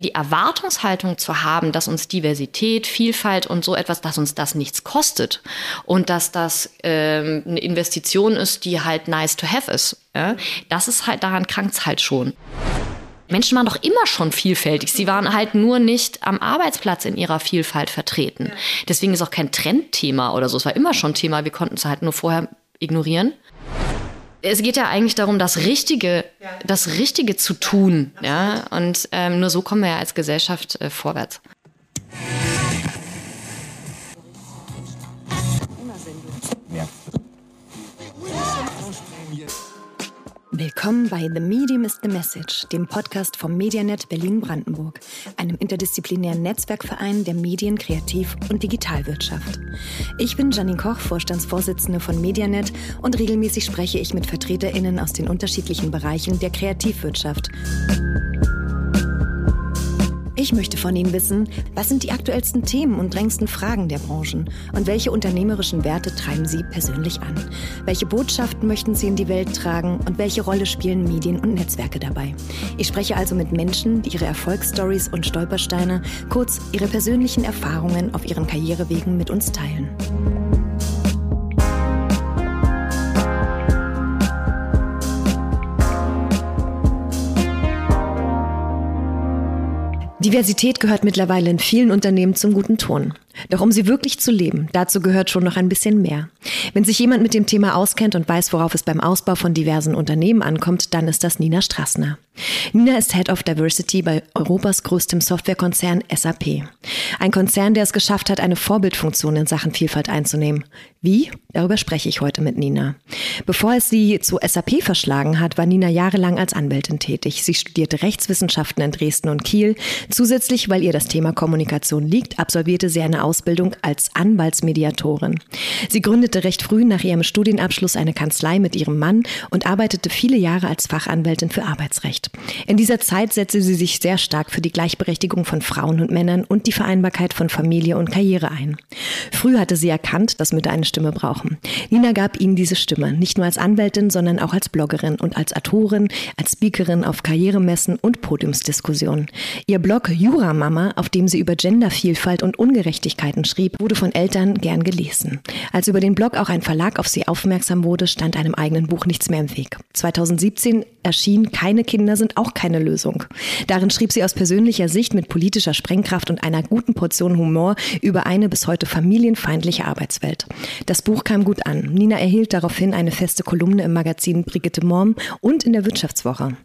die Erwartungshaltung zu haben, dass uns Diversität, Vielfalt und so etwas, dass uns das nichts kostet und dass das ähm, eine Investition ist, die halt nice to have ist. Ja? Das ist halt, daran krankt es halt schon. Menschen waren doch immer schon vielfältig. Sie waren halt nur nicht am Arbeitsplatz in ihrer Vielfalt vertreten. Deswegen ist auch kein Trendthema oder so. Es war immer schon Thema. Wir konnten es halt nur vorher ignorieren es geht ja eigentlich darum, das Richtige, ja. das Richtige zu tun. Ja? Und ähm, nur so kommen wir ja als Gesellschaft äh, vorwärts. Willkommen bei The Medium is the Message, dem Podcast vom Medianet Berlin-Brandenburg, einem interdisziplinären Netzwerkverein der Medien-, Kreativ- und Digitalwirtschaft. Ich bin Janine Koch, Vorstandsvorsitzende von Medianet und regelmäßig spreche ich mit VertreterInnen aus den unterschiedlichen Bereichen der Kreativwirtschaft. Ich möchte von Ihnen wissen, was sind die aktuellsten Themen und drängendsten Fragen der Branchen und welche unternehmerischen Werte treiben Sie persönlich an? Welche Botschaften möchten Sie in die Welt tragen und welche Rolle spielen Medien und Netzwerke dabei? Ich spreche also mit Menschen, die ihre Erfolgsstories und Stolpersteine, kurz ihre persönlichen Erfahrungen auf ihren Karrierewegen mit uns teilen. Diversität gehört mittlerweile in vielen Unternehmen zum guten Ton. Doch um sie wirklich zu leben, dazu gehört schon noch ein bisschen mehr. Wenn sich jemand mit dem Thema auskennt und weiß, worauf es beim Ausbau von diversen Unternehmen ankommt, dann ist das Nina Strassner. Nina ist Head of Diversity bei Europas größtem Softwarekonzern SAP. Ein Konzern, der es geschafft hat, eine Vorbildfunktion in Sachen Vielfalt einzunehmen. Wie? Darüber spreche ich heute mit Nina. Bevor es sie zu SAP verschlagen hat, war Nina jahrelang als Anwältin tätig. Sie studierte Rechtswissenschaften in Dresden und Kiel. Zusätzlich, weil ihr das Thema Kommunikation liegt, absolvierte sie eine Ausbildung als Anwaltsmediatorin. Sie gründete recht früh nach ihrem Studienabschluss eine Kanzlei mit ihrem Mann und arbeitete viele Jahre als Fachanwältin für Arbeitsrecht. In dieser Zeit setzte sie sich sehr stark für die Gleichberechtigung von Frauen und Männern und die Vereinbarkeit von Familie und Karriere ein. Früh hatte sie erkannt, dass Mütter eine Stimme brauchen. Nina gab ihnen diese Stimme, nicht nur als Anwältin, sondern auch als Bloggerin und als Autorin, als Speakerin auf Karrieremessen und Podiumsdiskussionen. Ihr Blog Juramama, auf dem sie über Gendervielfalt und Ungerechtigkeit Persönlichkeiten schrieb, wurde von Eltern gern gelesen. Als über den Blog auch ein Verlag auf sie aufmerksam wurde, stand einem eigenen Buch nichts mehr im Weg. 2017 erschien Keine Kinder sind auch keine Lösung. Darin schrieb sie aus persönlicher Sicht mit politischer Sprengkraft und einer guten Portion Humor über eine bis heute familienfeindliche Arbeitswelt. Das Buch kam gut an. Nina erhielt daraufhin eine feste Kolumne im Magazin Brigitte Morm und in der Wirtschaftswoche.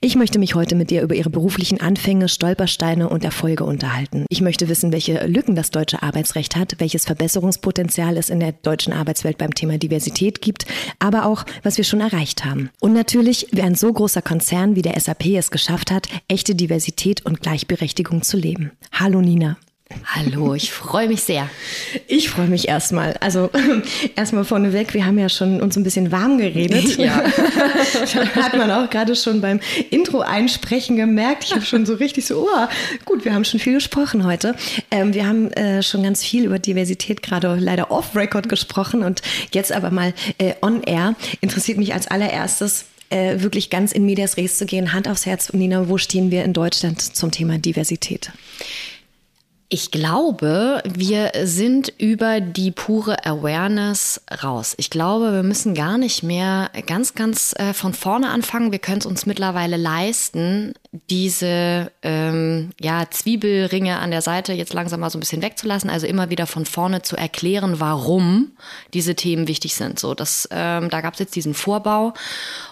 Ich möchte mich heute mit ihr über ihre beruflichen Anfänge, Stolpersteine und Erfolge unterhalten. Ich möchte wissen, welche Lücken das deutsche Arbeitsrecht hat, welches Verbesserungspotenzial es in der deutschen Arbeitswelt beim Thema Diversität gibt, aber auch, was wir schon erreicht haben. Und natürlich, wie ein so großer Konzern wie der SAP es geschafft hat, echte Diversität und Gleichberechtigung zu leben. Hallo Nina. Hallo, ich freue mich sehr. Ich freue mich erstmal. Also erstmal vorneweg, wir haben ja schon uns ein bisschen warm geredet. Ja. Hat man auch gerade schon beim Intro einsprechen gemerkt. Ich habe schon so richtig so, oh, gut, wir haben schon viel gesprochen heute. Ähm, wir haben äh, schon ganz viel über Diversität gerade leider off-Record gesprochen und jetzt aber mal äh, on-air. Interessiert mich als allererstes, äh, wirklich ganz in Medias Res zu gehen. Hand aufs Herz, Nina, wo stehen wir in Deutschland zum Thema Diversität? Ich glaube, wir sind über die pure Awareness raus. Ich glaube, wir müssen gar nicht mehr ganz, ganz äh, von vorne anfangen. Wir können es uns mittlerweile leisten, diese ähm, ja, Zwiebelringe an der Seite jetzt langsam mal so ein bisschen wegzulassen, also immer wieder von vorne zu erklären, warum diese Themen wichtig sind. So, das, ähm, da gab es jetzt diesen Vorbau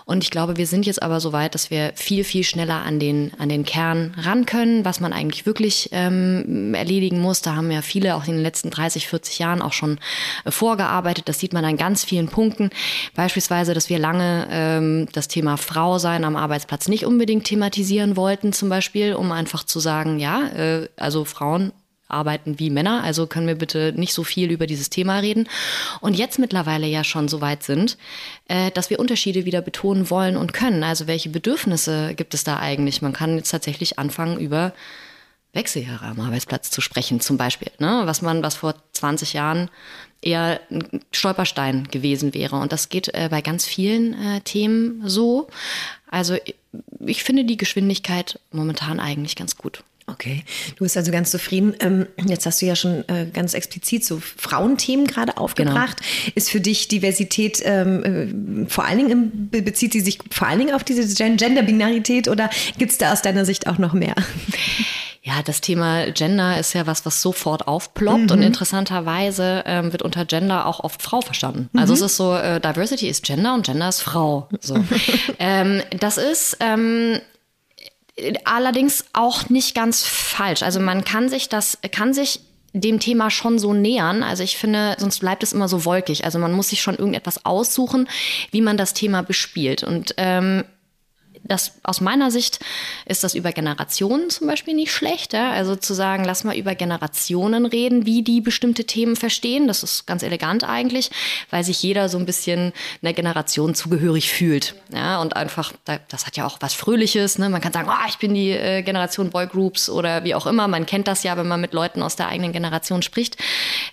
und ich glaube, wir sind jetzt aber so weit, dass wir viel, viel schneller an den, an den Kern ran können, was man eigentlich wirklich ähm, erledigen muss. Da haben ja viele auch in den letzten 30, 40 Jahren auch schon äh, vorgearbeitet. Das sieht man an ganz vielen Punkten. Beispielsweise, dass wir lange ähm, das Thema Frau sein am Arbeitsplatz nicht unbedingt thematisieren etablieren wollten, zum Beispiel, um einfach zu sagen, ja, äh, also Frauen arbeiten wie Männer, also können wir bitte nicht so viel über dieses Thema reden. Und jetzt mittlerweile ja schon so weit sind, äh, dass wir Unterschiede wieder betonen wollen und können. Also welche Bedürfnisse gibt es da eigentlich? Man kann jetzt tatsächlich anfangen, über Wechseljahre am Arbeitsplatz zu sprechen, zum Beispiel. Ne? Was man, was vor 20 Jahren eher ein Stolperstein gewesen wäre. Und das geht äh, bei ganz vielen äh, Themen so. Also ich finde die Geschwindigkeit momentan eigentlich ganz gut. Okay, du bist also ganz zufrieden. Ähm, jetzt hast du ja schon äh, ganz explizit so Frauenthemen gerade aufgebracht. Genau. Ist für dich Diversität ähm, äh, vor allen Dingen, im, bezieht sie sich vor allen Dingen auf diese Gender-Binarität oder gibt es da aus deiner Sicht auch noch mehr? Ja, das Thema Gender ist ja was, was sofort aufploppt mhm. und interessanterweise ähm, wird unter Gender auch oft Frau verstanden. Also mhm. es ist so, äh, Diversity ist Gender und Gender ist Frau. So. ähm, das ist allerdings auch nicht ganz falsch. Also man kann sich das, kann sich dem Thema schon so nähern. Also ich finde, sonst bleibt es immer so wolkig. Also man muss sich schon irgendetwas aussuchen, wie man das Thema bespielt. Und ähm, das aus meiner Sicht ist das über Generationen zum Beispiel nicht schlecht. Ja? Also zu sagen, lass mal über Generationen reden, wie die bestimmte Themen verstehen. Das ist ganz elegant eigentlich, weil sich jeder so ein bisschen einer Generation zugehörig fühlt. Ja? Und einfach, das hat ja auch was Fröhliches. Ne? Man kann sagen, oh, ich bin die äh, Generation Boygroups oder wie auch immer. Man kennt das ja, wenn man mit Leuten aus der eigenen Generation spricht.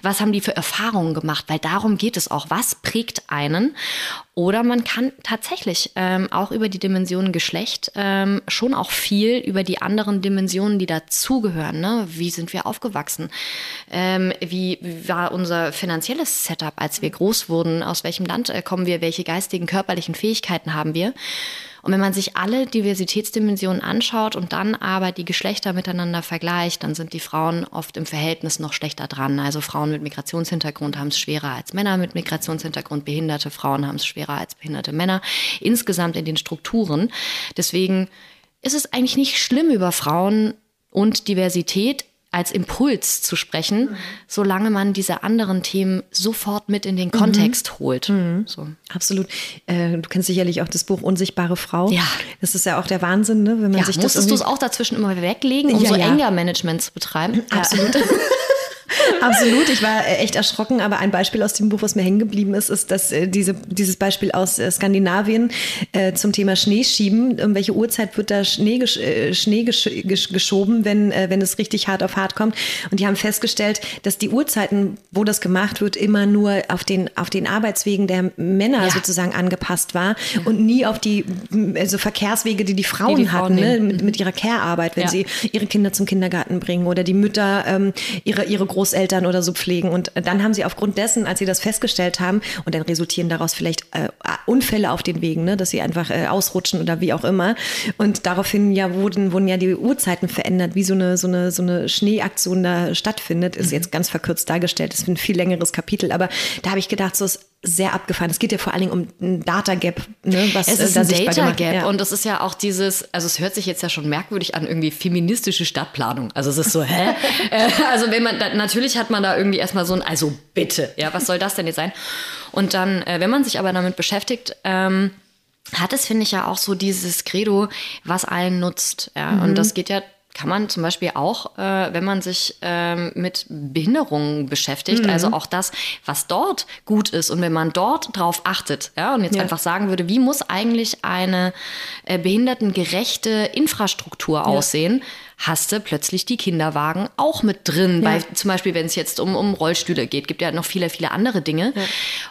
Was haben die für Erfahrungen gemacht? Weil darum geht es auch. Was prägt einen? Oder man kann tatsächlich ähm, auch über die Dimensionen Geschlecht ähm, schon auch viel über die anderen Dimensionen, die dazugehören. Ne? Wie sind wir aufgewachsen? Ähm, wie, wie war unser finanzielles Setup, als wir groß wurden? Aus welchem Land äh, kommen wir? Welche geistigen, körperlichen Fähigkeiten haben wir? Und wenn man sich alle Diversitätsdimensionen anschaut und dann aber die Geschlechter miteinander vergleicht, dann sind die Frauen oft im Verhältnis noch schlechter dran. Also Frauen mit Migrationshintergrund haben es schwerer als Männer mit Migrationshintergrund, behinderte Frauen haben es schwerer als behinderte Männer insgesamt in den Strukturen. Deswegen ist es eigentlich nicht schlimm über Frauen und Diversität als Impuls zu sprechen, mhm. solange man diese anderen Themen sofort mit in den Kontext mhm. holt. Mhm. So. Absolut. Äh, du kennst sicherlich auch das Buch Unsichtbare Frau. Ja. Das ist ja auch der Wahnsinn, ne? wenn man ja, sich das. Musstest du es auch dazwischen immer weglegen, um ja, so ja. Anger-Management zu betreiben? Absolut. Absolut, ich war äh, echt erschrocken, aber ein Beispiel aus dem Buch, was mir hängen geblieben ist, ist, dass äh, diese, dieses Beispiel aus äh, Skandinavien äh, zum Thema Schneeschieben, um welche Uhrzeit wird da Schnee, gesch äh, Schnee gesch gesch geschoben, wenn, äh, wenn es richtig hart auf hart kommt. Und die haben festgestellt, dass die Uhrzeiten, wo das gemacht wird, immer nur auf den, auf den Arbeitswegen der Männer ja. sozusagen angepasst war ja. und nie auf die also Verkehrswege, die die Frauen, die die Frauen hatten, ne? mit, mit, ihrer Care-Arbeit, wenn ja. sie ihre Kinder zum Kindergarten bringen oder die Mütter ähm, ihre, ihre Großeltern oder so pflegen. Und dann haben sie aufgrund dessen, als sie das festgestellt haben, und dann resultieren daraus vielleicht äh, Unfälle auf den Wegen, ne, dass sie einfach äh, ausrutschen oder wie auch immer. Und daraufhin ja wurden, wurden ja die Uhrzeiten verändert, wie so eine, so eine, so eine Schneeaktion da stattfindet. Ist mhm. jetzt ganz verkürzt dargestellt. Das ist ein viel längeres Kapitel. Aber da habe ich gedacht, so ist sehr abgefahren. Es geht ja vor allen Dingen um ein Data Gap, ne, was es ist äh, ein Data Gap ja. und es ist ja auch dieses, also es hört sich jetzt ja schon merkwürdig an, irgendwie feministische Stadtplanung. Also es ist so, hä? Äh, also wenn man, natürlich hat man da irgendwie erstmal so ein, also bitte, ja, was soll das denn jetzt sein? Und dann, äh, wenn man sich aber damit beschäftigt, ähm, hat es, finde ich, ja auch so dieses Credo, was allen nutzt. Ja? Mhm. Und das geht ja kann man zum Beispiel auch, äh, wenn man sich ähm, mit Behinderungen beschäftigt, mhm. also auch das, was dort gut ist und wenn man dort drauf achtet, ja, und jetzt ja. einfach sagen würde, wie muss eigentlich eine äh, behindertengerechte Infrastruktur ja. aussehen, hast du plötzlich die Kinderwagen auch mit drin. Ja. Bei, zum Beispiel, wenn es jetzt um, um Rollstühle geht, gibt ja noch viele, viele andere Dinge. Ja.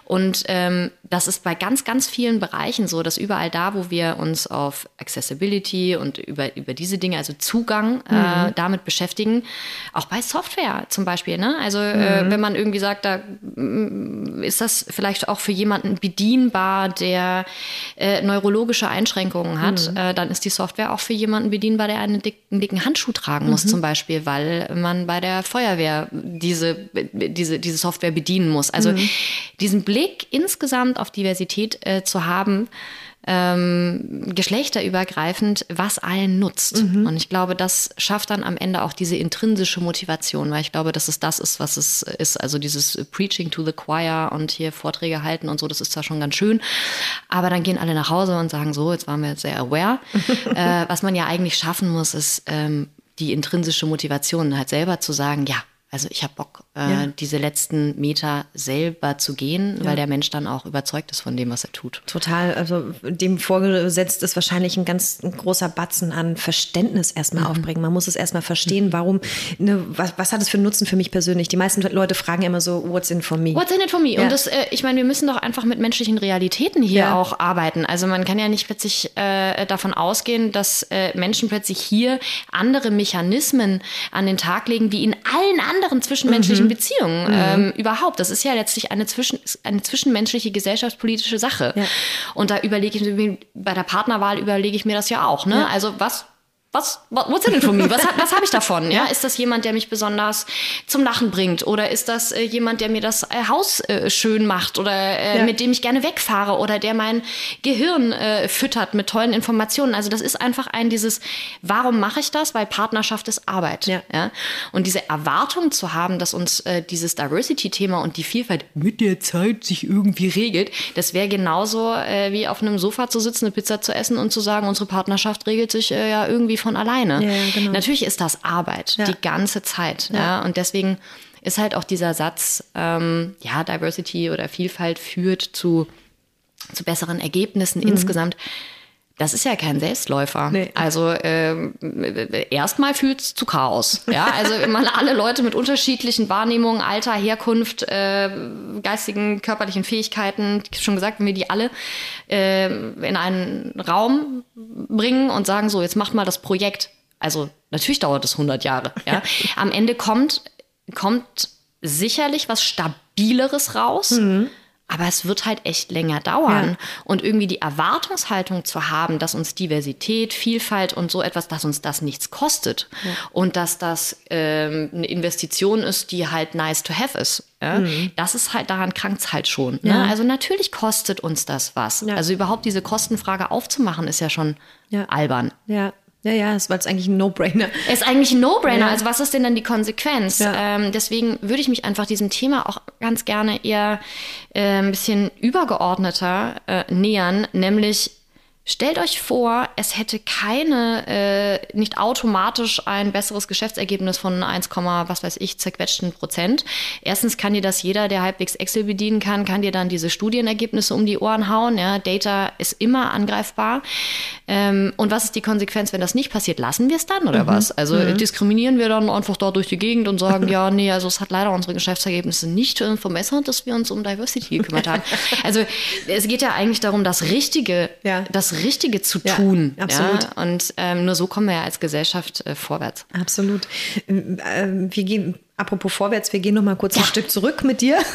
Und ähm, das ist bei ganz, ganz vielen Bereichen so, dass überall da, wo wir uns auf Accessibility und über, über diese Dinge, also Zugang äh, mhm. äh, damit beschäftigen, auch bei Software zum Beispiel. Ne? Also äh, mhm. äh, wenn man irgendwie sagt, da mm, ist das vielleicht auch für jemanden bedienbar, der äh, neurologische Einschränkungen hat, mhm. Äh, dann ist die Software auch für jemanden bedienbar, der einen dicken, dicken Hand Handschuh tragen muss, mhm. zum Beispiel, weil man bei der Feuerwehr diese, diese, diese Software bedienen muss. Also mhm. diesen Blick insgesamt auf Diversität äh, zu haben, ähm, geschlechterübergreifend, was allen nutzt. Mhm. Und ich glaube, das schafft dann am Ende auch diese intrinsische Motivation, weil ich glaube, dass es das ist, was es ist. Also dieses Preaching to the Choir und hier Vorträge halten und so, das ist zwar schon ganz schön, aber dann gehen alle nach Hause und sagen so, jetzt waren wir sehr aware. äh, was man ja eigentlich schaffen muss, ist ähm, die intrinsische Motivation halt selber zu sagen, ja, Also ich habe Bock, äh, ja. diese letzten Meter selber zu gehen, ja. weil der Mensch dann auch überzeugt ist von dem, was er tut. Total. Also dem vorgesetzt ist wahrscheinlich ein ganz ein großer Batzen an Verständnis erstmal mhm. aufbringen. Man muss es erstmal verstehen, warum, ne, was, was hat es für einen Nutzen für mich persönlich? Die meisten Leute fragen immer so, what's in for me? What's in it for me? Ja. Und das, äh, ich meine, wir müssen doch einfach mit menschlichen Realitäten hier auch arbeiten. Also man kann ja nicht plötzlich äh, davon ausgehen, dass äh, Menschen plötzlich hier andere Mechanismen an den Tag legen, wie in allen anderen anderen zwischenmenschlichen mhm. Beziehungen mhm. ähm, überhaupt. Das ist ja letztlich eine, zwischen, eine zwischenmenschliche gesellschaftspolitische Sache. Ja. Und da überlege ich, bei der Partnerwahl überlege ich mir das ja auch. Ne? Ja. Also was was, what's in it for me? Was, was habe ich davon? Ja, ist das jemand, der mich besonders zum Lachen bringt? Oder ist das äh, jemand, der mir das äh, Haus äh, schön macht? Oder äh, ja. mit dem ich gerne wegfahre? Oder der mein Gehirn äh, füttert mit tollen Informationen? Also das ist einfach ein dieses, warum mache ich das? Weil Partnerschaft ist Arbeit. Ja. ja? Und diese Erwartung zu haben, dass uns äh, dieses Diversity-Thema und die Vielfalt mit der Zeit sich irgendwie regelt, das wäre genauso wie auf einem Sofa zu sitzen, eine Pizza zu essen und zu sagen, unsere Partnerschaft regelt sich ja irgendwie von alleine. Ja, genau. Natürlich ist das Arbeit ja. die ganze Zeit. Ja. Und deswegen ist halt auch dieser Satz, ähm, ja, Diversity oder Vielfalt führt zu, zu besseren Ergebnissen mhm. insgesamt. Das ist ja kein Selbstläufer. Nee. Also äh, erstmal führt es zu Chaos. Ja, also man alle Leute mit unterschiedlichen Wahrnehmungen, Alter, Herkunft, äh, geistigen, körperlichen Fähigkeiten, schon gesagt, wenn wir die alle äh, in einen Raum bringen und sagen, so, jetzt macht mal das Projekt. Also natürlich dauert es 100 Jahre. Ja. Am Ende kommt, kommt sicherlich was Stabileres raus. Mhm aber es wird halt echt länger dauern. Ja. Und irgendwie die Erwartungshaltung zu haben, dass uns Diversität, Vielfalt und so etwas, dass uns das nichts kostet ja. und dass das ähm, eine Investition ist, die halt nice to have ist. Ja? Mhm. Das ist halt, daran krankt es halt schon. Ne? Also natürlich kostet uns das was. Also überhaupt diese Kostenfrage aufzumachen, ist ja schon albern. Ja. Ja, ja, es war jetzt eigentlich ein No-Brainer. Es ist eigentlich ein No-Brainer. Ja. Also was ist denn dann die Konsequenz? Ja. Ähm, deswegen würde ich mich einfach diesem Thema auch ganz gerne eher äh, ein bisschen übergeordneter äh, nähern, nämlich Stellt euch vor, es hätte keine, äh, nicht automatisch ein besseres Geschäftsergebnis von 1, was weiß ich, zerquetschten Prozent. Erstens kann dir das jeder, der halbwegs Excel bedienen kann, kann dir dann diese Studienergebnisse um die Ohren hauen. Ja, Data ist immer angreifbar. Ähm, und was ist die Konsequenz, wenn das nicht passiert? Lassen wir es dann oder mhm. was? Also mhm. diskriminieren wir dann einfach da durch die Gegend und sagen, ja, nee, also es hat leider unsere Geschäftsergebnisse nicht verbessert, dass wir uns um Diversity gekümmert haben. also es geht ja eigentlich darum, das Richtige, ja. das Richtige zu tun. Ja, absolut. Ja? Und ähm, nur so kommen wir ja als Gesellschaft äh, vorwärts. Absolut. Ähm, äh, wir gehen Apropos vorwärts, wir gehen noch mal kurz ja. ein Stück zurück mit dir.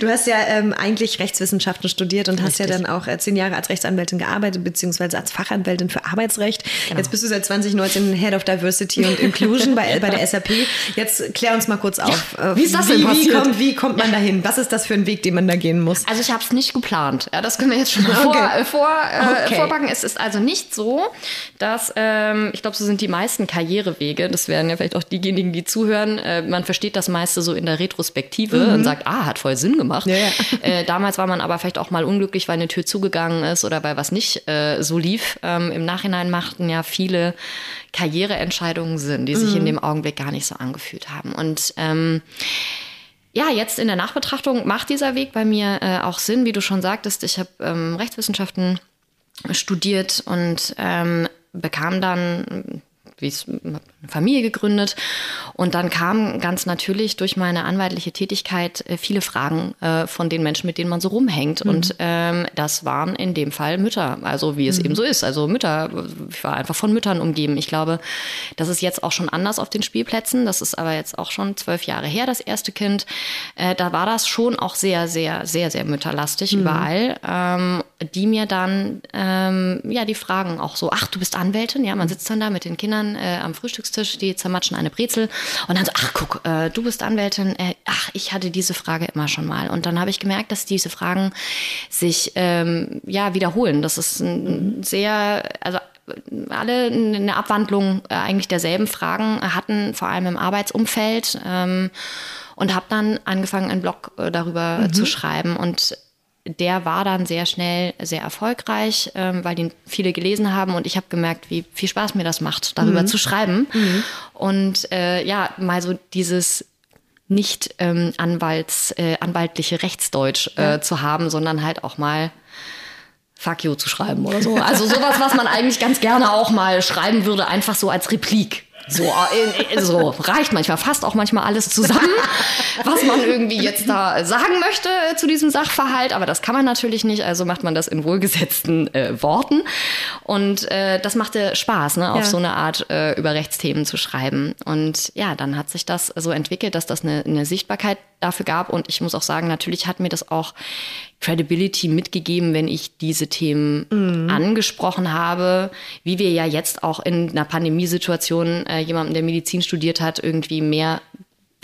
Du hast ja ähm, eigentlich Rechtswissenschaften studiert und Richtig. hast ja dann auch äh, zehn Jahre als Rechtsanwältin gearbeitet, beziehungsweise als Fachanwältin für Arbeitsrecht. Genau. Jetzt bist du seit 2019 Head of Diversity und Inclusion bei, bei der SAP. Jetzt klär uns mal kurz auf. Ja, wie ist das denn passiert? Wie kommt, wie kommt man dahin? Was ist das für ein Weg, den man da gehen muss? Also ich habe es nicht geplant. Ja, das können wir jetzt schon mal okay. vor, vor, äh, okay. vorpacken. Es ist also nicht so, dass, ähm, ich glaube, so sind die meisten Karrierewege, das werden ja vielleicht auch diejenigen, die zuhören, äh, man versteht das meiste so in der Retrospektive mhm. und sagt, ah, hat voll Sinn gemacht. Ja, ja. Äh, damals war man aber vielleicht auch mal unglücklich, weil eine Tür zugegangen ist oder weil was nicht äh, so lief. Ähm, Im Nachhinein machten ja viele Karriereentscheidungen Sinn, die sich mhm. in dem Augenblick gar nicht so angefühlt haben. Und ähm, ja, jetzt in der Nachbetrachtung macht dieser Weg bei mir äh, auch Sinn, wie du schon sagtest. Ich habe ähm, Rechtswissenschaften studiert und ähm, bekam dann wie es eine Familie gegründet. Und dann kamen ganz natürlich durch meine anwaltliche Tätigkeit äh, viele Fragen äh, von den Menschen, mit denen man so rumhängt. Mhm. Und ähm, das waren in dem Fall Mütter, also wie es mhm. eben so ist. Also Mütter, ich war einfach von Müttern umgeben. Ich glaube, das ist jetzt auch schon anders auf den Spielplätzen. Das ist aber jetzt auch schon zwölf Jahre her, das erste Kind. Äh, da war das schon auch sehr, sehr, sehr, sehr mütterlastig mhm. überall. Ähm, die mir dann ähm, ja die Fragen auch so, ach, du bist Anwältin, ja, man sitzt dann da mit den Kindern äh, am Frühstückstisch, die zermatschen eine Brezel und dann so, ach guck, äh, du bist Anwältin, äh, ach, ich hatte diese Frage immer schon mal und dann habe ich gemerkt, dass diese Fragen sich ähm, ja wiederholen. Das ist ein sehr, also alle eine Abwandlung äh, eigentlich derselben Fragen hatten, vor allem im Arbeitsumfeld. Ähm, und habe dann angefangen, einen Blog äh, darüber mhm. zu schreiben. Und der war dann sehr schnell sehr erfolgreich, ähm, weil ihn viele gelesen haben und ich habe gemerkt, wie viel Spaß mir das macht, darüber mhm. zu schreiben. Mhm. Und äh, ja, mal so dieses nicht ähm, Anwalts, äh, anwaltliche Rechtsdeutsch äh, zu haben, sondern halt auch mal Fuck you zu schreiben oder so. Also sowas, was man eigentlich ganz gerne auch mal schreiben würde, einfach so als Replik. So, äh, äh, so reicht manchmal fast auch manchmal alles zusammen, was man irgendwie jetzt da sagen möchte zu diesem Sachverhalt. Aber das kann man natürlich nicht, also macht man das in wohlgesetzten äh, Worten. Und äh, das machte Spaß, ne, auf ja. so eine Art äh, über Rechtsthemen zu schreiben. Und ja, dann hat sich das so entwickelt, dass das eine, eine Sichtbarkeit dafür gab. Und ich muss auch sagen, natürlich hat mir das auch Credibility mitgegeben, wenn ich diese Themen mhm. angesprochen habe, wie wir ja jetzt auch in einer Pandemiesituation äh, jemandem, der Medizin studiert hat, irgendwie mehr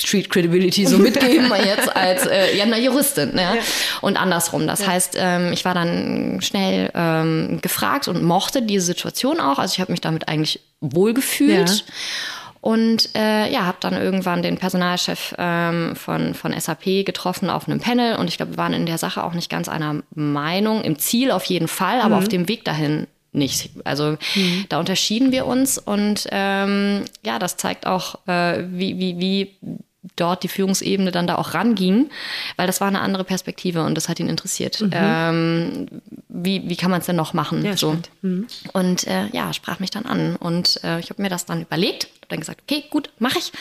Street Credibility so mitgeben jetzt als äh, ja, eine Juristin. Ne? Ja. Und andersrum. Das ja. heißt, ähm, ich war dann schnell ähm, gefragt und mochte diese Situation auch. Also ich habe mich damit eigentlich wohlgefühlt. Ja. Und äh, ja, habe dann irgendwann den Personalchef ähm, von, von SAP getroffen auf einem Panel. Und ich glaube, wir waren in der Sache auch nicht ganz einer Meinung. Im Ziel auf jeden Fall, aber mhm. auf dem Weg dahin nicht. Also mhm. da unterschieden wir uns. Und ähm, ja, das zeigt auch, äh, wie, wie, wie dort die Führungsebene dann da auch ranging, weil das war eine andere Perspektive und das hat ihn interessiert. Mhm. Ähm, wie, wie kann man es denn noch machen? Ja, so. Mhm. Und äh, ja, sprach mich dann an und äh, ich habe mir das dann überlegt, habe dann gesagt, okay, gut, mache ich.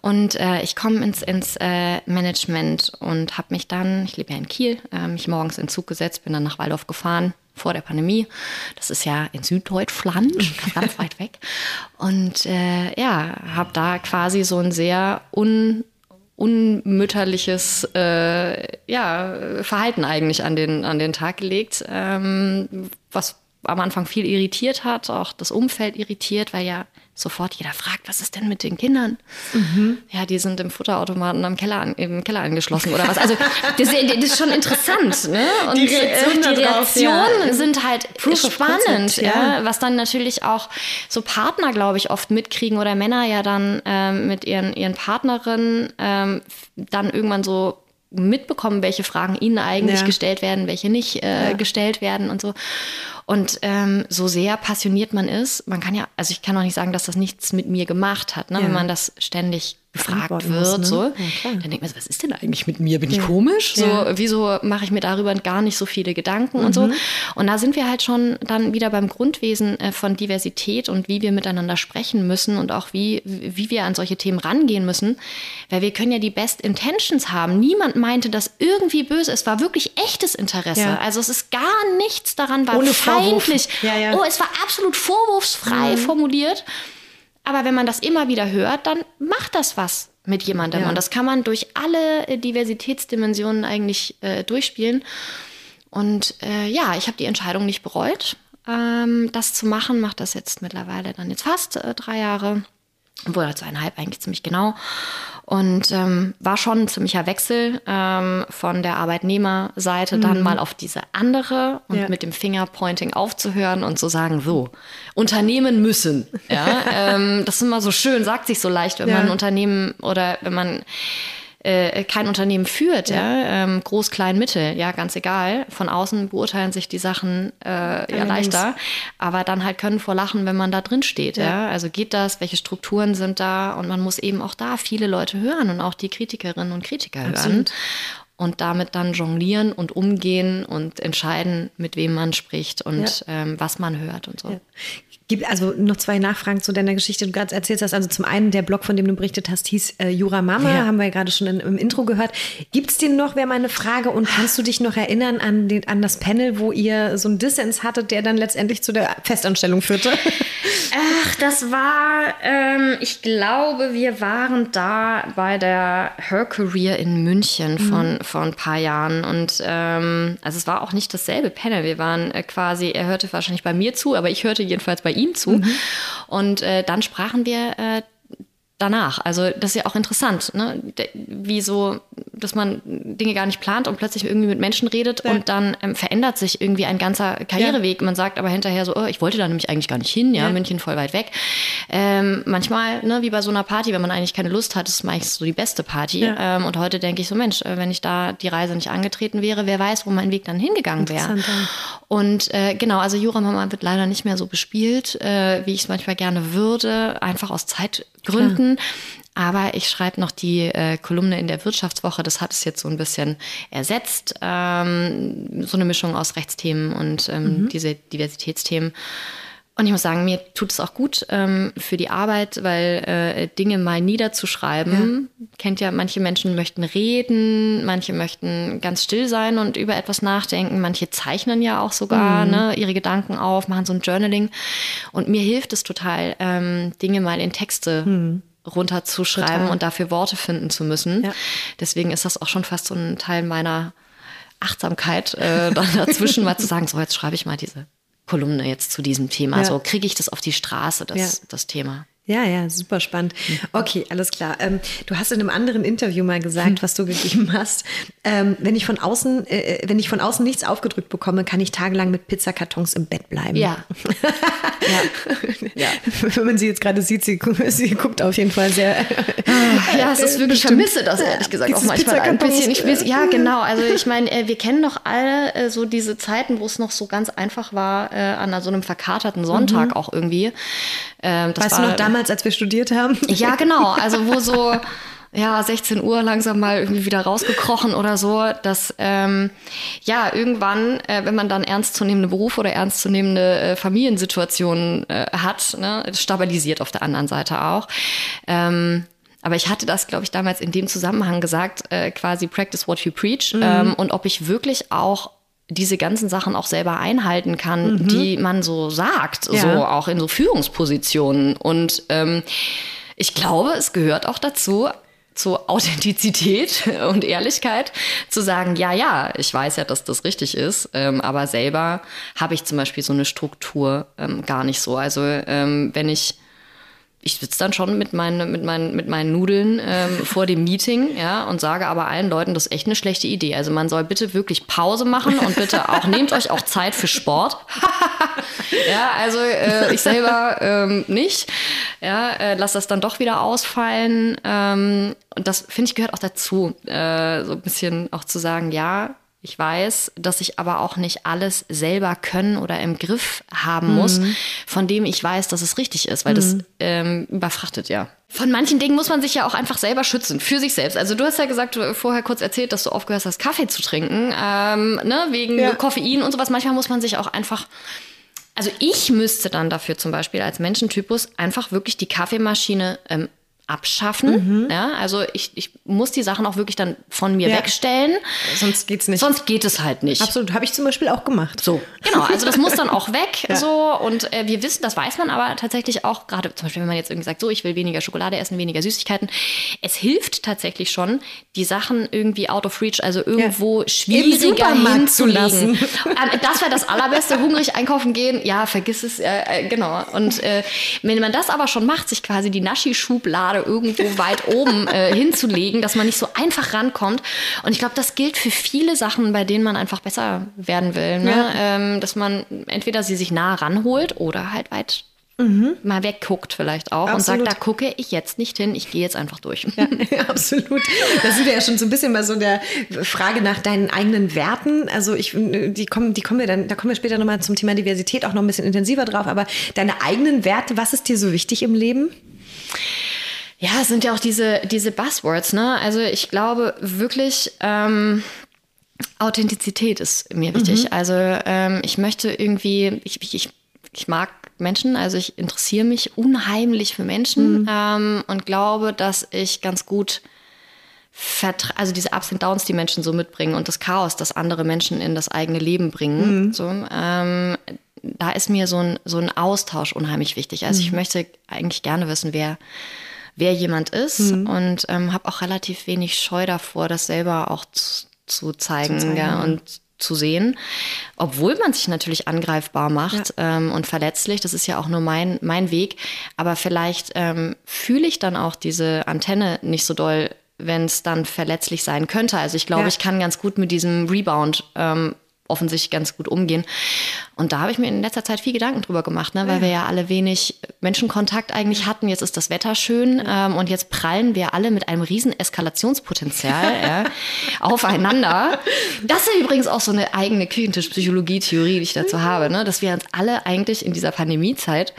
Und äh, ich komme ins, ins äh, Management und habe mich dann, ich lebe ja in Kiel, äh, mich morgens in den Zug gesetzt, bin dann nach Waldorf gefahren, vor der Pandemie. Das ist ja in Süddeutschland, ganz weit weg. Und äh, ja, habe da quasi so ein sehr un, unmütterliches äh, ja, Verhalten eigentlich an den, an den Tag gelegt, ähm, was am Anfang viel irritiert hat, auch das Umfeld irritiert, weil ja sofort jeder fragt, was ist denn mit den Kindern? Mhm. Ja, die sind im Futterautomaten am Keller an, im Keller angeschlossen oder was. Also das, das ist schon interessant. Ne? Und die Reaktionen, die Reaktionen ja. sind halt Proof spannend, ja. ja. was dann natürlich auch so Partner, glaube ich, oft mitkriegen oder Männer ja dann ähm, mit ihren, ihren Partnerinnen ähm, dann irgendwann so mitbekommen, welche Fragen ihnen eigentlich ja. gestellt werden, welche nicht äh, ja. gestellt werden und so. Und ähm, so sehr passioniert man ist, man kann ja, also ich kann auch nicht sagen, dass das nichts mit mir gemacht hat, ne? Ja. wenn man das ständig gefragt wird, muss, ne? so, ja, dann denkt man so, was ist denn eigentlich mit mir? Bin ich komisch? So, wieso mache ich mir darüber gar nicht so viele Gedanken mhm. und so? Mhm. Und da sind wir halt schon dann wieder beim Grundwesen äh, von Diversität und wie wir miteinander sprechen müssen und auch wie, wie wir an solche Themen rangehen müssen. Weil wir können ja die Best Intentions haben. Niemand meinte, dass irgendwie böse. Es war wirklich echtes Interesse. Ja. Also es ist gar nichts daran, war Ohne feindlich. Ja, ja. Oh, es war absolut vorwurfsfrei mhm. formuliert. Aber wenn man das immer wieder hört, dann macht das was mit jemandem. Ja. Und das kann man durch alle äh, Diversitätsdimensionen eigentlich äh, durchspielen. Und äh, ja, ich habe die Entscheidung nicht bereut, ähm, das zu machen. Mache das jetzt mittlerweile dann jetzt fast äh, drei Jahre. Obwohl, zweieinhalb eigentlich ziemlich genau. Und ähm, war schon ein ziemlicher Wechsel ähm, von der Arbeitnehmerseite mhm. dann mal auf diese andere und ja. mit dem Fingerpointing aufzuhören und zu sagen, so, Unternehmen müssen. Ja? ähm, das ist immer so schön, sagt sich so leicht, wenn ja. man ein Unternehmen oder wenn man äh, kein Unternehmen führt, ja, ja ähm, groß, klein, mittel, ja, ganz egal. Von außen beurteilen sich die Sachen äh, ja leichter, aber dann halt können vor lachen, wenn man da drin steht, ja. ja. Also geht das, welche Strukturen sind da und man muss eben auch da viele Leute hören und auch die Kritikerinnen und Kritiker Absolut. hören und damit dann jonglieren und umgehen und entscheiden, mit wem man spricht und ja. ähm, was man hört und so. Ja. Gibt also noch zwei Nachfragen zu deiner Geschichte, die du gerade erzählt hast. Also zum einen, der Blog, von dem du berichtet hast, hieß äh, Jura Mama, ja. haben wir ja gerade schon in, im Intro gehört. Gibt es den noch, wäre meine Frage. Und kannst du dich noch erinnern an, den, an das Panel, wo ihr so einen Dissens hattet, der dann letztendlich zu der Festanstellung führte? Ach, das war, ähm, ich glaube, wir waren da bei der Her Career in München von, mhm. vor ein paar Jahren. Und ähm, also es war auch nicht dasselbe Panel. Wir waren äh, quasi, er hörte wahrscheinlich bei mir zu, aber ich hörte jedenfalls bei ihm zu. Mhm. Und äh, dann sprachen wir äh, danach. Also das ist ja auch interessant, ne? wie so, dass man Dinge gar nicht plant und plötzlich irgendwie mit Menschen redet ja. und dann ähm, verändert sich irgendwie ein ganzer Karriereweg. Ja. Man sagt aber hinterher so, oh, ich wollte da nämlich eigentlich gar nicht hin, ja, ja. München voll weit weg. Ähm, manchmal, ne, wie bei so einer Party, wenn man eigentlich keine Lust hat, ist meistens so die beste Party. Ähm, und heute denke ich so, Mensch, äh, wenn ich da die Reise nicht angetreten wäre, wer weiß, wo mein Weg dann hingegangen wäre. Und äh, genau, also Jura Mama wird leider nicht mehr so bespielt, äh, wie ich es manchmal gerne würde, einfach aus Zeitgründen. Klar. Aber ich schreibe noch die äh, Kolumne in der Wirtschaftswoche. Das hat es jetzt so ein bisschen ersetzt. Ähm, so eine Mischung aus Rechtsthemen und ähm, mhm. diese Diversitätsthemen. Und ich muss sagen, mir tut es auch gut ähm, für die Arbeit, weil äh, Dinge mal niederzuschreiben, ja. kennt ja, manche Menschen möchten reden, manche möchten ganz still sein und über etwas nachdenken, manche zeichnen ja auch sogar mhm. ne, ihre Gedanken auf, machen so ein Journaling. Und mir hilft es total, ähm, Dinge mal in Texte mhm runterzuschreiben Total. und dafür Worte finden zu müssen. Ja. Deswegen ist das auch schon fast so ein Teil meiner Achtsamkeit, äh, dann dazwischen mal zu sagen, so jetzt schreibe ich mal diese Kolumne jetzt zu diesem Thema. Ja. So kriege ich das auf die Straße, das, ja. das Thema. Ja, ja, super spannend. Okay, alles klar. Ähm, du hast in einem anderen Interview mal gesagt, hm. was du gegeben hast. Ähm, wenn ich von außen, äh, äh, wenn ich von außen nichts aufgedrückt bekomme, kann ich tagelang mit Pizzakartons im Bett bleiben. Ja. ja. ja. Wenn man sie jetzt gerade sieht, sie, sie, guckt auf jeden Fall sehr. Ah, ja, es ist wirklich, ich vermisse das ehrlich gesagt auch manchmal ein bisschen. Ich ja, genau. Also ich meine, äh, wir kennen doch alle äh, so diese Zeiten, wo es noch so ganz einfach war, äh, an so einem verkaterten Sonntag mhm. auch irgendwie. Ähm, weißt war, du noch damals, als wir studiert haben? Ja, genau. Also wo so ja 16 Uhr langsam mal irgendwie wieder rausgekrochen oder so, dass ähm, ja irgendwann, äh, wenn man dann ernstzunehmende Berufe oder ernstzunehmende äh, Familiensituationen äh, hat, ne, stabilisiert auf der anderen Seite auch. Ähm, aber ich hatte das, glaube ich, damals in dem Zusammenhang gesagt, äh, quasi practice what you preach. Mhm. Ähm, und ob ich wirklich auch diese ganzen Sachen auch selber einhalten kann, mhm. die man so sagt, ja. so auch in so Führungspositionen. Und ähm, ich glaube, es gehört auch dazu, zur Authentizität und Ehrlichkeit zu sagen, ja, ja, ich weiß ja, dass das richtig ist, ähm, aber selber habe ich zum Beispiel so eine Struktur ähm, gar nicht so. Also ähm, wenn ich ich sitze dann schon mit meinen, mit meinen, mit meinen Nudeln ähm, vor dem Meeting, ja, und sage aber allen Leuten, das ist echt eine schlechte Idee. Also man soll bitte wirklich Pause machen und bitte auch nehmt euch auch Zeit für Sport. ja, also äh, ich selber ähm, nicht. Ja, äh, lass das dann doch wieder ausfallen. Ähm, und das finde ich gehört auch dazu, äh, so ein bisschen auch zu sagen, ja, ich weiß, dass ich aber auch nicht alles selber können oder im Griff haben mhm. muss, von dem ich weiß, dass es richtig ist, weil mhm. das ähm, überfrachtet ja. Von manchen Dingen muss man sich ja auch einfach selber schützen, für sich selbst. Also du hast ja gesagt, du vorher kurz erzählt, dass du aufgehört hast, Kaffee zu trinken, ähm, ne, wegen ja. Koffein und sowas. Manchmal muss man sich auch einfach also ich müsste dann dafür zum Beispiel als Menschentypus einfach wirklich die Kaffeemaschine ähm, abschaffen. Mhm. Ja, also ich, ich muss die Sachen auch wirklich dann von mir ja. wegstellen. Sonst geht's nicht. Sonst geht es halt nicht. Absolut, habe ich zum Beispiel auch gemacht. So, genau. Also das muss dann auch weg. ja. So und äh, wir wissen, das weiß man aber tatsächlich auch gerade zum Beispiel, wenn man jetzt irgendwie sagt, so ich will weniger Schokolade essen, weniger Süßigkeiten. Es hilft tatsächlich schon, die Sachen irgendwie out of reach, also irgendwo ja. schwieriger hinzulegen. Ähm, das wäre das allerbeste. Hungrig einkaufen gehen, ja, vergiss es. Äh, genau. Und äh, wenn man das aber schon macht, sich quasi die Naschi-Schublade irgendwo weit oben äh, hinzulegen, dass man nicht so einfach rankommt. Und ich glaube, das gilt für viele Sachen, bei denen man einfach besser werden will. Ne? Ja. Ähm, dass man entweder sie sich nah ranholt oder halt weit Mhm. mal wegguckt vielleicht auch absolut. und sagt, da gucke ich jetzt nicht hin, ich gehe jetzt einfach durch. Ja, absolut. Da sind wir ja schon so ein bisschen bei so der Frage nach deinen eigenen Werten. Also ich, die kommen, die kommen wir dann, da kommen wir später nochmal zum Thema Diversität auch noch ein bisschen intensiver drauf. Aber deine eigenen Werte, was ist dir so wichtig im Leben? Ja, es sind ja auch diese, diese Buzzwords, ne? Also ich glaube wirklich, ähm, Authentizität ist mir wichtig. Mhm. Also ähm, ich möchte irgendwie, ich, ich, ich mag Menschen, also ich interessiere mich unheimlich für Menschen mhm. ähm, und glaube, dass ich ganz gut also diese Ups und Downs, die Menschen so mitbringen und das Chaos, das andere Menschen in das eigene Leben bringen. Mhm. So, ähm, da ist mir so ein, so ein Austausch unheimlich wichtig. Also ich mhm. möchte eigentlich gerne wissen, wer wer jemand ist mhm. und ähm, habe auch relativ wenig Scheu davor, das selber auch zu, zu zeigen, zu zeigen ja, und zu sehen, obwohl man sich natürlich angreifbar macht ja. ähm, und verletzlich. Das ist ja auch nur mein, mein Weg. Aber vielleicht ähm, fühle ich dann auch diese Antenne nicht so doll, wenn es dann verletzlich sein könnte. Also ich glaube, ja. ich kann ganz gut mit diesem Rebound ähm, offensichtlich ganz gut umgehen. Und da habe ich mir in letzter Zeit viel Gedanken drüber gemacht, ne? weil ja. wir ja alle wenig Menschenkontakt eigentlich hatten. Jetzt ist das Wetter schön ähm, und jetzt prallen wir alle mit einem riesen Eskalationspotenzial ja, aufeinander. Das ist übrigens auch so eine eigene Küchentischpsychologie-Theorie, die ich dazu habe, ne? dass wir uns alle eigentlich in dieser Pandemiezeit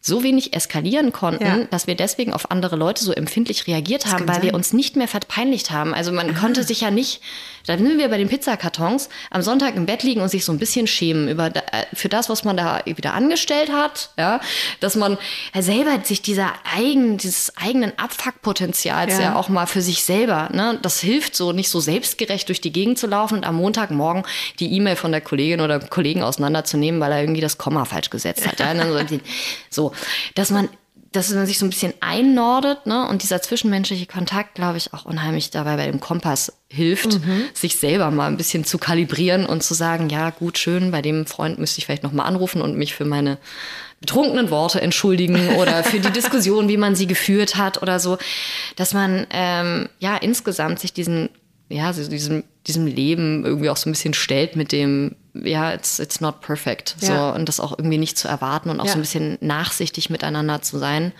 so wenig eskalieren konnten, Ja. dass wir deswegen auf andere Leute so empfindlich reagiert haben, weil wir sein. uns nicht mehr verpeinlicht haben. Also man konnte sich ja nicht, da sind wir bei den Pizzakartons, am Sonntag im Bett liegen und sich so ein bisschen schämen über äh, für das, was man da wieder angestellt hat, ja, dass man selber sich dieser eigen, dieses eigenen Abfuckpotenzials Ja. ja. auch mal für sich selber, ne, das hilft so nicht so selbstgerecht durch die Gegend zu laufen und am Montagmorgen die E-Mail von der Kollegin oder Kollegen auseinanderzunehmen, weil er irgendwie das Komma falsch gesetzt hat. Ja, so, so, dass man dass man sich so ein bisschen einnordet, ne? Und dieser zwischenmenschliche Kontakt, glaube ich, auch unheimlich dabei bei dem Kompass hilft, sich selber mal ein bisschen zu kalibrieren und zu sagen, ja, gut, schön, bei dem Freund müsste ich vielleicht noch mal anrufen und mich für meine betrunkenen Worte entschuldigen oder für die Diskussion, wie man sie geführt hat oder so, dass man ähm, ja insgesamt sich diesen ja, so diesem, diesem Leben irgendwie auch so ein bisschen stellt mit dem, ja, it's, it's not perfect. So, Ja. und das auch irgendwie nicht zu erwarten und auch Ja. so ein bisschen nachsichtig miteinander zu sein.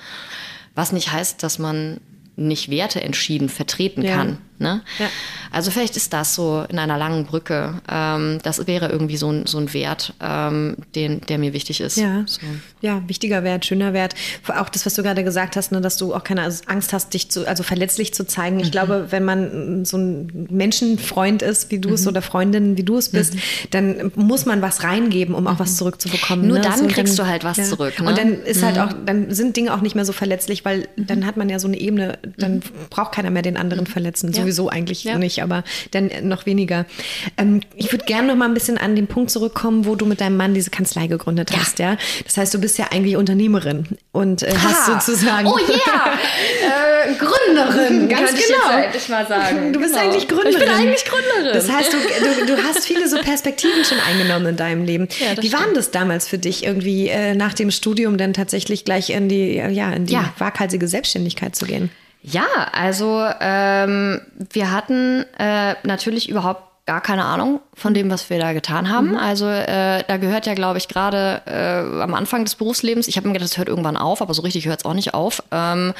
Was nicht heißt, dass man nicht Werte entschieden vertreten Ja. kann. Ne? Ja. Also vielleicht ist das so in einer langen Brücke. Ähm, das wäre irgendwie so ein, so ein Wert, ähm, den, der mir wichtig ist. Ja. So. ja, wichtiger Wert, schöner Wert. Auch das, was du gerade gesagt hast, ne, dass du auch keine Angst hast, dich zu, also verletzlich zu zeigen. Mhm. Ich glaube, wenn man so ein Menschenfreund ist, wie du Mhm. es oder Freundin, wie du es bist, dann muss man was reingeben, um auch was zurückzubekommen. Nur ne? dann So, kriegst du halt was zurück, ne? Mhm. Und dann ist halt auch, dann sind Dinge auch nicht mehr so verletzlich, weil dann hat man ja so eine Ebene, dann braucht keiner mehr den anderen verletzen. Sowieso eigentlich. Ja. nicht, aber dann noch weniger. Ähm, ich würde gerne noch mal ein bisschen an den Punkt zurückkommen, wo du mit deinem Mann diese Kanzlei gegründet hast, ja. Das heißt, du bist ja eigentlich Unternehmerin und äh, hast Ha! sozusagen. Oh yeah! äh, Gründerin, Ganz genau. endlich mal sagen. Du bist Genau. eigentlich Gründerin. Ich bin eigentlich Gründerin. Das heißt, du, du, du hast viele so Perspektiven schon eingenommen in deinem Leben. Ja, Wie war denn das damals für dich, irgendwie äh, nach dem Studium dann tatsächlich gleich in die, ja, in die Ja. waghalsige Selbstständigkeit zu gehen? Ja, also ähm, wir hatten äh, natürlich überhaupt gar keine Ahnung von dem, was wir da getan haben. Also äh, da gehört ja, glaube ich, gerade äh, am Anfang des Berufslebens, ich habe mir gedacht, das hört irgendwann auf, aber so richtig hört es auch nicht auf, ähm,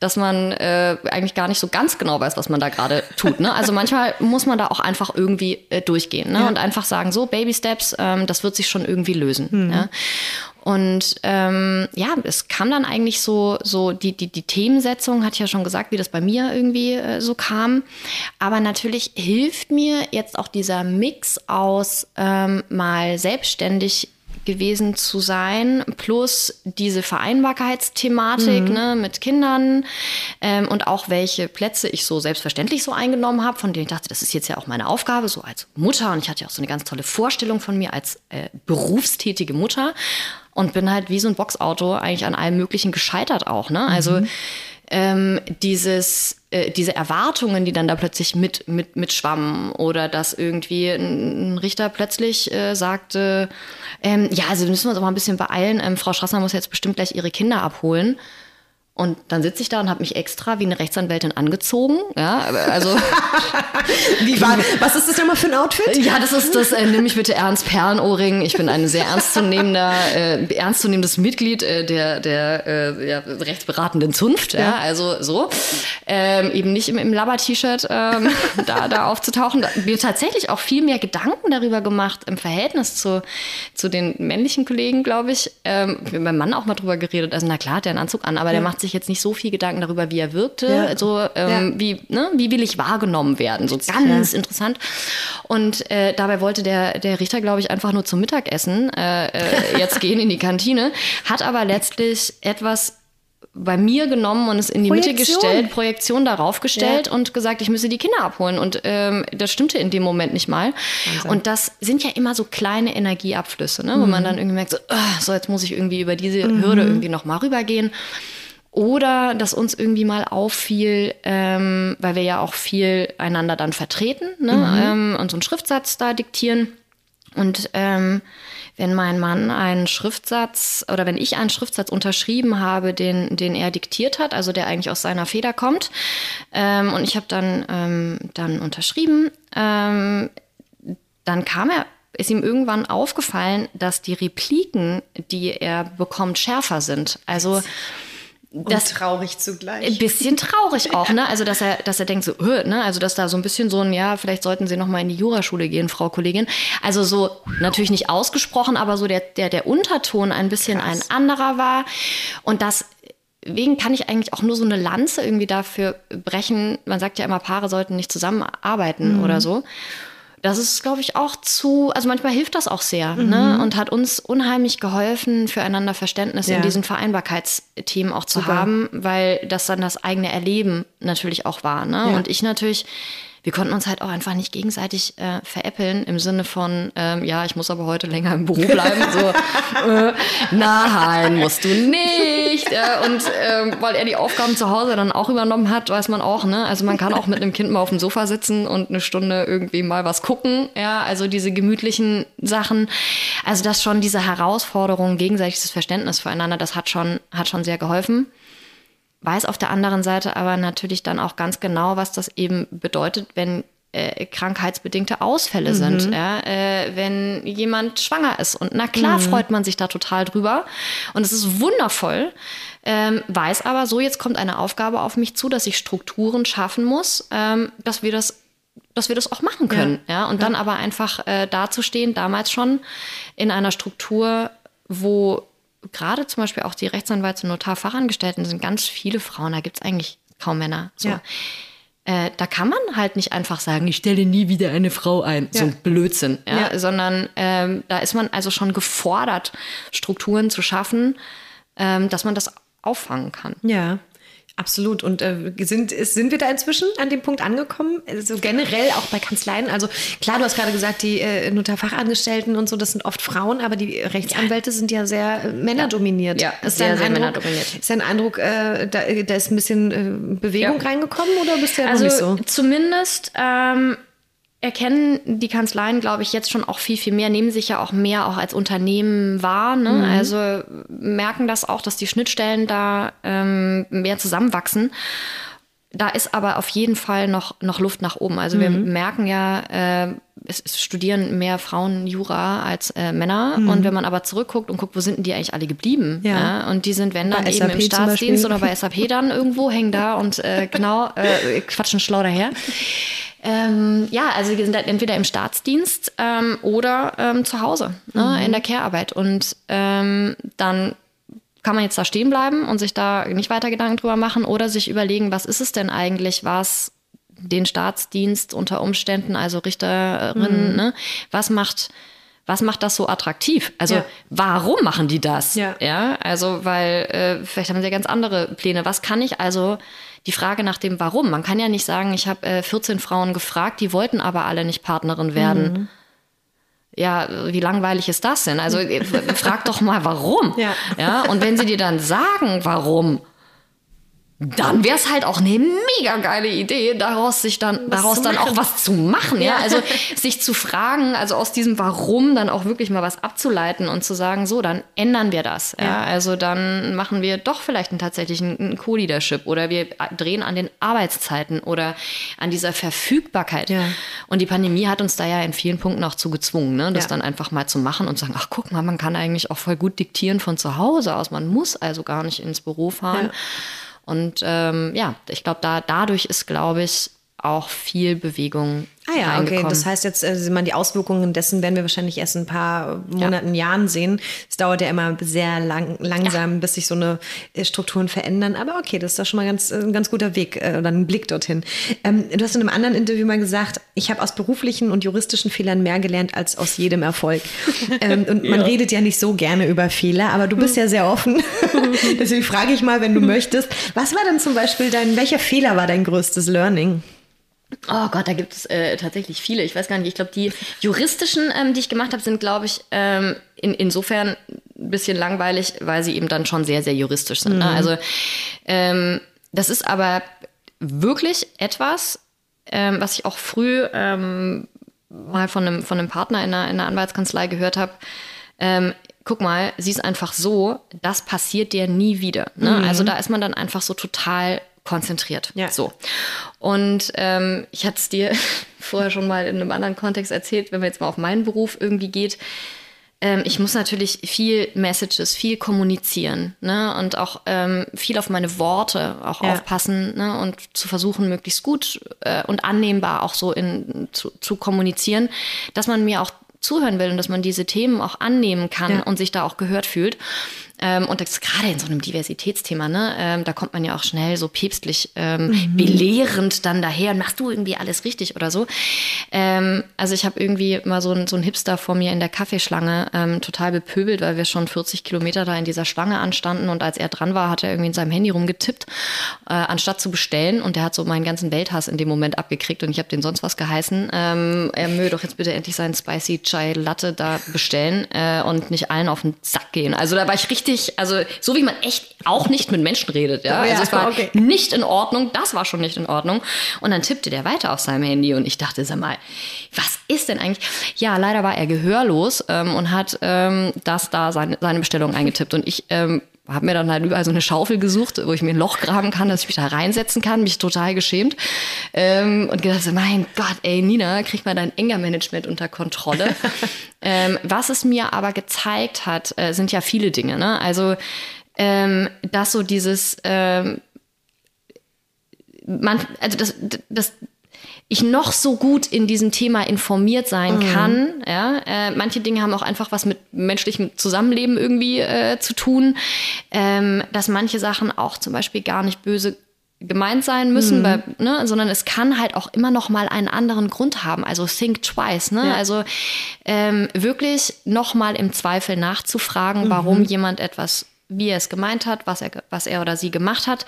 dass man äh, eigentlich gar nicht so ganz genau weiß, was man da gerade tut. Ne? Also manchmal muss man da auch einfach irgendwie äh, durchgehen ne? und einfach sagen, so Baby Steps, ähm, das wird sich schon irgendwie lösen. Ja? Und ähm, ja, es kam dann eigentlich so, so die, die, die Themensetzung, hatte ich ja schon gesagt, wie das bei mir irgendwie äh, so kam. Aber natürlich hilft mir jetzt auch dieser Mix aus ähm, mal selbstständig gewesen zu sein, plus diese Vereinbarkeitsthematik ne, mit Kindern ähm, und auch welche Plätze ich so selbstverständlich so eingenommen habe, von denen ich dachte, das ist jetzt ja auch meine Aufgabe, so als Mutter. Und ich hatte ja auch so eine ganz tolle Vorstellung von mir als äh, berufstätige Mutter und bin halt wie so ein Boxauto eigentlich an allem Möglichen gescheitert auch. Ne? Also ähm, dieses, äh, diese Erwartungen, die dann da plötzlich mit, mit, mitschwammen oder dass irgendwie ein, ein Richter plötzlich äh, sagte, ähm, ja, also müssen wir uns auch mal ein bisschen beeilen, ähm, Frau Strassner muss jetzt bestimmt gleich ihre Kinder abholen. Und dann sitze ich da und habe mich extra wie eine Rechtsanwältin angezogen. Ja, also Wie war, was ist das nochmal für ein Outfit? ja, das ist das. Äh, nimm mich bitte ernst, Perlenohrring. Ich bin ein sehr ernstzunehmender, äh, ernstzunehmendes Mitglied äh, der der äh, ja, rechtsberatenden Zunft. Ja, also so ähm, eben nicht im, im Labber-T-Shirt ähm, da da aufzutauchen. Da, mir tatsächlich auch viel mehr Gedanken darüber gemacht im Verhältnis zu zu den männlichen Kollegen, glaube ich. Ähm, mit meinem Mann auch mal drüber geredet. Also na klar, hat der einen Anzug an, aber der macht sich jetzt nicht so viel Gedanken darüber, wie er wirkte. Ja. So ähm, Ja. wie ne, wie will ich wahrgenommen werden? So ganz interessant. Und äh, dabei wollte der, der Richter, glaube ich, einfach nur zum Mittagessen äh, äh, jetzt gehen in die Kantine, hat aber letztlich etwas bei mir genommen und es in die Mitte Projektion. gestellt, Projektion darauf gestellt Ja. und gesagt, ich müsse die Kinder abholen. Und ähm, das stimmte in dem Moment nicht mal. Und das sind ja immer so kleine Energieabflüsse, ne? wo Mhm. man dann irgendwie merkt, so, "Ah, so jetzt muss ich irgendwie über diese Hürde irgendwie noch mal rübergehen. Oder dass uns irgendwie mal auffiel, ähm, weil wir ja auch viel einander dann vertreten ne? ähm, und so einen Schriftsatz da diktieren. Und ähm, wenn mein Mann einen Schriftsatz oder wenn ich einen Schriftsatz unterschrieben habe, den, den er diktiert hat, also der eigentlich aus seiner Feder kommt, ähm, und ich habe dann, ähm, dann unterschrieben, ähm, dann kam er, ist ihm irgendwann aufgefallen, dass die Repliken, die er bekommt, schärfer sind. Also das Und traurig zugleich. Ein bisschen traurig auch, ne? Also dass er, dass er denkt so, öh, ne? Also dass da so ein bisschen so ein, ja, vielleicht sollten Sie noch mal in die Juraschule gehen, Frau Kollegin. Also so natürlich nicht ausgesprochen, aber so der der der Unterton ein bisschen Krass. ein anderer war. Und das Deswegen kann ich eigentlich auch nur so eine Lanze irgendwie dafür brechen. Man sagt ja immer, Paare sollten nicht zusammenarbeiten mhm. oder so das ist, glaube ich, auch zu, also manchmal hilft das auch sehr ne? mhm. ne? und hat uns unheimlich geholfen, füreinander Verständnis ja. in diesen Vereinbarkeitsthemen auch zu Super. haben, weil das dann das eigene Erleben natürlich auch war. Ne? Ja. Und ich natürlich wir konnten uns halt auch einfach nicht gegenseitig äh, veräppeln im Sinne von, ähm, ja, ich muss aber heute länger im Büro bleiben. so, äh, nein, musst du nicht. Äh, und ähm, weil er die Aufgaben zu Hause dann auch übernommen hat, weiß man auch, ne? Also man kann auch mit einem Kind mal auf dem Sofa sitzen und eine Stunde irgendwie mal was gucken. Ja, also diese gemütlichen Sachen. Also das schon diese Herausforderung, gegenseitiges Verständnis füreinander, das hat schon, hat schon sehr geholfen weiß auf der anderen Seite aber natürlich dann auch ganz genau, was das eben bedeutet, wenn äh, krankheitsbedingte Ausfälle mhm. sind, ja? äh, wenn jemand schwanger ist. Und na klar mhm. freut man sich da total drüber. Und es ist wundervoll. Ähm, weiß aber so, jetzt kommt eine Aufgabe auf mich zu, dass ich Strukturen schaffen muss, ähm, dass wir das dass wir das auch machen können. Ja, ja? und ja. dann aber einfach äh, dazustehen, damals schon in einer Struktur, wo gerade zum Beispiel auch die Rechtsanwalts- und Notarfachangestellten sind ganz viele Frauen, da gibt es eigentlich kaum Männer. So. Ja. Äh, da kann man halt nicht einfach sagen, ich stelle nie wieder eine Frau ein. Ja. So ein Blödsinn. Ja? Sondern ähm, da ist man also schon gefordert, Strukturen zu schaffen, ähm, dass man das auffangen kann. Ja. Absolut. Und äh, sind, sind wir da inzwischen an dem Punkt angekommen? Also generell auch bei Kanzleien. Also klar, du hast gerade gesagt, die äh, Notarfachangestellten und so, das sind oft Frauen, aber die Rechtsanwälte sind ja sehr äh, männerdominiert. Ja, ist sehr, sehr Eindruck, männerdominiert. Ist dein Eindruck, äh, da, da, ist ein bisschen äh, Bewegung ja. reingekommen oder bist du ja also, nicht so? Zumindest ähm, erkennen die Kanzleien, glaube ich, jetzt schon auch viel, viel mehr, nehmen sich ja auch mehr auch als Unternehmen wahr. Ne? Mhm. Also merken das auch, dass die Schnittstellen da ähm, mehr zusammenwachsen. Da ist aber auf jeden Fall noch, noch Luft nach oben. Also mhm. wir merken ja, äh, es, es, studieren mehr Frauen Jura als äh, Männer. Mhm. Und wenn man aber zurückguckt und guckt, wo sind denn die eigentlich alle geblieben? Ja. ja? Und die sind, wenn dann bei eben SAP im Staatsdienst oder bei SAP dann irgendwo, hängen da und äh, genau äh, quatschen schlau daher. Ähm, ja, also wir sind halt entweder im Staatsdienst ähm, oder ähm, zu Hause ne, mhm. in der Care-Arbeit. Und ähm, dann kann man jetzt da stehen bleiben und sich da nicht weiter Gedanken drüber machen oder sich überlegen, was ist es denn eigentlich, was den Staatsdienst unter Umständen, also Richterinnen, mhm. ne, was macht was macht das so attraktiv? Also ja. warum machen die das? Ja, ja also weil äh, vielleicht haben sie ja ganz andere Pläne. Was kann ich also die Frage nach dem Warum. Man kann ja nicht sagen, ich habe äh, 14 Frauen gefragt, die wollten aber alle nicht Partnerin werden. Mhm. Ja, wie langweilig ist das denn? Also frag doch mal, warum. Ja. ja. Und wenn sie dir dann sagen, warum, dann wäre es halt auch eine mega geile Idee, daraus sich dann, was daraus dann auch was zu machen, ja. Also sich zu fragen, also aus diesem Warum dann auch wirklich mal was abzuleiten und zu sagen, so, dann ändern wir das. Ja. ja. Also dann machen wir doch vielleicht einen tatsächlichen einen Co-Leadership oder wir drehen an den Arbeitszeiten oder an dieser Verfügbarkeit. Ja. Und die Pandemie hat uns da ja in vielen Punkten auch zu gezwungen, ne? das ja. dann einfach mal zu machen und zu sagen, ach guck mal, man kann eigentlich auch voll gut diktieren von zu Hause aus. Man muss also gar nicht ins Büro fahren. Und ähm, ja, ich glaube, da, dadurch ist, glaube ich, auch viel Bewegung Ah ja, okay. Das heißt jetzt, äh, man die Auswirkungen dessen werden wir wahrscheinlich erst in ein paar Monaten, ja. Jahren sehen. Es dauert ja immer sehr lang, langsam, ja. bis sich so eine äh, Strukturen verändern. Aber okay, das ist doch schon mal ganz, äh, ein ganz guter Weg äh, oder ein Blick dorthin. Ähm, du hast in einem anderen Interview mal gesagt, ich habe aus beruflichen und juristischen Fehlern mehr gelernt als aus jedem Erfolg. ähm, und man ja. redet ja nicht so gerne über Fehler, aber du bist ja sehr offen. Deswegen frage ich mal, wenn du möchtest, was war denn zum Beispiel dein, welcher Fehler war dein größtes Learning? Oh Gott, da gibt es äh, tatsächlich viele. Ich weiß gar nicht. Ich glaube, die juristischen, ähm, die ich gemacht habe, sind, glaube ich, ähm, in, insofern ein bisschen langweilig, weil sie eben dann schon sehr, sehr juristisch sind. Ne? Mhm. Ne? Also ähm, das ist aber wirklich etwas, ähm, was ich auch früh ähm, mal von einem, von einem Partner in einer, in einer Anwaltskanzlei gehört habe. Ähm, guck mal, sie ist einfach so, das passiert dir nie wieder. Ne? Mhm. Also da ist man dann einfach so total konzentriert. Ja. So. Und ähm, ich hatte es dir vorher schon mal in einem anderen Kontext erzählt, wenn man jetzt mal auf meinen Beruf irgendwie geht. ähm, ich muss natürlich viel Messages, viel kommunizieren ne? und auch ähm, viel auf meine Worte auch ja. aufpassen ne? und zu versuchen, möglichst gut äh, und annehmbar auch so in, zu, zu kommunizieren, dass man mir auch zuhören will und dass man diese Themen auch annehmen kann ja. und sich da auch gehört fühlt. Ähm, und das gerade in so einem Diversitätsthema, ne, ähm, da kommt man ja auch schnell so päpstlich ähm, mhm. belehrend dann daher und machst du irgendwie alles richtig oder so. Ähm, also ich habe irgendwie mal so, ein, so einen Hipster vor mir in der Kaffeeschlange ähm, total bepöbelt, weil wir schon 40 Kilometer da in dieser Schlange anstanden und als er dran war, hat er irgendwie in seinem Handy rumgetippt, äh, anstatt zu bestellen und der hat so meinen ganzen Welthass in dem Moment abgekriegt und ich habe den sonst was geheißen. Ähm, er möge doch jetzt bitte endlich seinen Spicy Chai Latte da bestellen äh, und nicht allen auf den Sack gehen. Also da war ich richtig richtig, also so wie man echt auch nicht mit Menschen redet, ja. Also es war okay. nicht in Ordnung, das war schon nicht in Ordnung. Und dann tippte der weiter auf seinem Handy und ich dachte, sag mal, was ist denn eigentlich? Ja, leider war er gehörlos ähm, und hat ähm, das da seine, seine Bestellung eingetippt. Und ich ähm, habe mir dann halt überall so eine Schaufel gesucht, wo ich mir ein Loch graben kann, dass ich mich da reinsetzen kann, mich total geschämt ähm, und gedacht, mein Gott, ey Nina, krieg mal dein Enger-Management unter Kontrolle. ähm, was es mir aber gezeigt hat, äh, sind ja viele Dinge. Ne? Also ähm, dass so dieses ähm, man, also das, das, ich noch so gut in diesem Thema informiert sein mhm. kann. Ja, äh, manche Dinge haben auch einfach was mit menschlichem Zusammenleben irgendwie äh, zu tun, ähm, dass manche Sachen auch zum Beispiel gar nicht böse gemeint sein müssen, mhm. weil, ne, sondern es kann halt auch immer noch mal einen anderen Grund haben. Also think twice, ne? Ja. Also ähm, wirklich noch mal im Zweifel nachzufragen, mhm. warum jemand etwas wie er es gemeint hat, was er, was er oder sie gemacht hat.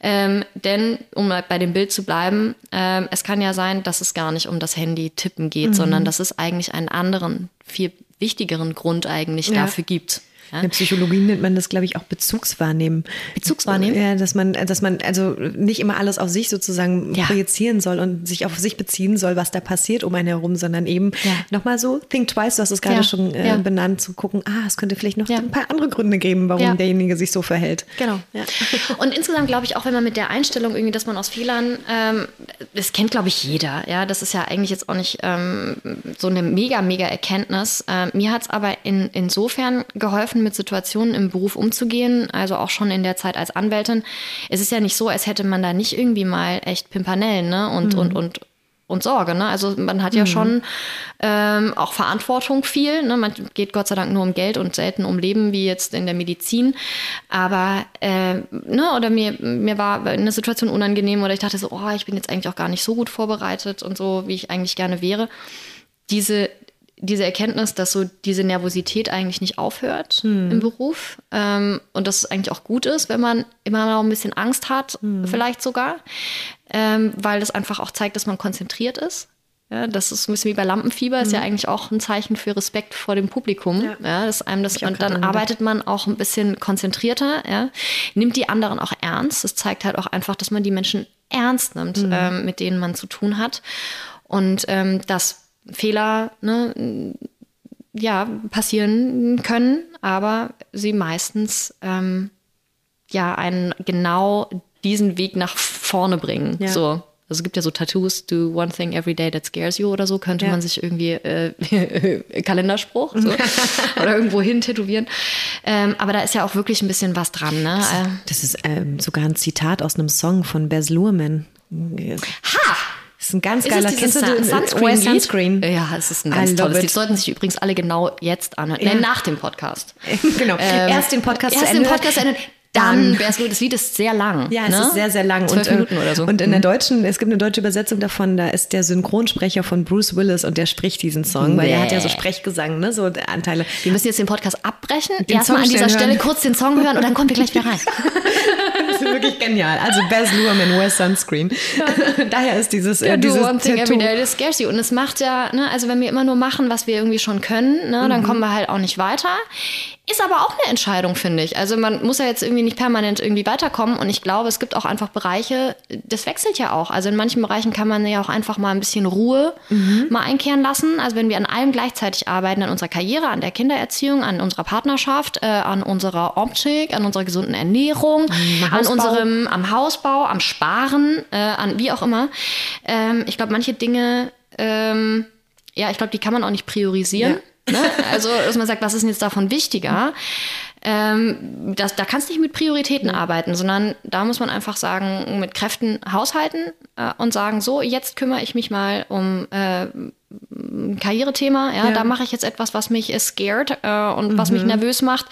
Ähm, denn, um bei dem Bild zu bleiben, ähm, es kann ja sein, dass es gar nicht um das Handy-Tippen geht, mhm. sondern dass es eigentlich einen anderen, viel wichtigeren Grund eigentlich ja. dafür gibt. Ja? In der Psychologie nennt man das, glaube ich, auch Bezugswahrnehmen. Bezugswahrnehmen? Ja, dass man, dass man also nicht immer alles auf sich sozusagen ja. projizieren soll und sich auf sich beziehen soll, was da passiert um einen herum, sondern eben ja. nochmal so, think twice, du hast es gerade schon äh, benannt, zu gucken, ah, es könnte vielleicht noch ein paar andere Gründe geben, warum derjenige sich so verhält. Genau. Und insgesamt glaube ich auch, wenn man mit der Einstellung irgendwie, dass man aus Fehlern, ähm, das kennt glaube ich jeder, ja, das ist ja eigentlich jetzt auch nicht ähm, so eine mega, mega Erkenntnis. Ähm, mir hat es aber in, insofern geholfen, mit Situationen im Beruf umzugehen, also auch schon in der Zeit als Anwältin. Es ist ja nicht so, als hätte man da nicht irgendwie mal echt Pimpanellen ne? und, mhm. und, und, und Sorge. Ne? Also man hat ja mhm. schon ähm, auch Verantwortung viel. Ne? Man geht Gott sei Dank nur um Geld und selten um Leben, wie jetzt in der Medizin. Aber äh, ne? oder mir, mir war eine Situation unangenehm oder ich dachte so, oh, ich bin jetzt eigentlich auch gar nicht so gut vorbereitet und so, wie ich eigentlich gerne wäre. Diese, diese Erkenntnis, dass so diese Nervosität eigentlich nicht aufhört hm. im Beruf ähm, und dass es eigentlich auch gut ist, wenn man immer noch ein bisschen Angst hat, hm. vielleicht sogar, ähm, weil das einfach auch zeigt, dass man konzentriert ist. Ja, das ist ein bisschen wie bei Lampenfieber, hm. ist ja hm. eigentlich auch ein Zeichen für Respekt vor dem Publikum. Ja. ja dass einem das, und dann arbeitet man auch ein bisschen konzentrierter, ja, nimmt die anderen auch ernst. Das zeigt halt auch einfach, dass man die Menschen ernst nimmt, hm. ähm, mit denen man zu tun hat. Und ähm, das Fehler ne, ja, passieren können, aber sie meistens ähm, ja einen genau diesen Weg nach vorne bringen. Ja. So. Also es gibt ja so Tattoos, do one thing every day that scares you oder so, könnte ja. man sich irgendwie äh, Kalenderspruch so, oder irgendwo hin tätowieren. Ähm, aber da ist ja auch wirklich ein bisschen was dran. Ne? Das, das ist ähm, sogar ein Zitat aus einem Song von Baz Luhrmann. Ha! Das ist ein ganz geiler ist Kennst du Sunscreen, Sunscreen? Ja, es ist ein ganz tolles Lied. Die sollten sich übrigens alle genau jetzt anhören. Ja. Nein, nach dem Podcast. genau. Ähm, erst den Podcast erst zu Ende. Den Podcast zu Ende dann wär's gut. Das Lied ist sehr lang. Ja, es ne? ist sehr, sehr lang. Zwölf und, äh, Minuten oder so. Und in der mhm. deutschen, es gibt eine deutsche Übersetzung davon, da ist der Synchronsprecher von Bruce Willis und der spricht diesen Song, weil er hat ja so Sprechgesang, ne, so Anteile. Wir müssen jetzt den Podcast abbrechen, erstmal an dieser Stelle kurz den Song hören und dann kommen wir gleich wieder rein. das ist wirklich genial. Also Baz Luhrmann, West Sunscreen. Daher ist dieses, äh, dieses one thing every day scares you. Und es macht ja, ne, also wenn wir immer nur machen, was wir irgendwie schon können, ne, dann mhm. kommen wir halt auch nicht weiter. Ist aber auch eine Entscheidung, finde ich. Also man muss ja jetzt irgendwie nicht permanent irgendwie weiterkommen. Und ich glaube, es gibt auch einfach Bereiche, das wechselt ja auch. Also in manchen Bereichen kann man ja auch einfach mal ein bisschen Ruhe mhm. mal einkehren lassen. Also wenn wir an allem gleichzeitig arbeiten, an unserer Karriere, an der Kindererziehung, an unserer Partnerschaft, äh, an unserer Optik, an unserer gesunden Ernährung, an unserem, am Hausbau, am Sparen, äh, an wie auch immer. Ähm, ich glaube, manche Dinge, ähm, ja, ich glaube, die kann man auch nicht priorisieren. Ja Ne? Also, dass man sagt, was ist denn jetzt davon wichtiger? Ähm, das, da kannst du nicht mit Prioritäten arbeiten, sondern da muss man einfach sagen, mit Kräften haushalten äh, und sagen, so, jetzt kümmere ich mich mal um äh, Karrierethema, ja, ja. da mache ich jetzt etwas, was mich scared äh, und mhm. was mich mhm. nervös macht.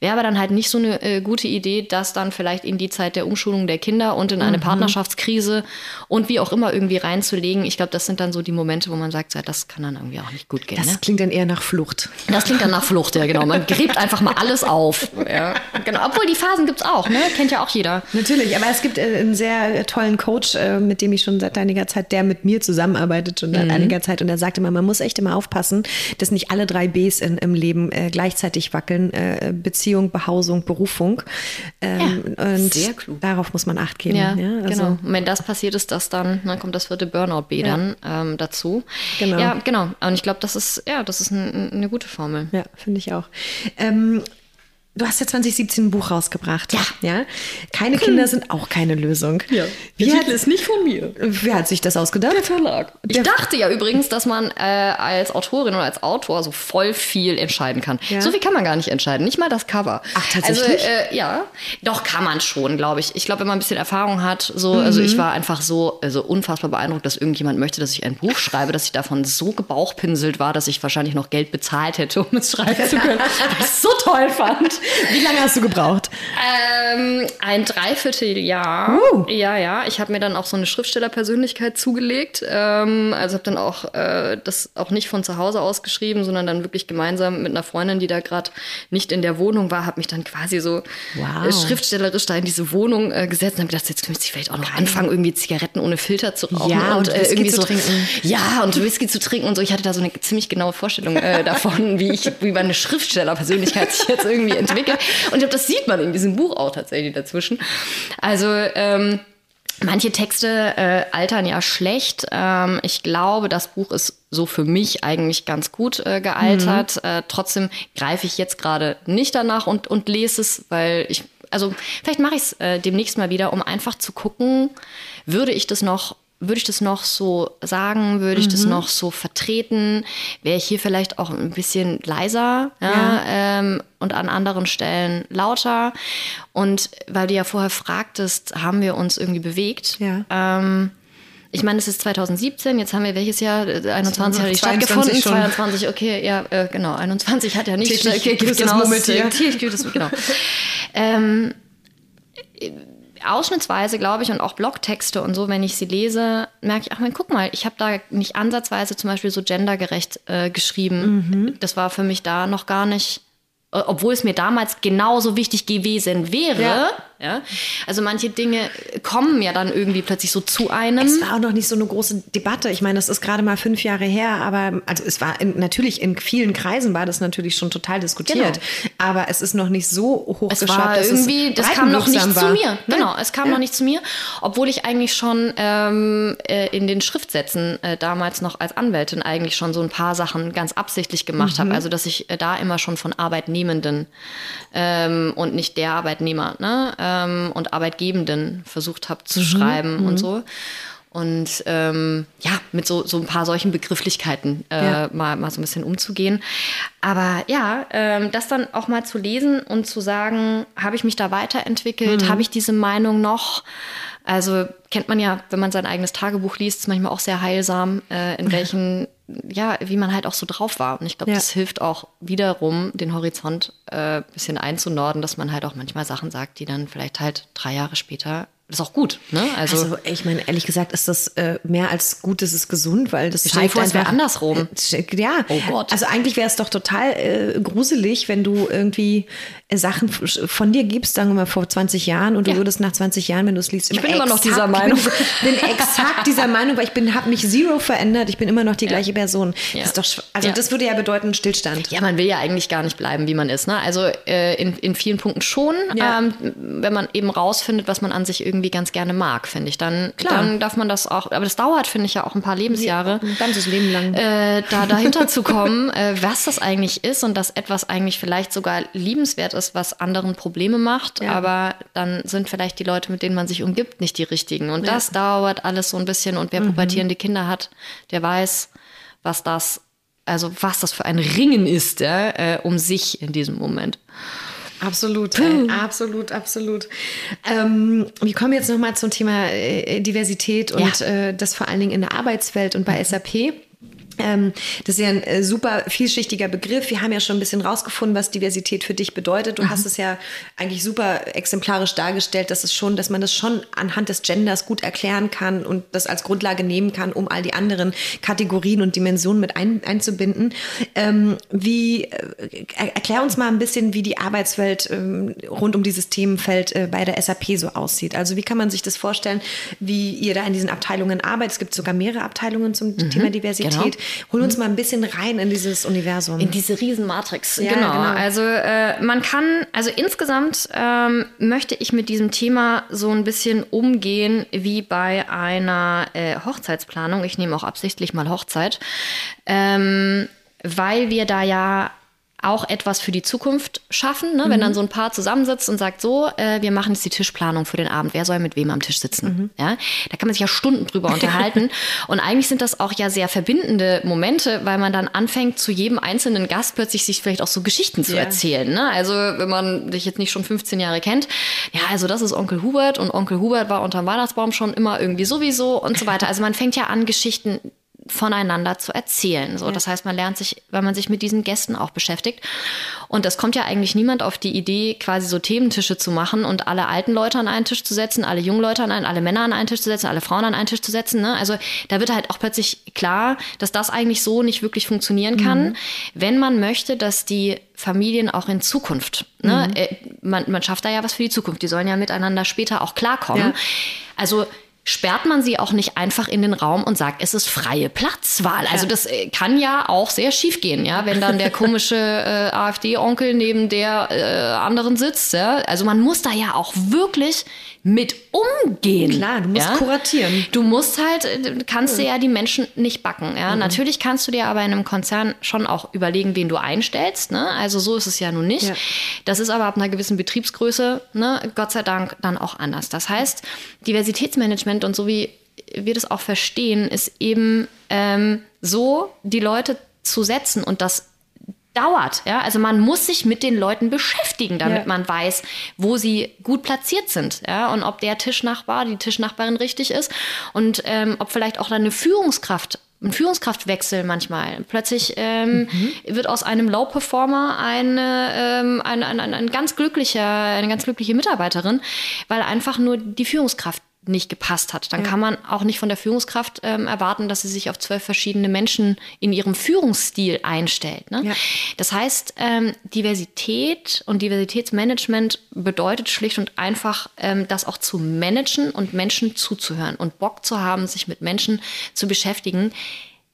Wäre aber dann halt nicht so eine äh, gute Idee, das dann vielleicht in die Zeit der Umschulung der Kinder und in eine mhm. Partnerschaftskrise und wie auch immer irgendwie reinzulegen. Ich glaube, das sind dann so die Momente, wo man sagt, ja, das kann dann irgendwie auch nicht gut gehen. Das ne? klingt dann eher nach Flucht. Das klingt dann nach Flucht, ja, genau. Man gräbt einfach mal alles auf. Ja, genau. Obwohl die Phasen gibt es auch, ne? Kennt ja auch jeder. Natürlich, aber es gibt äh, einen sehr tollen Coach, äh, mit dem ich schon seit einiger Zeit, der mit mir zusammenarbeitet, schon seit mhm. einiger Zeit. Und er sagte immer, man muss echt immer aufpassen, dass nicht alle drei Bs in, im Leben äh, gleichzeitig wackeln. Äh, Beziehung, Behausung, Berufung. Ähm, ja, und sehr klug. darauf muss man Acht geben. Ja, ja also. genau. Und wenn das passiert ist, das dann, dann kommt das vierte Burnout-B ja. dann ähm, dazu. Genau. Ja, genau. Und ich glaube, das ist, ja, das ist ein, eine gute Formel. Ja, finde ich auch. Ähm, Du hast ja 2017 ein Buch rausgebracht. Ja. ja? Keine Kinder sind auch keine Lösung. Ja. Der Titel ist nicht von mir. Wer hat sich das ausgedacht? Der Verlag. Ich dachte ja übrigens, dass man äh, als Autorin oder als Autor so voll viel entscheiden kann. Ja. So viel kann man gar nicht entscheiden. Nicht mal das Cover. Ach, tatsächlich? Also, äh, ja. Doch, kann man schon, glaube ich. Ich glaube, wenn man ein bisschen Erfahrung hat, so, mhm. also ich war einfach so also unfassbar beeindruckt, dass irgendjemand möchte, dass ich ein Buch schreibe, dass ich davon so gebauchpinselt war, dass ich wahrscheinlich noch Geld bezahlt hätte, um es schreiben zu können. weil ich es so toll fand. Wie lange hast du gebraucht? Ähm, ein Dreivierteljahr. Uh. Ja, ja. Ich habe mir dann auch so eine Schriftstellerpersönlichkeit zugelegt. Ähm, also habe dann auch äh, das auch nicht von zu Hause aus geschrieben, sondern dann wirklich gemeinsam mit einer Freundin, die da gerade nicht in der Wohnung war, habe mich dann quasi so wow. äh, schriftstellerisch da in diese Wohnung äh, gesetzt und habe gedacht, jetzt müsste ich vielleicht auch noch anfangen, irgendwie Zigaretten ohne Filter zu rauchen ja, und, und äh, irgendwie zu so, trinken. Ja, und Whisky zu trinken und so. Ich hatte da so eine ziemlich genaue Vorstellung äh, davon, wie ich, wie meine Schriftstellerpersönlichkeit sich jetzt irgendwie entwickelt. Und ich glaube, das sieht man in diesem Buch auch tatsächlich dazwischen. Also, ähm, Manche Texte äh, altern ja schlecht. Ähm, ich glaube, das Buch ist so für mich eigentlich ganz gut äh, gealtert. Mhm. Äh, trotzdem greife ich jetzt gerade nicht danach und, und lese es, weil ich, also vielleicht mache ich es äh, demnächst mal wieder, um einfach zu gucken, würde ich das noch würde ich das noch so sagen? Würde ich mhm. das noch so vertreten? Wäre ich hier vielleicht auch ein bisschen leiser ja, ja. Ähm, und an anderen Stellen lauter? Und weil du ja vorher fragtest, haben wir uns irgendwie bewegt? Ja. Ähm, ich meine, es ist 2017, jetzt haben wir welches Jahr? 21 hat die stattgefunden, schon. 22, okay, ja, äh, genau, 21 hat ja nicht stattgefunden. Genau, das, genau. ähm, ausschnittsweise, glaube ich, und auch Blogtexte und so, wenn ich sie lese, merke ich, ach man, guck mal, ich habe da nicht ansatzweise zum Beispiel so gendergerecht äh, geschrieben. Mhm. Das war für mich da noch gar nicht, obwohl es mir damals genauso wichtig gewesen wäre. Ja. Ja? Also manche Dinge kommen ja dann irgendwie plötzlich so zu einem. Es war auch noch nicht so eine große Debatte. Ich meine, das ist gerade mal fünf Jahre her, aber also es war in, natürlich in vielen Kreisen war das natürlich schon total diskutiert. Genau. Aber es ist noch nicht so hochgeschraubt. Es war irgendwie, das kam noch nicht war. zu mir. Ne? Genau, es kam ja. noch nicht zu mir, obwohl ich eigentlich schon ähm, äh, in den Schriftsätzen äh, damals noch als Anwältin eigentlich schon so ein paar Sachen ganz absichtlich gemacht mhm. habe. Also dass ich äh, da immer schon von Arbeitnehmenden ähm, und nicht der Arbeitnehmer. Ne? Ähm, und Arbeitgebenden versucht habe zu mhm. schreiben mhm. und so. Und ähm, ja, mit so, so ein paar solchen Begrifflichkeiten äh, ja. mal, mal so ein bisschen umzugehen. Aber ja, ähm, das dann auch mal zu lesen und zu sagen, habe ich mich da weiterentwickelt? Mhm. Habe ich diese Meinung noch? Also kennt man ja, wenn man sein eigenes Tagebuch liest, ist manchmal auch sehr heilsam, äh, in welchen, ja, wie man halt auch so drauf war. Und ich glaube, ja. das hilft auch wiederum, den Horizont äh, bisschen einzunorden, dass man halt auch manchmal Sachen sagt, die dann vielleicht halt drei Jahre später ist auch gut, ne? Also, also ich meine, ehrlich gesagt ist das äh, mehr als gut, das ist gesund, weil das zeigt vor, es wäre andersrum. Äh, ja, oh Gott. Also eigentlich wäre es doch total äh, gruselig, wenn du irgendwie äh, Sachen von dir gibst, sagen wir mal vor 20 Jahren und du ja. würdest nach 20 Jahren, wenn du es liest, immer ich bin immer noch dieser Meinung. Ich bin, bin exakt dieser Meinung, weil ich bin habe mich zero verändert, ich bin immer noch die ja. gleiche Person. Ja. Das ist doch also das würde ja bedeuten Stillstand. Ja, man will ja eigentlich gar nicht bleiben, wie man ist, ne? Also äh, in, in vielen Punkten schon, ähm, wenn man eben rausfindet, was man an sich irgendwie irgendwie ganz gerne mag, finde ich. Dann, Klar. dann darf man das auch, aber das dauert, finde ich, ja auch ein paar Lebensjahre. Ein ganzes Leben lang. Äh, da dahinter zu kommen, äh, was das eigentlich ist und dass etwas eigentlich vielleicht sogar liebenswert ist, was anderen Probleme macht, ja. aber dann sind vielleicht die Leute, mit denen man sich umgibt, nicht die richtigen. Und ja. das dauert alles so ein bisschen. Und wer mhm. pubertierende Kinder hat, der weiß, was das also was das für ein Ringen ist, ja, äh, um sich in diesem Moment. Absolut, äh, absolut, absolut. Ähm, wir kommen jetzt nochmal zum Thema äh, Diversität und ja. äh, das vor allen Dingen in der Arbeitswelt und bei SAP. Ähm, das ist ja ein äh, super vielschichtiger Begriff. Wir haben ja schon ein bisschen rausgefunden, was Diversität für dich bedeutet. Du mhm. hast es ja eigentlich super exemplarisch dargestellt, dass es schon, dass man das schon anhand des Genders gut erklären kann und das als Grundlage nehmen kann, um all die anderen Kategorien und Dimensionen mit ein, einzubinden. Ähm, wie äh, erklär uns mal ein bisschen, wie die Arbeitswelt ähm, rund um dieses Themenfeld äh, bei der SAP so aussieht. Also wie kann man sich das vorstellen, wie ihr da in diesen Abteilungen arbeitet? Es gibt sogar mehrere Abteilungen zum mhm. Thema Diversität. Genau. Hol uns mal ein bisschen rein in dieses Universum. In diese Riesenmatrix. Ja, genau. genau. Also äh, man kann, also insgesamt ähm, möchte ich mit diesem Thema so ein bisschen umgehen wie bei einer äh, Hochzeitsplanung. Ich nehme auch absichtlich mal Hochzeit, ähm, weil wir da ja auch etwas für die Zukunft schaffen, ne? Mhm. wenn dann so ein Paar zusammensitzt und sagt, so, äh, wir machen jetzt die Tischplanung für den Abend, wer soll mit wem am Tisch sitzen? Mhm. Ja? Da kann man sich ja Stunden drüber unterhalten. und eigentlich sind das auch ja sehr verbindende Momente, weil man dann anfängt, zu jedem einzelnen Gast plötzlich sich vielleicht auch so Geschichten zu ja. erzählen. Ne? Also wenn man dich jetzt nicht schon 15 Jahre kennt, ja, also das ist Onkel Hubert und Onkel Hubert war unterm Weihnachtsbaum schon immer irgendwie sowieso und so weiter. Also man fängt ja an, Geschichten voneinander zu erzählen. So, ja. das heißt, man lernt sich, weil man sich mit diesen Gästen auch beschäftigt. Und das kommt ja eigentlich niemand auf die Idee, quasi so Thementische zu machen und alle alten Leute an einen Tisch zu setzen, alle jungen Leute an einen, alle Männer an einen Tisch zu setzen, alle Frauen an einen Tisch zu setzen. Ne? Also da wird halt auch plötzlich klar, dass das eigentlich so nicht wirklich funktionieren kann, mhm. wenn man möchte, dass die Familien auch in Zukunft, ne? Mhm. Äh, man, man schafft da ja was für die Zukunft. Die sollen ja miteinander später auch klarkommen. Ja. Also sperrt man sie auch nicht einfach in den Raum und sagt, es ist freie Platzwahl. Also das äh, kann ja auch sehr schief gehen, ja, wenn dann der komische äh, AfD-Onkel neben der äh, anderen sitzt. Ja? Also man muss da ja auch wirklich mit umgehen. Klar, du musst ja? kuratieren. Du musst halt, äh, kannst dir ja die Menschen nicht backen. Ja? Mhm. Natürlich kannst du dir aber in einem Konzern schon auch überlegen, wen du einstellst. Ne? Also so ist es ja nun nicht. Ja. Das ist aber ab einer gewissen Betriebsgröße, ne, Gott sei Dank, dann auch anders. Das heißt, Diversitätsmanagement und so wie wir das auch verstehen, ist eben ähm, so, die Leute zu setzen und das dauert. Ja? Also man muss sich mit den Leuten beschäftigen, damit ja. man weiß, wo sie gut platziert sind. Ja? Und ob der Tischnachbar, die Tischnachbarin richtig ist und ähm, ob vielleicht auch eine Führungskraft ein Führungskraftwechsel manchmal. Plötzlich ähm, mhm. wird aus einem Low-Performer eine, ähm, ein, ein, ein, ein ganz glücklicher, eine ganz glückliche Mitarbeiterin, weil einfach nur die Führungskraft nicht gepasst hat. Dann ja. kann man auch nicht von der Führungskraft ähm, erwarten, dass sie sich auf zwölf verschiedene Menschen in ihrem Führungsstil einstellt. Ne? Ja. Das heißt, ähm, Diversität und Diversitätsmanagement bedeutet schlicht und einfach, ähm, das auch zu managen und Menschen zuzuhören und Bock zu haben, sich mit Menschen zu beschäftigen,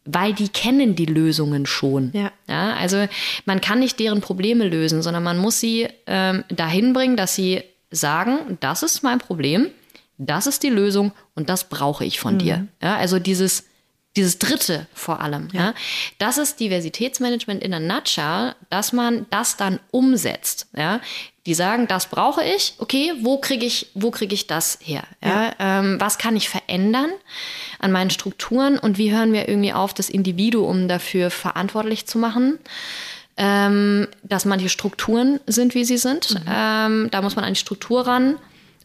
weil die kennen die Lösungen schon. Ja. ja. also man kann nicht deren Probleme lösen, sondern man muss sie ähm, dahin bringen, dass sie sagen, das ist mein Problem das ist die Lösung und das brauche ich von mhm. dir. Ja, also dieses, dieses Dritte vor allem. Ja. ja. Das ist Diversitätsmanagement in der Nutshell, dass man das dann umsetzt. Ja. Die sagen, das brauche ich, okay, wo kriege ich, wo kriege ich das her? Ja. ja. Ähm, was kann ich verändern an meinen Strukturen und wie hören wir irgendwie auf, das Individuum dafür verantwortlich zu machen? Ähm, dass manche Strukturen sind, wie sie sind. Mhm. Ähm, da muss man an die Struktur ran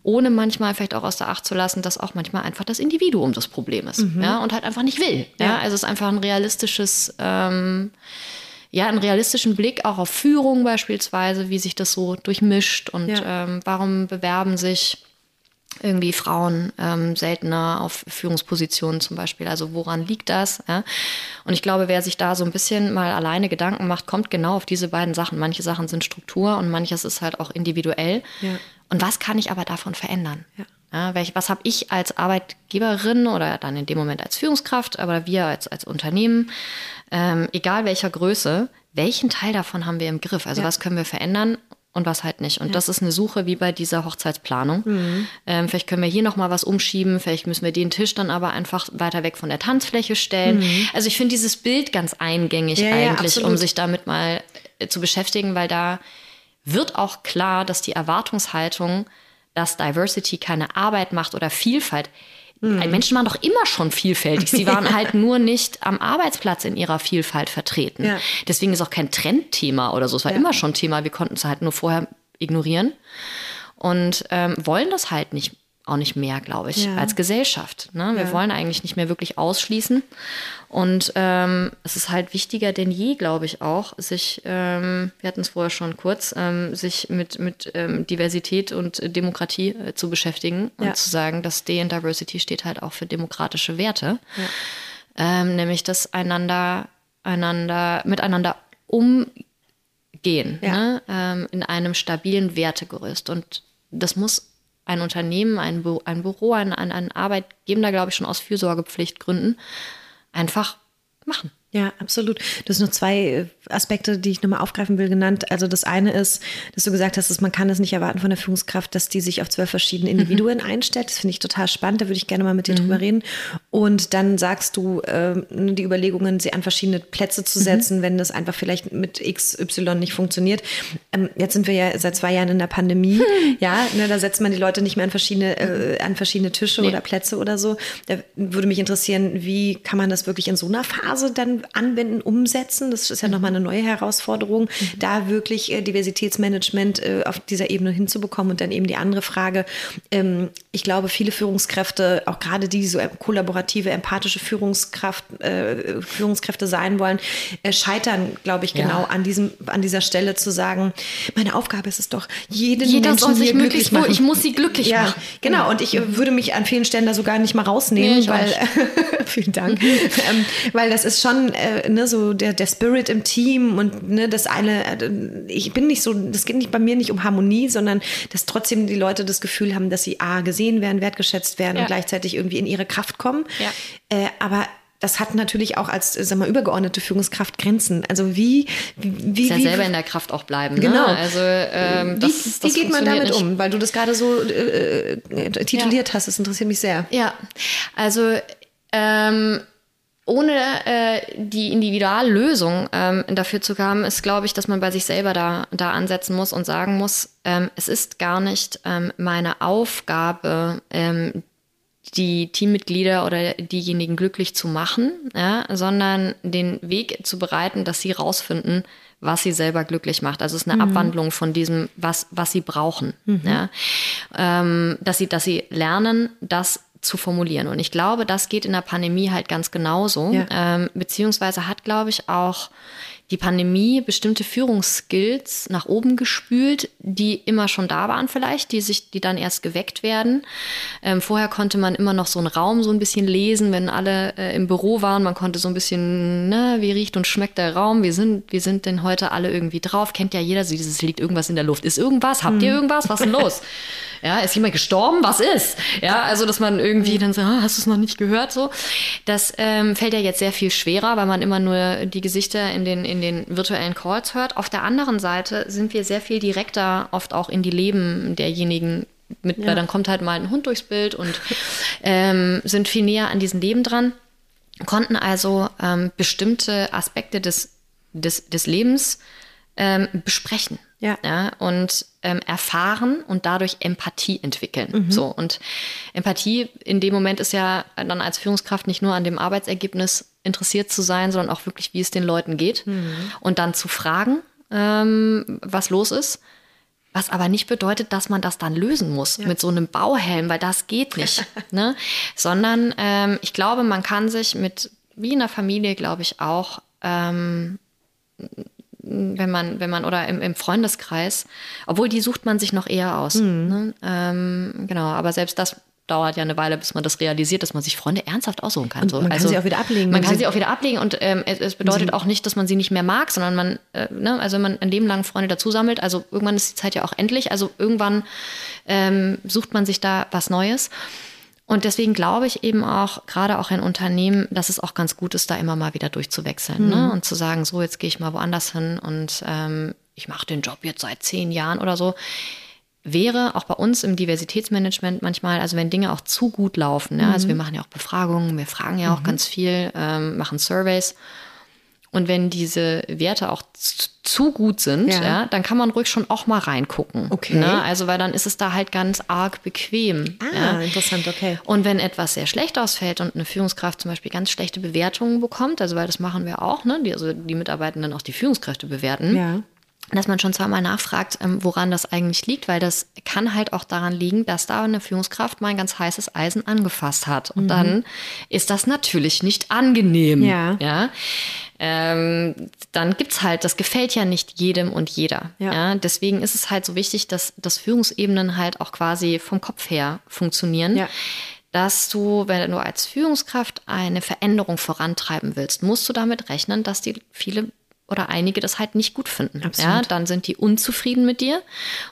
ohne manchmal vielleicht auch aus der Acht zu lassen, dass auch manchmal einfach das Individuum das Problem ist mhm. ja, und halt einfach nicht will. Ja. ja. Also es ist einfach ein realistisches, ähm, ja, einen realistischen Blick auch auf Führung beispielsweise, wie sich das so durchmischt und ja. ähm, warum bewerben sich irgendwie Frauen ähm, seltener auf Führungspositionen zum Beispiel. Also woran liegt das? Ja? Und ich glaube, wer sich da so ein bisschen mal alleine Gedanken macht, kommt genau auf diese beiden Sachen. Manche Sachen sind Struktur und manches ist halt auch individuell. Ja. Und was kann ich aber davon verändern? Ja. Ja, welch, was habe ich als Arbeitgeberin oder dann in dem Moment als Führungskraft, aber wir als, als Unternehmen, ähm, egal welcher Größe, welchen Teil davon haben wir im Griff? Also ja. was können wir verändern und was halt nicht. Und ja. das ist eine Suche wie bei dieser Hochzeitsplanung. Mhm. Ähm, vielleicht können wir hier noch mal was umschieben, vielleicht müssen wir den Tisch dann aber einfach weiter weg von der Tanzfläche stellen. Mhm. Also ich finde dieses Bild ganz eingängig eigentlich, um sich damit mal äh, zu beschäftigen, weil da wird auch klar, dass die Erwartungshaltung, dass Diversity keine Arbeit macht oder Vielfalt, mhm. Menschen waren doch immer schon vielfältig. Sie waren halt nur nicht am Arbeitsplatz in ihrer Vielfalt vertreten. Ja. Deswegen ist auch kein Trendthema oder so. Es war ja. immer schon Thema. Wir konnten es halt nur vorher ignorieren und ähm, wollen das halt nicht auch nicht mehr, glaube ich, ja. als Gesellschaft. Ne? Wir ja. wollen eigentlich nicht mehr wirklich ausschließen. Und ähm, es ist halt wichtiger denn je, glaube ich, auch, sich, ähm, wir hatten es vorher schon kurz, ähm, sich mit, mit ähm, Diversität und Demokratie äh, zu beschäftigen ja. und zu sagen, dass D in Diversity steht halt auch für demokratische Werte. Ähm, nämlich, dass einander, einander, miteinander umgehen ne? Ähm, in einem stabilen Wertegerüst. Und das muss ein Unternehmen, ein, Büro, ein, Büro ein, ein, ein Arbeitgeber, glaube ich, schon aus Fürsorgepflichtgründen einfach machen. Ja, absolut. Du hast nur zwei äh, Aspekte, die ich nochmal aufgreifen will, genannt. Also das eine ist, dass du gesagt hast, dass man kann es nicht erwarten von der Führungskraft, dass die sich auf zwölf verschiedene Individuen mhm. einstellt. Das finde ich total spannend. Da würde ich gerne mal mit dir mhm. drüber reden. Und dann sagst du äh, die Überlegungen, sie an verschiedene Plätze zu setzen, mhm. wenn das einfach vielleicht mit XY nicht funktioniert. Ähm, jetzt sind wir ja seit zwei Jahren in der Pandemie. Ja, ne, da setzt man die Leute nicht mehr an verschiedene, äh, an verschiedene Tische nee. oder Plätze oder so. Da würde mich interessieren, wie kann man das wirklich in so einer Phase dann anwenden, umsetzen? Das ist ja nochmal eine neue Herausforderung, mhm. da wirklich äh, Diversitätsmanagement äh, auf dieser Ebene hinzubekommen. Und dann eben die andere Frage. Ähm, ich glaube, viele Führungskräfte, auch gerade die, die so kollaborative, empathische Führungskraft, äh, Führungskräfte sein wollen, äh, scheitern, glaube ich, genau ja. an, diesem, an dieser Stelle zu sagen, meine Aufgabe ist es doch, jeden Jeder Menschen soll sich glücklich machen. Ich muss sie glücklich ja, machen. Genau, und ich äh, würde mich an vielen Stellen da sogar nicht mal rausnehmen, nee, weil, vielen Dank, ähm, weil das ist schon äh, ne, so der, der Spirit im Team und ne, das eine, äh, ich bin nicht so, das geht nicht bei mir nicht um Harmonie, sondern dass trotzdem die Leute das Gefühl haben, dass sie A, gesehen werden, wertgeschätzt werden ja. und gleichzeitig irgendwie in ihre Kraft kommen. Ja. Äh, aber das hat natürlich auch als sag mal, übergeordnete Führungskraft Grenzen. Also wie wie, wie ja wie, selber in der Kraft auch bleiben. Ne? Genau. Also ähm, das, wie, das wie geht man damit nicht. um? Weil du das gerade so äh, äh, tituliert ja. hast. Das interessiert mich sehr. Ja, also ähm, ohne äh, die Individuallösung ähm, dafür zu haben, ist, glaube ich, dass man bei sich selber da, da ansetzen muss und sagen muss, ähm, es ist gar nicht ähm, meine Aufgabe, ähm, die Teammitglieder oder diejenigen glücklich zu machen, ja, sondern den Weg zu bereiten, dass sie rausfinden, was sie selber glücklich macht. Also es ist eine mhm. Abwandlung von diesem, was, was sie brauchen. Mhm. Ja. Ähm, dass, sie, dass sie lernen, dass zu formulieren. Und ich glaube, das geht in der Pandemie halt ganz genauso. Ja. Ähm, beziehungsweise hat, glaube ich, auch die Pandemie bestimmte Führungsskills nach oben gespült, die immer schon da waren vielleicht, die sich, die dann erst geweckt werden. Ähm, vorher konnte man immer noch so einen Raum so ein bisschen lesen, wenn alle äh, im Büro waren. Man konnte so ein bisschen, ne, wie riecht und schmeckt der Raum? Wie sind, wie sind denn heute alle irgendwie drauf? Kennt ja jeder so dieses liegt irgendwas in der Luft. Ist irgendwas? Habt ihr hm. irgendwas? Was ist denn los? Ja, ist jemand gestorben? Was ist? Ja, also dass man irgendwie dann so, ah, hast du es noch nicht gehört? So, das ähm, fällt ja jetzt sehr viel schwerer, weil man immer nur die Gesichter in den in den virtuellen Calls hört. Auf der anderen Seite sind wir sehr viel direkter, oft auch in die Leben derjenigen mit, ja. weil dann kommt halt mal ein Hund durchs Bild und ähm, sind viel näher an diesem Leben dran, konnten also ähm, bestimmte Aspekte des, des, des Lebens ähm, besprechen. Ja. ja und ähm, erfahren und dadurch Empathie entwickeln. Mhm. So und Empathie in dem Moment ist ja dann als Führungskraft nicht nur an dem Arbeitsergebnis interessiert zu sein, sondern auch wirklich, wie es den Leuten geht mhm. und dann zu fragen, ähm, was los ist. Was aber nicht bedeutet, dass man das dann lösen muss ja. mit so einem Bauhelm, weil das geht nicht. ne? Sondern ähm, ich glaube, man kann sich mit, wie in der Familie, glaube ich, auch ähm, wenn man, wenn man, oder im, im, Freundeskreis, obwohl die sucht man sich noch eher aus. Mhm. Ne? Ähm, genau, aber selbst das dauert ja eine Weile, bis man das realisiert, dass man sich Freunde ernsthaft aussuchen kann. Und man also, kann sie auch wieder ablegen. Man kann sie, sie auch wieder ablegen und ähm, es, es, bedeutet auch nicht, dass man sie nicht mehr mag, sondern man, äh, ne, also wenn man ein Leben lang Freunde dazu sammelt, also irgendwann ist die Zeit ja auch endlich, also irgendwann ähm, sucht man sich da was Neues. Und deswegen glaube ich eben auch, gerade auch in Unternehmen, dass es auch ganz gut ist, da immer mal wieder durchzuwechseln ne? mhm. ne? und zu sagen, so, jetzt gehe ich mal woanders hin und ähm, ich mache den Job jetzt seit zehn Jahren oder so. Wäre auch bei uns im Diversitätsmanagement manchmal, also wenn Dinge auch zu gut laufen, ja, also mhm. also wir machen ja auch Befragungen, wir fragen ja auch mhm. ganz viel, ähm, machen Surveys. Und wenn diese Werte auch zu gut sind, ja. ja. dann kann man ruhig schon auch mal reingucken. Okay. Ne? Also, weil dann ist es da halt ganz arg bequem. Ah, ja. interessant, okay. Und wenn etwas sehr schlecht ausfällt und eine Führungskraft zum Beispiel ganz schlechte Bewertungen bekommt, also weil das machen wir auch, ne? die, also die Mitarbeitenden auch die Führungskräfte bewerten. Ja dass man schon zweimal nachfragt, ähm, woran das eigentlich liegt, weil das kann halt auch daran liegen, dass da eine Führungskraft mal ein ganz heißes Eisen angefasst hat. Und mhm. dann ist das natürlich nicht angenehm. Ja. ja? Ähm, dann es halt, das gefällt ja nicht jedem und jeder. Ja. ja. Deswegen ist es halt so wichtig, dass, dass Führungsebenen halt auch quasi vom Kopf her funktionieren. Ja dass du, wenn du als Führungskraft eine Veränderung vorantreiben willst, musst du damit rechnen, dass die viele oder einige das halt nicht gut finden. Absolut. Ja, dann sind die unzufrieden mit dir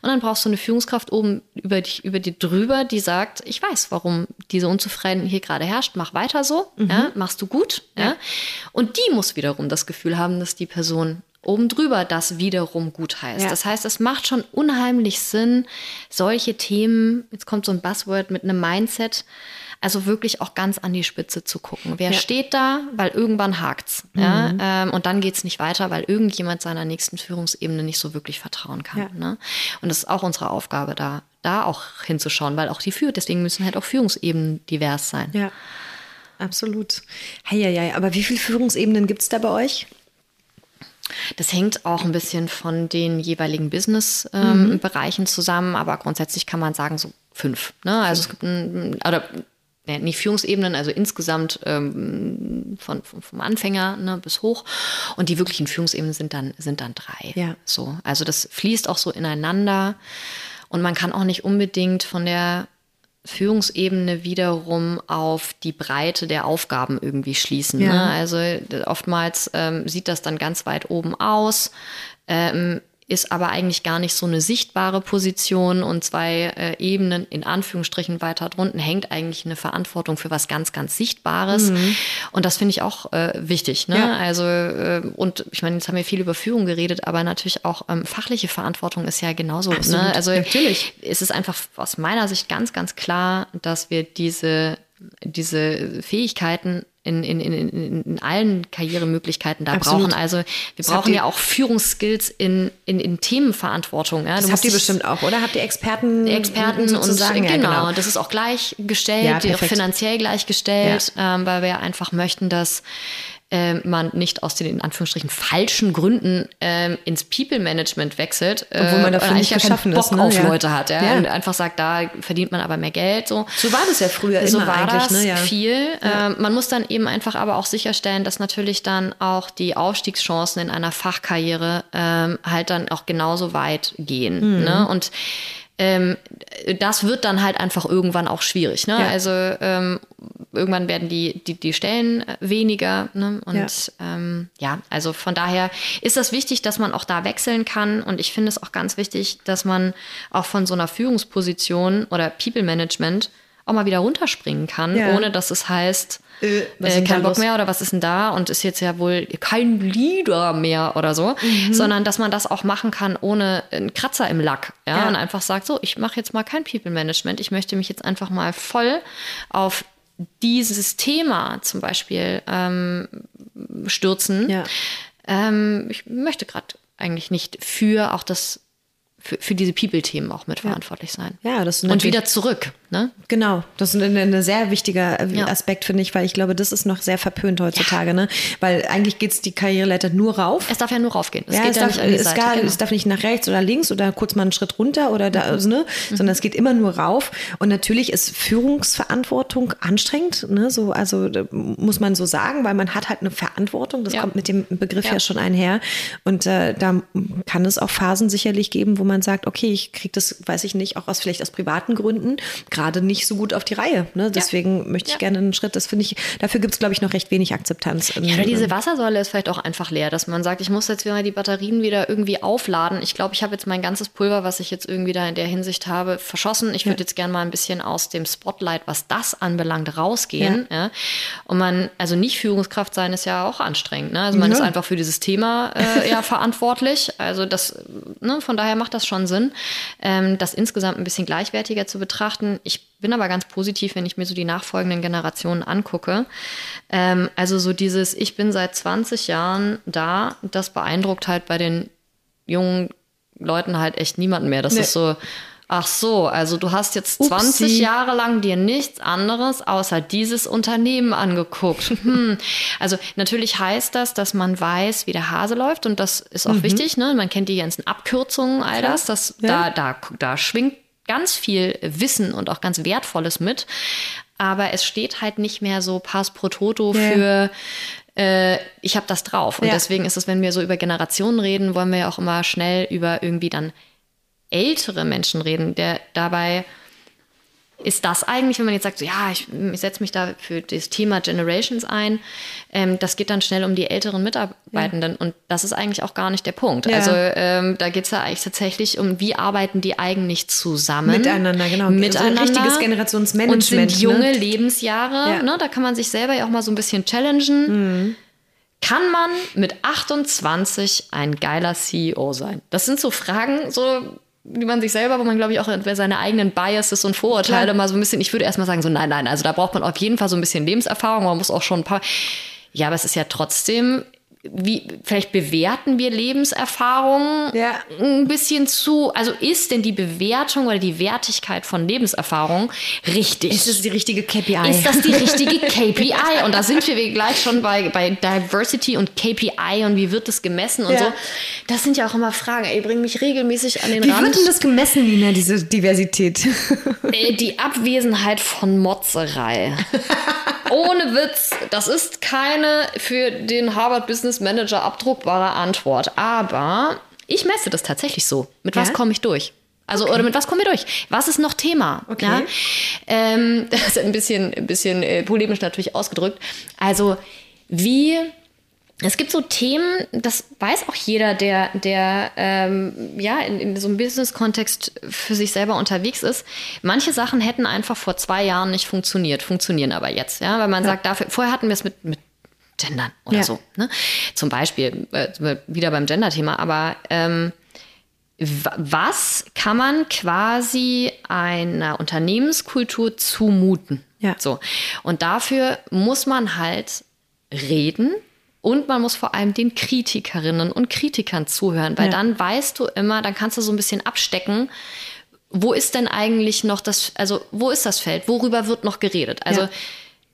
und dann brauchst du eine Führungskraft oben über dich, über dir drüber, die sagt, ich weiß, warum diese Unzufriedenheit hier gerade herrscht, mach weiter so, mhm. ja, machst du gut, ja. ja. Und die muss wiederum das Gefühl haben, dass die Person oben drüber das wiederum gut heißt. Ja. Das heißt, es macht schon unheimlich Sinn, solche Themen, jetzt kommt so ein Buzzword mit einem Mindset, also wirklich auch ganz an die Spitze zu gucken. Wer ja. steht da? Weil irgendwann hakt's. Mhm. Ja? Ähm, und dann geht's nicht weiter, weil irgendjemand seiner nächsten Führungsebene nicht so wirklich vertrauen kann. Ja. Ne? Und das ist auch unsere Aufgabe, da, da auch hinzuschauen, weil auch die führt. Deswegen müssen halt auch Führungsebenen divers sein. Ja, absolut. Ja. Aber wie viele Führungsebenen gibt es da bei euch? Das hängt auch ein bisschen von den jeweiligen Business-Bereichen ähm, mhm. zusammen, aber grundsätzlich kann man sagen, so fünf. Ne? Also es gibt ein, oder nicht Führungsebenen, also insgesamt ähm, von, von, vom Anfänger ne, bis hoch. Und die wirklichen Führungsebenen sind dann, sind dann drei. Ja. So, also das fließt auch so ineinander. Und man kann auch nicht unbedingt von der Führungsebene wiederum auf die Breite der Aufgaben irgendwie schließen. Ja. Ne? Also oftmals ähm, sieht das dann ganz weit oben aus. Ähm, ist aber eigentlich gar nicht so eine sichtbare Position und zwei äh, Ebenen in Anführungsstrichen weiter drunten hängt eigentlich eine Verantwortung für was ganz, ganz Sichtbares. Mhm. Und das finde ich auch äh, wichtig. Ne? Ja. Also, äh, und ich meine, jetzt haben wir viel über Führung geredet, aber natürlich auch ähm, fachliche Verantwortung ist ja genauso. Ne? Also natürlich ist es einfach aus meiner Sicht ganz, ganz klar, dass wir diese diese Fähigkeiten in, in, in, in allen Karrieremöglichkeiten da Absolut. brauchen. Also wir das brauchen ja auch Führungsskills in, in, in Themenverantwortung. Ja. Das habt ihr bestimmt auch, oder? Habt ihr Experten? Experten und genau, ja, genau. Das ist auch gleichgestellt, ja, auch finanziell gleichgestellt, ja. ähm, weil wir einfach möchten, dass äh, man nicht aus den in Anführungsstrichen falschen Gründen äh, ins People Management wechselt, äh, obwohl man dafür nicht geschaffen Bock ist, ne? auf ja. Leute hat, ja? ja? und einfach sagt, da verdient man aber mehr Geld. So, so war das ja früher so immer war eigentlich, das ne? ja. viel. Ähm, man muss dann eben einfach aber auch sicherstellen, dass natürlich dann auch die Aufstiegschancen in einer Fachkarriere ähm, halt dann auch genauso weit gehen. Mhm. Ne? Und ähm, das wird dann halt einfach irgendwann auch schwierig. Ne? Ja. Also ähm, irgendwann werden die, die, die Stellen weniger. Ne? Und ja. Ähm, ja, also von daher ist das wichtig, dass man auch da wechseln kann. Und ich finde es auch ganz wichtig, dass man auch von so einer Führungsposition oder People Management auch mal wieder runterspringen kann, ja. ohne dass es heißt, äh, äh, kein Bock mehr oder was ist denn da und ist jetzt ja wohl kein Leader mehr oder so, mhm. sondern dass man das auch machen kann ohne einen Kratzer im Lack. Ja, ja. und einfach sagt, so, ich mache jetzt mal kein People Management, ich möchte mich jetzt einfach mal voll auf dieses Thema zum Beispiel ähm, stürzen. Ja. Ähm, ich möchte gerade eigentlich nicht für auch das für, für diese People-Themen auch mitverantwortlich sein. Ja, das und wieder zurück. Ne? Genau, das ist ein, ein sehr wichtiger äh, ja. Aspekt, finde ich, weil ich glaube, das ist noch sehr verpönt heutzutage. Ja. Ne? Weil eigentlich geht es die Karriereleiter nur rauf. Es darf ja nur raufgehen. Es, ja, es, darf, es, Seite, gar, genau. es, darf, nicht nach rechts oder links oder kurz mal einen Schritt runter oder da, mhm. also, ne? Mhm. sondern es geht immer nur rauf. Und natürlich ist Führungsverantwortung anstrengend, ne? so, also muss man so sagen, weil man hat halt eine Verantwortung. Das kommt mit dem Begriff ja, schon einher. Und äh, da kann es auch Phasen sicherlich geben, wo man sagt, okay, ich kriege das, weiß ich nicht, auch aus vielleicht aus privaten Gründen gerade nicht so gut auf die Reihe. Ne? Deswegen ja. möchte ich ja. gerne einen Schritt, das finde ich, dafür gibt es, glaube ich, noch recht wenig Akzeptanz. Ja, oder diese Wassersäule ist vielleicht auch einfach leer, dass man sagt, ich muss jetzt wieder die Batterien wieder irgendwie aufladen. Ich glaube, ich habe jetzt mein ganzes Pulver, was ich jetzt irgendwie da in der Hinsicht habe, verschossen. Ich würde ja. jetzt gerne mal ein bisschen aus dem Spotlight, was das anbelangt, rausgehen. Und man, also nicht Führungskraft sein ist ja auch anstrengend. Ne? Also man ist einfach für dieses Thema äh, ja verantwortlich. Also das, ne, von daher macht das schon Sinn, ähm, das insgesamt ein bisschen gleichwertiger zu betrachten Ich bin aber ganz positiv, wenn ich mir so die nachfolgenden Generationen angucke. Ähm, also so dieses, ich bin seit 20 Jahren da, das beeindruckt halt bei den jungen Leuten halt echt niemanden mehr. Das nee. ist so, ach so, also du hast jetzt 20 Upsi. Jahre lang dir nichts anderes außer dieses Unternehmen angeguckt. Hm. Also natürlich heißt das, dass man weiß, wie der Hase läuft und das ist auch mhm. wichtig. Ne? Man kennt die ganzen Abkürzungen, all das. das ja. da, da, da schwingt ganz viel Wissen und auch ganz Wertvolles mit. Aber es steht halt nicht mehr so pass pro toto ja. für äh, ich habe das drauf. Und ja. deswegen ist es, wenn wir so über Generationen reden, wollen wir ja auch immer schnell über irgendwie dann ältere Menschen reden, der dabei ist das eigentlich, wenn man jetzt sagt, so, ja, ich, ich setze mich da für das Thema Generations ein, ähm, das geht dann schnell um die älteren Mitarbeitenden ja. und das ist eigentlich auch gar nicht der Punkt. Ja. Also ähm, da geht es ja eigentlich tatsächlich um, wie arbeiten die eigentlich zusammen. Miteinander, genau. Miteinander. So ein richtiges Generationsmanagement. Und sind junge ne? Lebensjahre, ja. ne? da kann man sich selber ja auch mal so ein bisschen challengen. Mhm. Kann man mit 28 ein geiler CEO sein? Das sind so Fragen, so wie man sich selber, wo man, glaube ich, auch seine eigenen Biases und Vorurteile Klar. mal so ein bisschen, ich würde erstmal sagen, so nein, nein, also da braucht man auf jeden Fall so ein bisschen Lebenserfahrung, man muss auch schon ein paar, ja, aber es ist ja trotzdem wie, vielleicht bewerten wir Lebenserfahrungen ja. ein bisschen zu. Also ist denn die Bewertung oder die Wertigkeit von Lebenserfahrung richtig? Ist das die richtige KPI? Ist das die richtige KPI? Und da sind wir gleich schon bei, bei Diversity und KPI und wie wird das gemessen und ja. so. Das sind ja auch immer Fragen. Ey, bring mich regelmäßig an den wie Rand. Wie wird denn das gemessen, Nina, diese Diversität? Äh, die Abwesenheit von Motzerei. Ohne Witz, das ist keine für den Harvard Business Manager abdruckbare Antwort. Aber ich messe das tatsächlich so. Mit ja? was komme ich durch? Also, okay. oder mit was kommen wir durch? Was ist noch Thema? Okay. Ja? Ähm, das ist ein bisschen, ein bisschen äh, polemisch natürlich ausgedrückt. Also, wie es gibt so Themen, das weiß auch jeder, der, der ähm, ja, in, in so einem Business-Kontext für sich selber unterwegs ist. Manche Sachen hätten einfach vor zwei Jahren nicht funktioniert, funktionieren aber jetzt. Ja? Weil man ja. sagt, dafür, vorher hatten wir es mit, mit Gendern oder ja. so. Ne? Zum Beispiel, äh, wieder beim Gender-Thema, aber ähm, was kann man quasi einer Unternehmenskultur zumuten? Ja. So. Und dafür muss man halt reden und man muss vor allem den Kritikerinnen und Kritikern zuhören, weil ja. dann weißt du immer, dann kannst du so ein bisschen abstecken, wo ist denn eigentlich noch das, also wo ist das Feld, worüber wird noch geredet? Also ja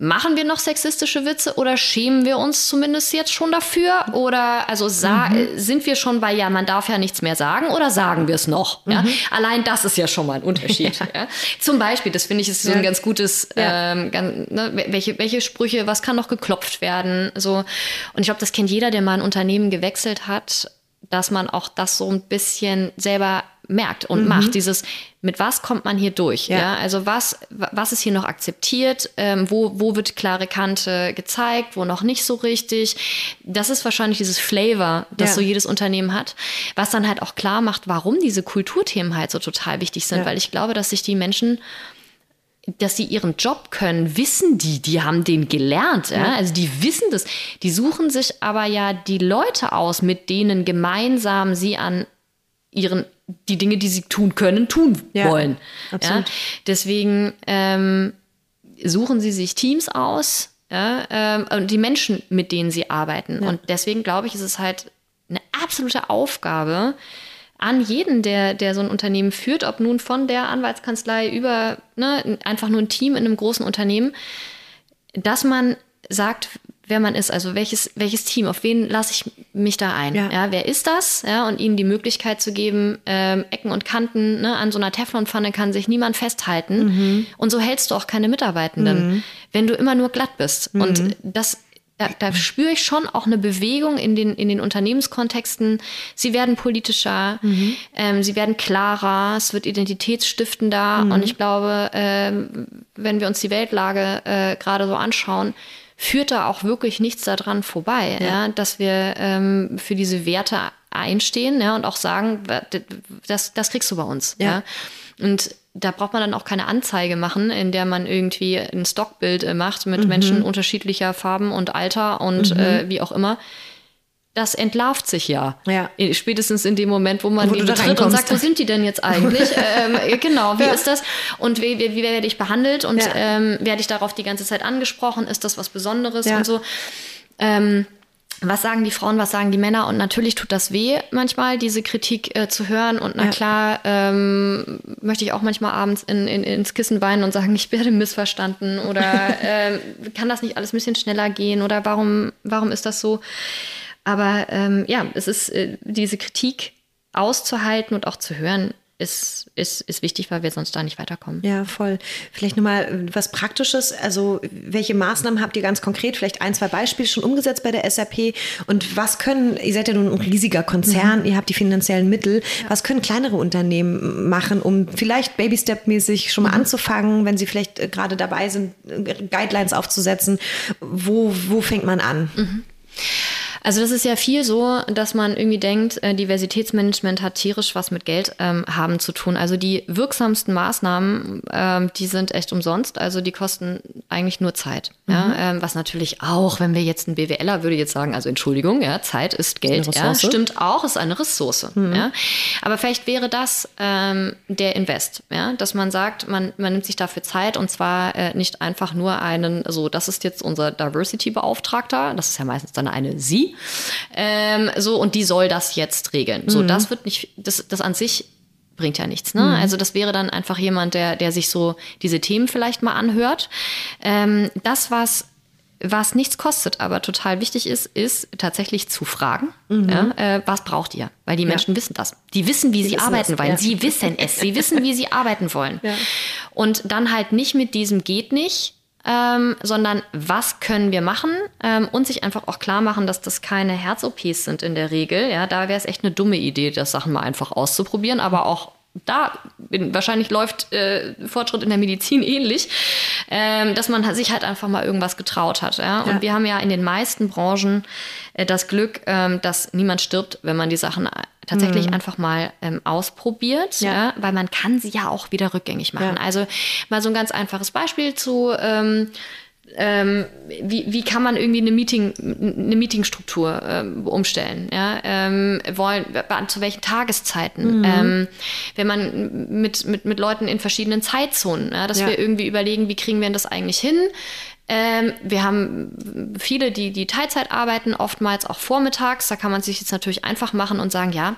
Machen wir noch sexistische Witze oder schämen wir uns zumindest jetzt schon dafür? Oder also mhm. sind wir schon bei, ja, man darf ja nichts mehr sagen oder sagen wir es noch? Mhm. Ja? Allein das ist ja schon mal ein Unterschied. Ja. Ja? Zum Beispiel, das finde ich ist so ein ganz gutes, ähm, ganz, ne, welche, welche Sprüche, was kann noch geklopft werden? So. Und ich glaube, das kennt jeder, der mal ein Unternehmen gewechselt hat, dass man auch das so ein bisschen selber merkt und mhm. macht. Dieses, mit was kommt man hier durch? Ja. ja? Also was, was ist hier noch akzeptiert? Ähm, wo, wo wird klare Kante gezeigt? Wo noch nicht so richtig? Das ist wahrscheinlich dieses Flavor, das ja. so jedes Unternehmen hat, was dann halt auch klar macht, warum diese Kulturthemen halt so total wichtig sind, ja. weil ich glaube, dass sich die Menschen dass sie ihren Job können, wissen die, die haben den gelernt, ja? also die wissen das. Die suchen sich aber ja die Leute aus, mit denen gemeinsam sie an ihren die Dinge, die sie tun können, tun ja, wollen. Absolut. Ja? Deswegen ähm, suchen sie sich Teams aus ja, ähm, und die Menschen, mit denen sie arbeiten. Ja. Und deswegen glaube ich, ist es halt eine absolute Aufgabe an jeden, der, der so ein Unternehmen führt, ob nun von der Anwaltskanzlei über ne, einfach nur ein Team in einem großen Unternehmen, dass man sagt, wer man ist, also welches, welches Team, auf wen lasse ich mich da ein? Ja. ja. wer ist das? Ja, und ihnen die Möglichkeit zu geben, ähm, Ecken und Kanten, ne, an so einer Teflonpfanne kann sich niemand festhalten. Mhm. Und so hältst du auch keine Mitarbeitenden, mhm. wenn du immer nur glatt bist. Mhm. Und das da, da, spüre ich schon auch eine Bewegung in den, in den Unternehmenskontexten. Sie werden politischer, mhm. ähm, sie werden klarer, es wird identitätsstiftender. Mhm. Und ich glaube, ähm, wenn wir uns die Weltlage äh, gerade so anschauen, führt da auch wirklich nichts daran vorbei, ja. ja dass wir ähm, für diese Werte einstehen ja, und auch sagen, das, das kriegst du bei uns. Ja. Und da braucht man dann auch keine Anzeige machen, in der man irgendwie ein Stockbild äh, macht mit mhm. Menschen unterschiedlicher Farben und Alter und mhm. äh, wie auch immer. Das entlarvt sich ja. Ja. Spätestens in dem Moment, wo man Wo die betritt und sagt, wo sind die denn jetzt eigentlich? ähm, genau, wie Ja. ist das? Und wie, wie, wie werde ich behandelt? Und Ja. ähm, werde ich darauf die ganze Zeit angesprochen? Ist das was Besonderes und so? Ähm, was sagen die Frauen, was sagen die Männer? Und natürlich tut das weh, manchmal diese Kritik äh, zu hören. Und na klar, ähm, möchte ich auch manchmal abends in, in, ins Kissen weinen und sagen, ich werde missverstanden oder ähm, kann das nicht alles ein bisschen schneller gehen oder warum, warum ist das so? Aber ähm, ja, es ist äh, diese Kritik auszuhalten und auch zu hören, ist, ist, ist wichtig, weil wir sonst da nicht weiterkommen. Ja, voll. Vielleicht nochmal äh, was Praktisches. Also, welche Maßnahmen habt ihr ganz konkret? Vielleicht ein, zwei Beispiele schon umgesetzt bei der SAP? Und was können, ihr seid ja nun ein riesiger Konzern, ihr habt die finanziellen Mittel. Was können kleinere Unternehmen machen, um vielleicht Baby-Step-mäßig schon mal anzufangen, wenn sie vielleicht äh, gerade dabei sind, äh, Guidelines aufzusetzen? Wo, wo fängt man an? Also das ist ja viel so, dass man irgendwie denkt, äh, Diversitätsmanagement hat tierisch was mit Geld ähm, haben zu tun. Also die wirksamsten Maßnahmen, ähm, die sind echt umsonst. Also die kosten eigentlich nur Zeit. Ja? Ähm, was natürlich auch, wenn wir jetzt ein BWLer würde jetzt sagen, also Entschuldigung, ja, Zeit ist Geld. eine ja, stimmt auch, ist eine Ressource. Ja? Aber vielleicht wäre das ähm, der Invest, ja? dass man sagt, man, man nimmt sich dafür Zeit und zwar äh, nicht einfach nur einen, so das ist jetzt unser Diversity-Beauftragter, das ist ja meistens dann eine Sie, ähm, so und die soll das jetzt regeln. So, das wird nicht, das, das an sich bringt ja nichts. Ne? Also das wäre dann einfach jemand, der, der sich so diese Themen vielleicht mal anhört. Ähm, das, was was nichts kostet, aber total wichtig ist, ist tatsächlich zu fragen, ja, äh, was braucht ihr? Weil die Menschen wissen das. Die wissen, wie sie wissen arbeiten es, wollen. ja. Sie wissen es. Sie wissen, wie sie arbeiten wollen. Ja. Und dann halt nicht mit diesem geht nicht, ähm, sondern was können wir machen ähm, und sich einfach auch klar machen, dass das keine Herz-OPs sind in der Regel. Ja, da wäre es echt eine dumme Idee, das Sachen mal einfach auszuprobieren, aber auch da wahrscheinlich läuft äh, Fortschritt in der Medizin ähnlich, ähm, dass man sich halt einfach mal irgendwas getraut hat. Ja? Und Ja. wir haben ja in den meisten Branchen äh, das Glück, ähm, dass niemand stirbt, wenn man die Sachen äh, tatsächlich einfach mal ähm, ausprobiert, Ja. ja. weil man kann sie ja auch wieder rückgängig machen. Ja. Also mal so ein ganz einfaches Beispiel zu ähm, ähm, wie, wie kann man irgendwie eine Meeting eine Meetingstruktur ähm, umstellen ja ähm, wollen zu welchen Tageszeiten ähm, wenn man mit, mit mit Leuten in verschiedenen Zeitzonen ja, dass Ja. wir irgendwie überlegen wie kriegen wir das eigentlich hin ähm, wir haben viele, die, die Teilzeit arbeiten, oftmals auch vormittags. Da kann man sich jetzt natürlich einfach machen und sagen, ja,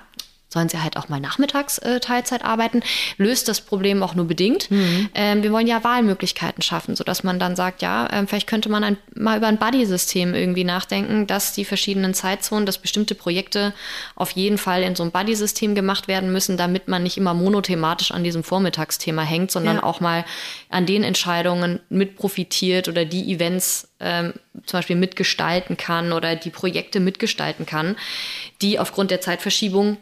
sollen sie halt auch mal nachmittags äh, Teilzeit arbeiten, löst das Problem auch nur bedingt. Ähm, wir wollen ja Wahlmöglichkeiten schaffen, sodass man dann sagt, ja, ähm, vielleicht könnte man ein, mal über ein Buddy-System irgendwie nachdenken, dass die verschiedenen Zeitzonen, dass bestimmte Projekte auf jeden Fall in so ein Buddy-System gemacht werden müssen, damit man nicht immer monothematisch an diesem Vormittagsthema hängt, sondern Ja. auch mal an den Entscheidungen mit profitiert oder die Events ähm, zum Beispiel mitgestalten kann oder die Projekte mitgestalten kann, die aufgrund der Zeitverschiebung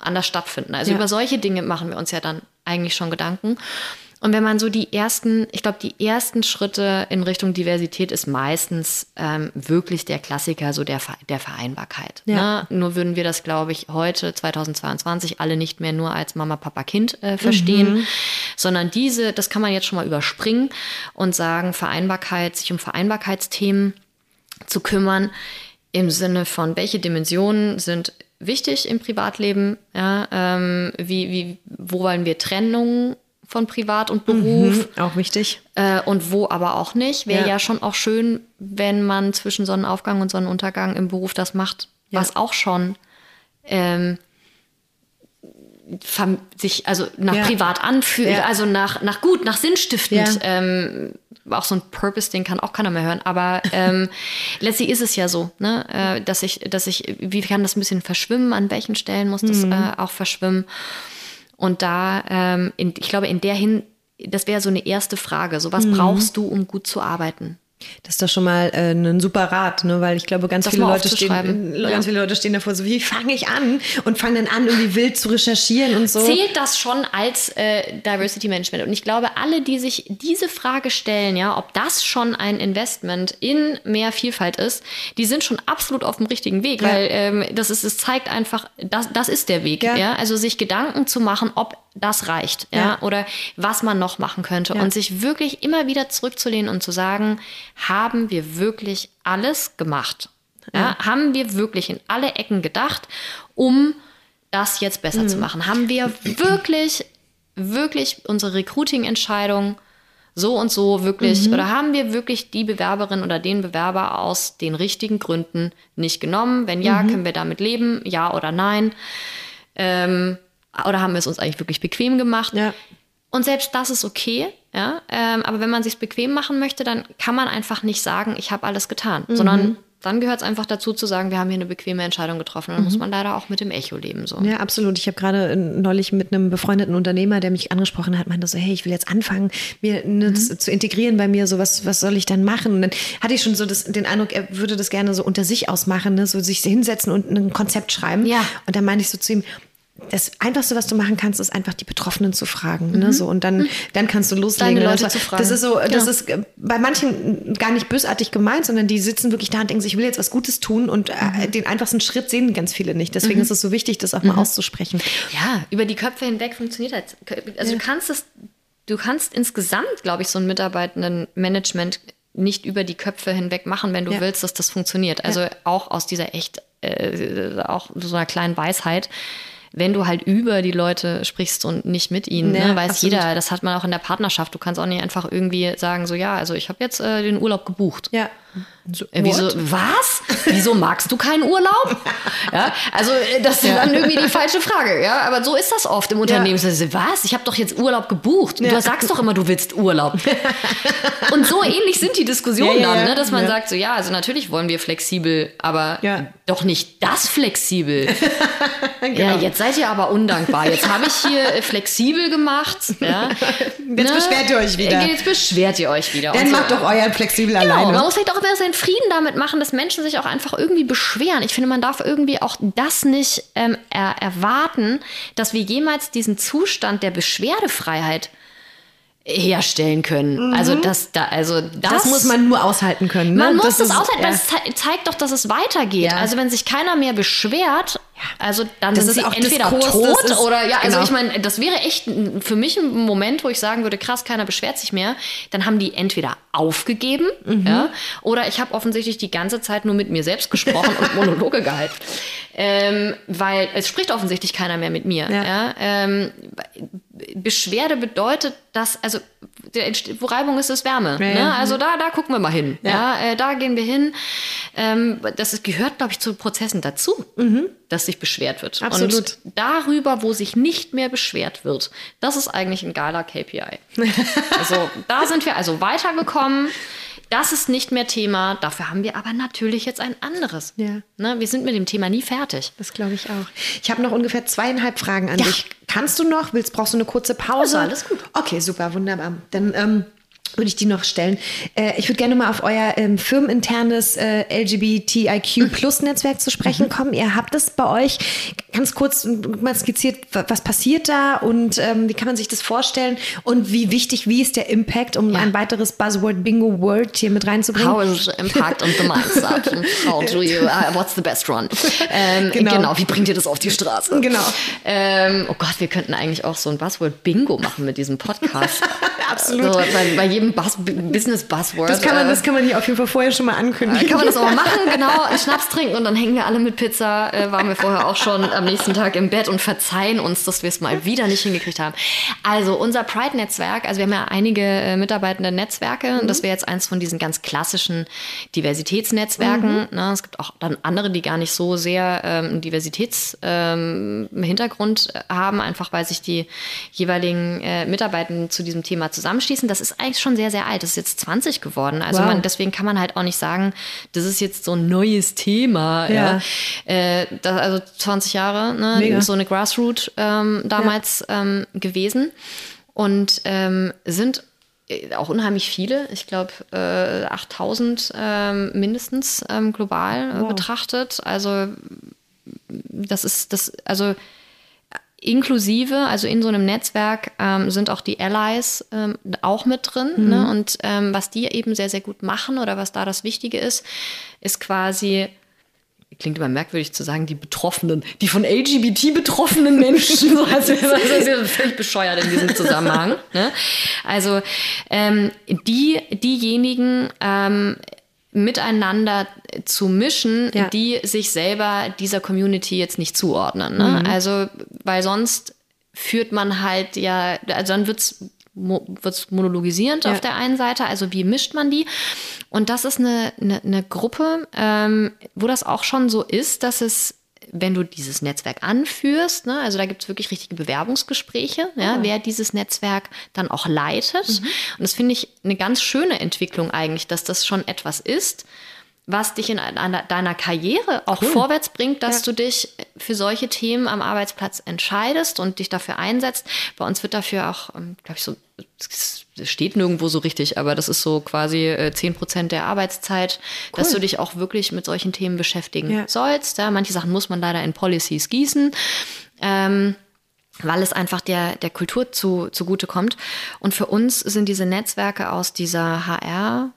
anders stattfinden. Also Ja. über solche Dinge machen wir uns ja dann eigentlich schon Gedanken. Und wenn man so die ersten, ich glaube, die ersten Schritte in Richtung Diversität ist meistens ähm, wirklich der Klassiker, so der, der Vereinbarkeit. Ja. Ne? Nur würden wir das, glaube ich, heute, 2022, alle nicht mehr nur als Mama, Papa, Kind äh, verstehen, sondern diese, das kann man jetzt schon mal überspringen und sagen, Vereinbarkeit, sich um Vereinbarkeitsthemen zu kümmern, im Sinne von, welche Dimensionen sind wichtig im Privatleben, ja, ähm, wie, wie, wo wollen wir Trennung von Privat und Beruf Auch wichtig. äh, und wo aber auch nicht. Wäre Ja. ja. schon auch schön, wenn man zwischen Sonnenaufgang und Sonnenuntergang im Beruf das macht, Ja. was auch schon ähm, sich also nach Ja. privat anfühlt, Ja. also nach, nach gut, nach sinnstiftend. Ja. Ähm, auch so ein Purpose-Ding kann auch keiner mehr hören. Aber ähm, letztlich ist es ja so, ne, äh, dass ich, dass ich, wie kann das ein bisschen verschwimmen? An welchen Stellen muss das Mhm. äh, auch verschwimmen? Und da, ähm, in, ich glaube, in der Hin, das wäre so eine erste Frage. So, was Mhm. brauchst du, um gut zu arbeiten? Das ist doch schon mal äh, ein super Rat, ne? weil ich glaube, ganz Das viele Leute stehen, ganz viele Leute stehen davor, so wie fange ich an und fangen dann an, irgendwie wild zu recherchieren und so. Zählt das schon als äh, Diversity Management? Und ich glaube, alle, die sich diese Frage stellen, ja, ob das schon ein Investment in mehr Vielfalt ist, die sind schon absolut auf dem richtigen Weg, Ja. weil ähm, das ist, es zeigt einfach, das, das ist der Weg, Ja. ja. Also sich Gedanken zu machen, ob das reicht, ja, Ja. oder was man noch machen könnte Ja. und sich wirklich immer wieder zurückzulehnen und zu sagen, haben wir wirklich alles gemacht? Ja. Haben wir wirklich in alle Ecken gedacht, um das jetzt besser zu machen? Haben wir wirklich, wirklich unsere Recruiting-Entscheidung so und so wirklich, oder haben wir wirklich die Bewerberin oder den Bewerber aus den richtigen Gründen nicht genommen? Wenn ja, können wir damit leben? Ja oder nein? Ähm, oder haben wir es uns eigentlich wirklich bequem gemacht? Ja. Und selbst das ist okay, ja. Ähm, aber wenn man sich bequem machen möchte, dann kann man einfach nicht sagen, ich habe alles getan, sondern dann gehört es einfach dazu zu sagen, wir haben hier eine bequeme Entscheidung getroffen. Dann muss man leider auch mit dem Echo leben. So. Ja, absolut. Ich habe gerade äh, neulich mit einem befreundeten Unternehmer, der mich angesprochen hat, meinte so, hey, ich will jetzt anfangen, mir das zu integrieren bei mir, so was, was soll ich dann machen? Und dann hatte ich schon so das, den Eindruck, er würde das gerne so unter sich ausmachen, ne? so sich hinsetzen und ein Konzept schreiben. Ja. Und dann meinte ich so zu ihm, das Einfachste, was du machen kannst, ist einfach die Betroffenen zu fragen. Ne? So, und dann, dann kannst du loslegen. Deine Leute das, zu fragen. Das ist so, das Ja. ist äh, bei manchen gar nicht bösartig gemeint, sondern die sitzen wirklich da und denken sich, ich will jetzt was Gutes tun und äh, den einfachsten Schritt sehen ganz viele nicht. Deswegen ist es so wichtig, das auch mal auszusprechen. Ja, über die Köpfe hinweg funktioniert das. Also du kannst es, du kannst insgesamt, glaube ich, so ein Mitarbeitendenmanagement nicht über die Köpfe hinweg machen, wenn du Ja. willst, dass das funktioniert. Also auch aus dieser echt, äh, auch so einer kleinen Weisheit. Wenn du halt über die Leute sprichst und nicht mit ihnen, Ja, ne, weiß absolut. jeder, das hat man auch in der Partnerschaft. Du kannst auch nicht einfach irgendwie sagen, so ja, also ich habe jetzt äh, den Urlaub gebucht. Ja. Äh, Wieso, was? Wieso magst du keinen Urlaub? Ja, also äh, das ist dann irgendwie die falsche Frage. Ja, aber so ist das oft im Unternehmen. Ja. Ja. Was? Ich habe doch jetzt Urlaub gebucht. Ja. Du sagst doch immer, du willst Urlaub. Und so ähnlich sind die Diskussionen Ja, ja, dann, ja. ne? dass man Ja. sagt, so ja, also natürlich wollen wir flexibel, aber Ja. doch nicht das flexibel. Genau. Ja, jetzt seid ihr aber undankbar. Jetzt habe ich hier äh, flexibel gemacht. Ja. Jetzt beschwert ihr euch wieder. Jetzt beschwert ihr euch wieder. Dann so. macht doch euer flexibel Genau, alleine. man muss vielleicht auch immer seinen Frieden damit machen, dass Menschen sich auch einfach irgendwie beschweren. Ich finde, man darf irgendwie auch das nicht ähm, er erwarten, dass wir jemals diesen Zustand der Beschwerdefreiheit herstellen können. Also das, da, also das, Mhm. das muss man nur aushalten können. Ne? man muss das, ist- aushalten, ja. weil es zei- zeigt doch, dass es weitergeht. Ja. Also wenn sich keiner mehr beschwert, also dann Das sind ist sie auch entweder tot ist- oder ja, also genau. ich meine, das wäre echt für mich ein Moment, wo ich sagen würde, krass, keiner beschwert sich mehr. Dann haben die entweder aufgegeben, Mhm. ja, oder ich habe offensichtlich die ganze Zeit nur mit mir selbst gesprochen und Monologe gehalten. Ähm, weil es spricht offensichtlich keiner mehr mit mir. Ja. Ja. Ähm, Beschwerde bedeutet, dass, also der wo Reibung ist, ist Wärme. Ja, ja. Ne? Also da, da gucken wir mal hin. Ja. Ja. äh, da gehen wir hin. Ähm, das ist, gehört, glaube ich, zu Prozessen dazu, dass sich beschwert wird. Mhm. Absolut. Und darüber, wo sich nicht mehr beschwert wird, das ist eigentlich ein geiler KPI. also da sind wir also weitergekommen. Das ist nicht mehr Thema. Dafür haben wir aber natürlich jetzt ein anderes. Ja. Ne? Wir sind mit dem Thema nie fertig. Das glaube ich auch. Ich habe noch ungefähr zweieinhalb Fragen an Ja. dich. Kannst du noch? Willst, brauchst du eine kurze Pause? Also, alles gut. Okay, super, wunderbar. Dann ähm, würde ich die noch stellen. Äh, ich würde gerne mal auf euer ähm, firmeninternes äh, LGBTIQ-Plus-Netzwerk zu sprechen kommen. Ihr habt es bei euch ganz kurz mal skizziert, wa- was passiert da und ähm, wie kann man sich das vorstellen und wie wichtig, wie ist der Impact, um Ja. ein weiteres Buzzword-Bingo-Word hier mit reinzubringen? How is the impact on the mindset? How do you, uh, what's the best run? Ähm, Genau. genau. wie bringt ihr das auf die Straße? Genau. Ähm, oh Gott, wir könnten eigentlich auch so ein Buzzword-Bingo machen mit diesem Podcast. Absolut. So, bei, bei jedem Buzz Business-Buzzword. Das kann, man, äh, das kann man hier auf jeden Fall vorher schon mal ankündigen. kann man das auch mal machen, genau, einen Schnaps trinken und dann hängen wir alle mit Pizza, äh, waren wir vorher auch schon am nächsten Tag im Bett und verzeihen uns, dass wir es mal wieder nicht hingekriegt haben. Also unser Pride-Netzwerk, also wir haben ja einige äh, mitarbeitende Netzwerke und das wäre jetzt eins von diesen ganz klassischen Diversitätsnetzwerken. Ne? Es gibt auch dann andere, die gar nicht so sehr ähm, einen Diversitätshintergrund ähm, äh, haben, einfach weil sich die jeweiligen äh, Mitarbeitenden zu diesem Thema zusammenschließen. Das ist eigentlich schon sehr, sehr alt. Das ist jetzt 20 geworden. Also Wow. man, deswegen kann man halt auch nicht sagen, das ist jetzt so ein neues Thema. Ja. Ja. Äh, das, also 20 Jahre, ne? Mega. so eine Grassroot ähm, damals ähm, gewesen. Und ähm, sind äh, auch unheimlich viele, ich glaube äh, 8000 ähm, mindestens ähm, global äh, Wow. betrachtet. Also das ist das, also inklusive, also in so einem Netzwerk ähm, sind auch die Allies ähm, auch mit drin. Ne? Und ähm, was die eben sehr, sehr gut machen oder was da das Wichtige ist, ist quasi, klingt immer merkwürdig zu sagen, die Betroffenen, die von LGBT betroffenen Menschen, so als wäre das ist ja völlig bescheuert in diesem Zusammenhang. Ne? Also ähm, die, diejenigen, ähm, miteinander zu mischen, Ja. die sich selber dieser Community jetzt nicht zuordnen. Ne? Also, weil sonst führt man halt ja, also dann wird's mo wird's monologisierend Ja. auf der einen Seite, also wie mischt man die? Und das ist eine, eine, eine Gruppe, ähm, wo das auch schon so ist, dass es wenn du dieses Netzwerk anführst, ne, also da gibt es wirklich richtige Bewerbungsgespräche, ja, wer dieses Netzwerk dann auch leitet. Und das finde ich eine ganz schöne Entwicklung eigentlich, dass das schon etwas ist, was dich in einer, deiner Karriere auch vorwärts bringt, dass Ja. du dich für solche Themen am Arbeitsplatz entscheidest und dich dafür einsetzt. Bei uns wird dafür auch, glaube ich, so, es steht nirgendwo so richtig, aber das ist so quasi äh, 10 Prozent der Arbeitszeit, dass du dich auch wirklich mit solchen Themen beschäftigen Ja. sollst. Ja, manche Sachen muss man leider in Policies gießen. Ähm, weil es einfach der, der Kultur zu, zugute kommt. Und für uns sind diese Netzwerke aus dieser HR-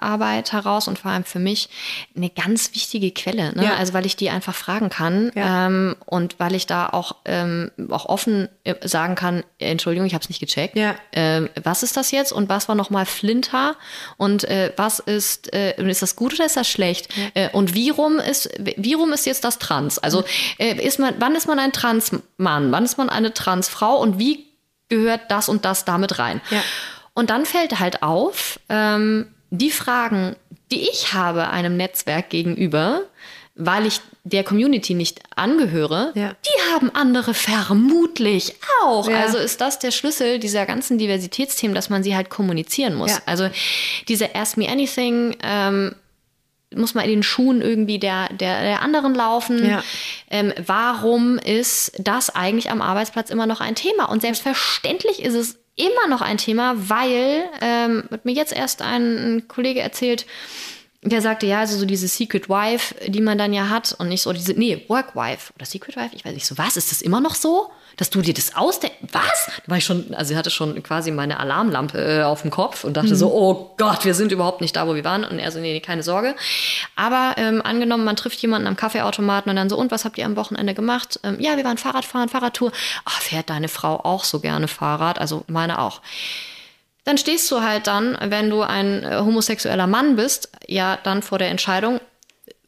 Arbeit heraus und vor allem für mich eine ganz wichtige Quelle. Ne? Ja. Also weil ich die einfach fragen kann Ja. ähm, und weil ich da auch, ähm, auch offen äh, sagen kann, Entschuldigung, ich habe es nicht gecheckt. Ja. Ähm, was ist das jetzt und was war nochmal Flinter und äh, was ist, äh, ist das gut oder ist das schlecht? Äh, und wie rum ist, wie rum ist jetzt das Trans? Also äh, ist man, wann ist man ein Transmann? Wann ist man eine Transfrau und wie gehört das und das damit rein? Und dann fällt halt auf, ähm, die Fragen, die ich habe einem Netzwerk gegenüber, weil ich der Community nicht angehöre, Ja. die haben andere vermutlich auch. Ja. Also ist das der Schlüssel dieser ganzen Diversitätsthemen, dass man sie halt kommunizieren muss. Ja. Also diese Ask Me Anything ähm, muss man in den Schuhen irgendwie der, der, der anderen laufen. Ähm, warum ist das eigentlich am Arbeitsplatz immer noch ein Thema? Und selbstverständlich ist es immer noch ein Thema, weil, ähm, hat mir jetzt erst ein, ein Kollege erzählt, der sagte, ja, also so diese Secret Wife, die man dann ja hat und nicht so diese, nee, Work Wife oder Secret Wife, ich weiß nicht so, was, ist das immer noch so? Dass du dir das ausdenkst? Was? Da war ich schon, also ich hatte schon quasi meine Alarmlampe äh, auf dem Kopf und dachte so, oh Gott, wir sind überhaupt nicht da, wo wir waren. Und er so, nee, nee keine Sorge. Aber ähm, angenommen, man trifft jemanden am Kaffeeautomaten und dann so, und was habt ihr am Wochenende gemacht? Ähm, ja, wir waren Fahrradfahren, Fahrradtour. Ach, fährt deine Frau auch so gerne Fahrrad? Also meine auch dann stehst du halt dann, wenn du ein äh, homosexueller Mann bist, ja dann vor der Entscheidung,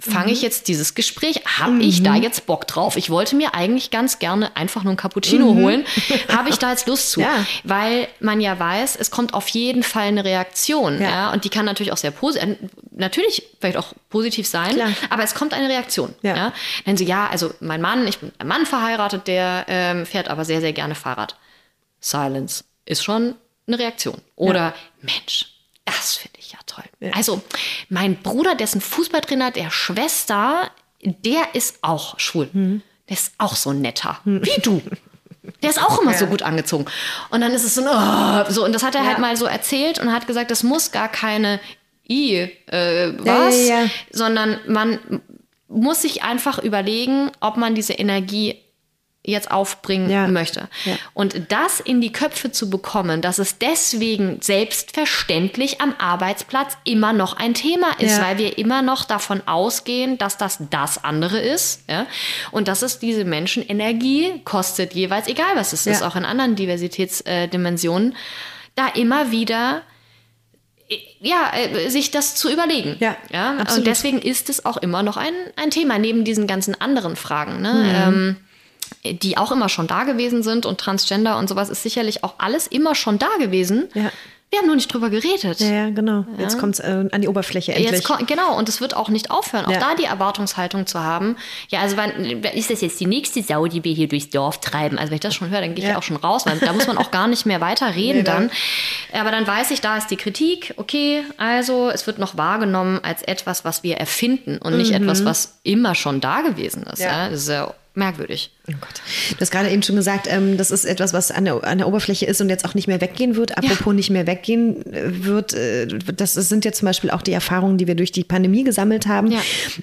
fange ich jetzt dieses Gespräch, habe ich da jetzt Bock drauf? Ich wollte mir eigentlich ganz gerne einfach nur ein Cappuccino holen. Habe ich da jetzt Lust zu? Ja. Weil man ja weiß, es kommt auf jeden Fall eine Reaktion. Ja. Ja. und die kann natürlich auch sehr positiv, natürlich vielleicht auch positiv sein, Klar. aber es kommt eine Reaktion. Ja. Ja. Dann so, ja, also mein Mann, ich bin mit einem Mann verheiratet, der ähm, fährt aber sehr, sehr gerne Fahrrad. Silence ist schon eine Reaktion. Oder Mensch, das finde ich ja toll. Also mein Bruder, dessen Fußballtrainer der Schwester, der ist auch schwul. Mhm. Der ist auch so netter. Wie du. Der ist auch immer so gut angezogen. Und dann ist es so, oh, so und das hat er halt mal so erzählt und hat gesagt, das muss gar keine I äh, was, ja, ja. sondern man muss sich einfach überlegen, ob man diese Energie jetzt aufbringen Ja. möchte. Ja. Und das in die Köpfe zu bekommen, dass es deswegen selbstverständlich am Arbeitsplatz immer noch ein Thema ist, Ja. weil wir immer noch davon ausgehen, dass das das andere ist. Ja? Und dass es diese Menschen Energie kostet, jeweils, egal was es ist, auch in anderen Diversitätsdimensionen, da immer wieder äh, ja, äh, sich das zu überlegen. Ja, ja? absolut. Und deswegen ist es auch immer noch ein, ein Thema, neben diesen ganzen anderen Fragen. Ne? Mhm. Ähm, die auch immer schon da gewesen sind und Transgender und sowas ist sicherlich auch alles immer schon da gewesen. Ja. Wir haben nur nicht drüber geredet. Ja, ja, genau. Jetzt kommt es äh, an die Oberfläche endlich. Jetzt genau, und es wird auch nicht aufhören, auch Ja. da die Erwartungshaltung zu haben. Ja, also wann, ist das jetzt die nächste Sau, die wir hier durchs Dorf treiben? Also wenn ich das schon höre, dann gehe ich Ja. auch schon raus, weil da muss man auch gar nicht mehr weiter reden Nee, dann. Aber dann weiß ich, da ist die Kritik. Okay, also es wird noch wahrgenommen als etwas, was wir erfinden und nicht etwas, was immer schon da gewesen ist. Ja. Ja. Das ist ja merkwürdig. Oh Gott. Du hast gerade eben schon gesagt, ähm, das ist etwas, was an der, an der Oberfläche ist und jetzt auch nicht mehr weggehen wird. Apropos nicht mehr weggehen äh, wird, äh, das sind ja zum Beispiel auch die Erfahrungen, die wir durch die Pandemie gesammelt haben. Ja.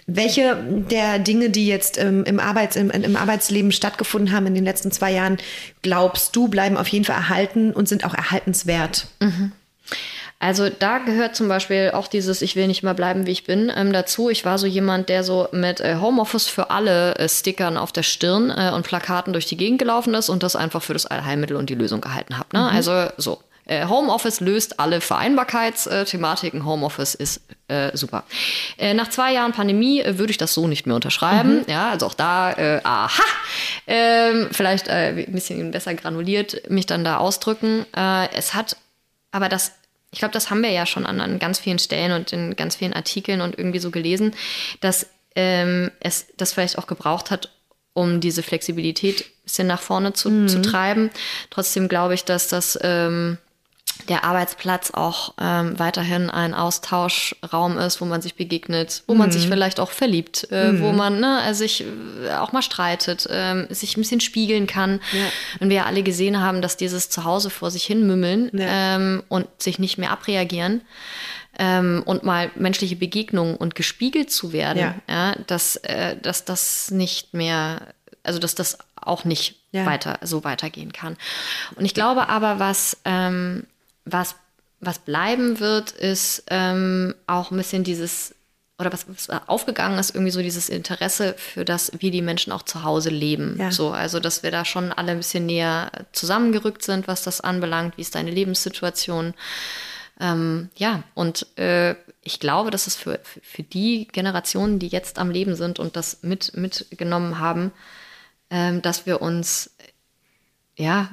Welche der Dinge, die jetzt ähm, im, Arbeits-, im, im Arbeitsleben stattgefunden haben in den letzten zwei Jahren, glaubst du, bleiben auf jeden Fall erhalten und sind auch erhaltenswert? Also da gehört zum Beispiel auch dieses Ich will nicht mehr bleiben, wie ich bin, ähm, dazu. Ich war so jemand, der so mit äh, Homeoffice für alle äh, Stickern auf der Stirn äh, und Plakaten durch die Gegend gelaufen ist und das einfach für das Allheilmittel und die Lösung gehalten hat. Ne? Also so. Äh, Homeoffice löst alle Vereinbarkeitsthematiken. Homeoffice ist äh, super. Äh, nach zwei Jahren Pandemie äh, würde ich das so nicht mehr unterschreiben. Mhm. Ja, also auch da, äh, aha, ähm, vielleicht äh, ein bisschen besser granuliert mich dann da ausdrücken. es hat, aber das ich glaube, das haben wir ja schon an, an, ganz vielen Stellen und in ganz vielen Artikeln und irgendwie so gelesen, dass ähm, es das vielleicht auch gebraucht hat, um diese Flexibilität ein bisschen nach vorne zu, mhm. zu treiben. Trotzdem glaube ich, dass das ähm, der Arbeitsplatz auch ähm, weiterhin ein Austauschraum ist, wo man sich begegnet, wo mhm. man sich mhm. vielleicht auch verliebt, äh, mhm. wo man ne, also sich äh, auch mal streitet, äh, sich ein bisschen spiegeln kann. Ja. Und wir ja alle gesehen haben, dass dieses Zuhause vor sich hin mümmeln ja. ähm, und sich nicht mehr abreagieren ähm, und mal menschliche Begegnungen und gespiegelt zu werden, ja. ja dass, äh, dass das nicht mehr, also dass das auch nicht ja. weiter so weitergehen kann. Und ich glaube aber, was, ähm, was, was bleiben wird, ist ähm, auch ein bisschen dieses oder was, was, aufgegangen ist, irgendwie so dieses Interesse für das, wie die Menschen auch zu Hause leben. Ja. So, also dass wir da schon alle ein bisschen näher zusammengerückt sind, was das anbelangt, wie ist deine Lebenssituation. Ähm, ja, und äh, ich glaube, dass es für, für die Generationen, die jetzt am Leben sind und das mit, mitgenommen haben, ähm, dass wir uns ja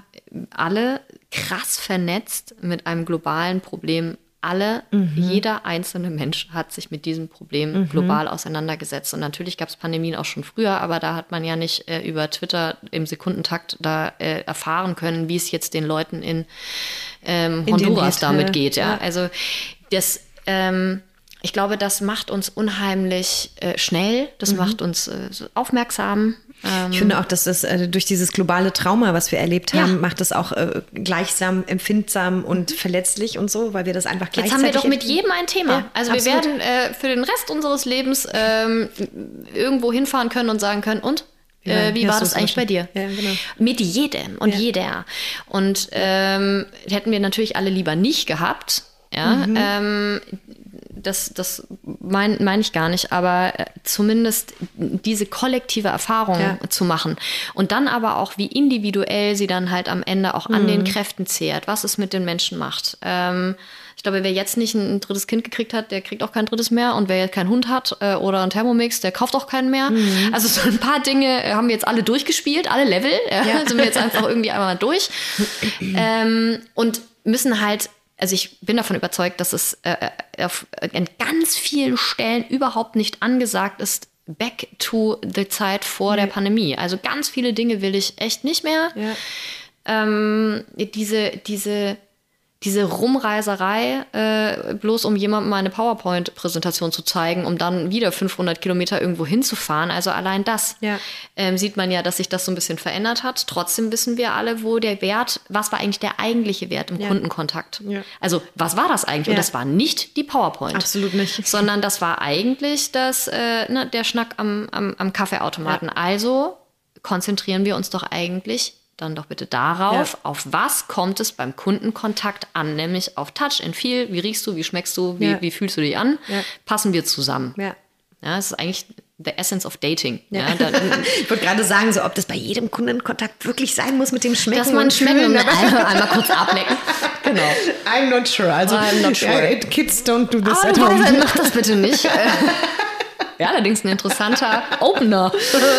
alle krass vernetzt mit einem globalen Problem alle, mhm. jeder einzelne Mensch hat sich mit diesem Problem mhm. global auseinandergesetzt. Und natürlich gab es Pandemien auch schon früher, aber da hat man ja nicht äh, über Twitter im Sekundentakt da äh, erfahren können, wie es jetzt den Leuten in, ähm, in Honduras damit geht. Ja, ja. also das. Ähm, ich glaube, das macht uns unheimlich äh, schnell, das mhm. macht uns äh, aufmerksam, ich finde auch, dass das äh, durch dieses globale Trauma, was wir erlebt haben, ja. macht es auch äh, gleichsam empfindsam und verletzlich und so, weil wir das einfach gleichzeitig... Jetzt haben wir doch mit jedem ein Thema. Ja, also absolut. wir werden äh, für den Rest unseres Lebens ähm, irgendwo hinfahren können und sagen können, und? Ja, äh, wie war das eigentlich bei dir? Ja, genau. Mit jedem und jeder. Und ähm, hätten wir natürlich alle lieber nicht gehabt. Ja, mhm. ähm, das, das meine mein ich gar nicht, aber äh, zumindest diese kollektive Erfahrung ja. zu machen. Und dann aber auch, wie individuell sie dann halt am Ende auch an mhm. den Kräften zehrt, was es mit den Menschen macht. Ähm, ich glaube, wer jetzt nicht ein, drittes Kind gekriegt hat, der kriegt auch kein drittes mehr. Und wer jetzt keinen Hund hat äh, oder einen Thermomix, der kauft auch keinen mehr. Mhm. Also so ein paar Dinge äh, haben wir jetzt alle durchgespielt, alle Level. Ja, ja. Sind wir jetzt einfach irgendwie einmal durch. ähm, und müssen halt also ich bin davon überzeugt, dass es äh, äh auf an ganz vielen Stellen überhaupt nicht angesagt ist, back to the Zeit vor mhm. der Pandemie. Also ganz viele Dinge will ich echt nicht mehr. Ja. Ähm, diese, diese diese Rumreiserei, äh, bloß um jemandem eine PowerPoint-Präsentation zu zeigen, um dann wieder 500 Kilometer irgendwo hinzufahren. Also allein das ja. ähm, sieht man ja, dass sich das so ein bisschen verändert hat. Trotzdem wissen wir alle, wo der Wert, was war eigentlich der eigentliche Wert im ja. Kundenkontakt? Ja. Also was war das eigentlich? Und das war nicht die PowerPoint. Absolut nicht. Sondern das war eigentlich das, äh, ne, der Schnack am, am, am Kaffeeautomaten. Also konzentrieren wir uns doch eigentlich dann doch bitte darauf, ja. auf was kommt es beim Kundenkontakt an, nämlich auf Touch and Feel, wie riechst du, wie schmeckst du, wie, ja. wie fühlst du dich an, ja. passen wir zusammen. Ja. ja, das ist eigentlich the essence of dating. Ja. Ja, ich wollte gerade sagen, so ob das bei jedem Kundenkontakt wirklich sein muss mit dem Schmecken. Dass man schmeckt und einmal, einmal kurz ablecken. Genau. I'm not sure. Also I'm not sure. kids don't do this Aber at home. Mach das bitte nicht. Ja, allerdings ein interessanter Opener.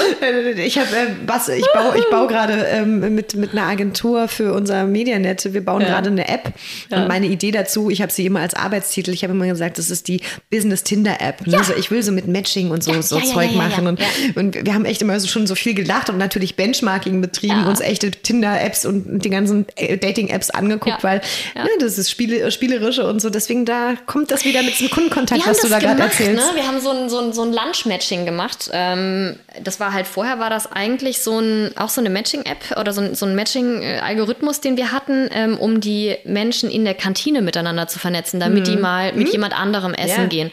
ich habe äh, was, ich baue, ich baue gerade ähm, mit, mit einer Agentur für unser Medianet. Wir bauen ja. gerade eine App. Ja. Und meine Idee dazu, ich habe sie immer als Arbeitstitel, ich habe immer gesagt, das ist die Business Tinder App. Ne? Ja. Also ich will so mit Matching und so, so Zeug machen. Und, und wir haben echt immer so schon so viel gelacht und natürlich Benchmarking betrieben, uns echte Tinder-Apps und die ganzen äh, Dating-Apps angeguckt, weil ne, das ist Spiele, spielerische und so. Deswegen da kommt das wieder mit diesem Kundenkontakt, was du da gerade erzählst. Ne? Wir haben so ein, so ein, so ein Lunch-Matching gemacht. Ähm, das war halt vorher, war das eigentlich so ein, auch so eine Matching-App oder so ein, so ein Matching-Algorithmus, den wir hatten, ähm, um die Menschen in der Kantine miteinander zu vernetzen, damit mhm. die mal mit mhm. jemand anderem essen ja. gehen.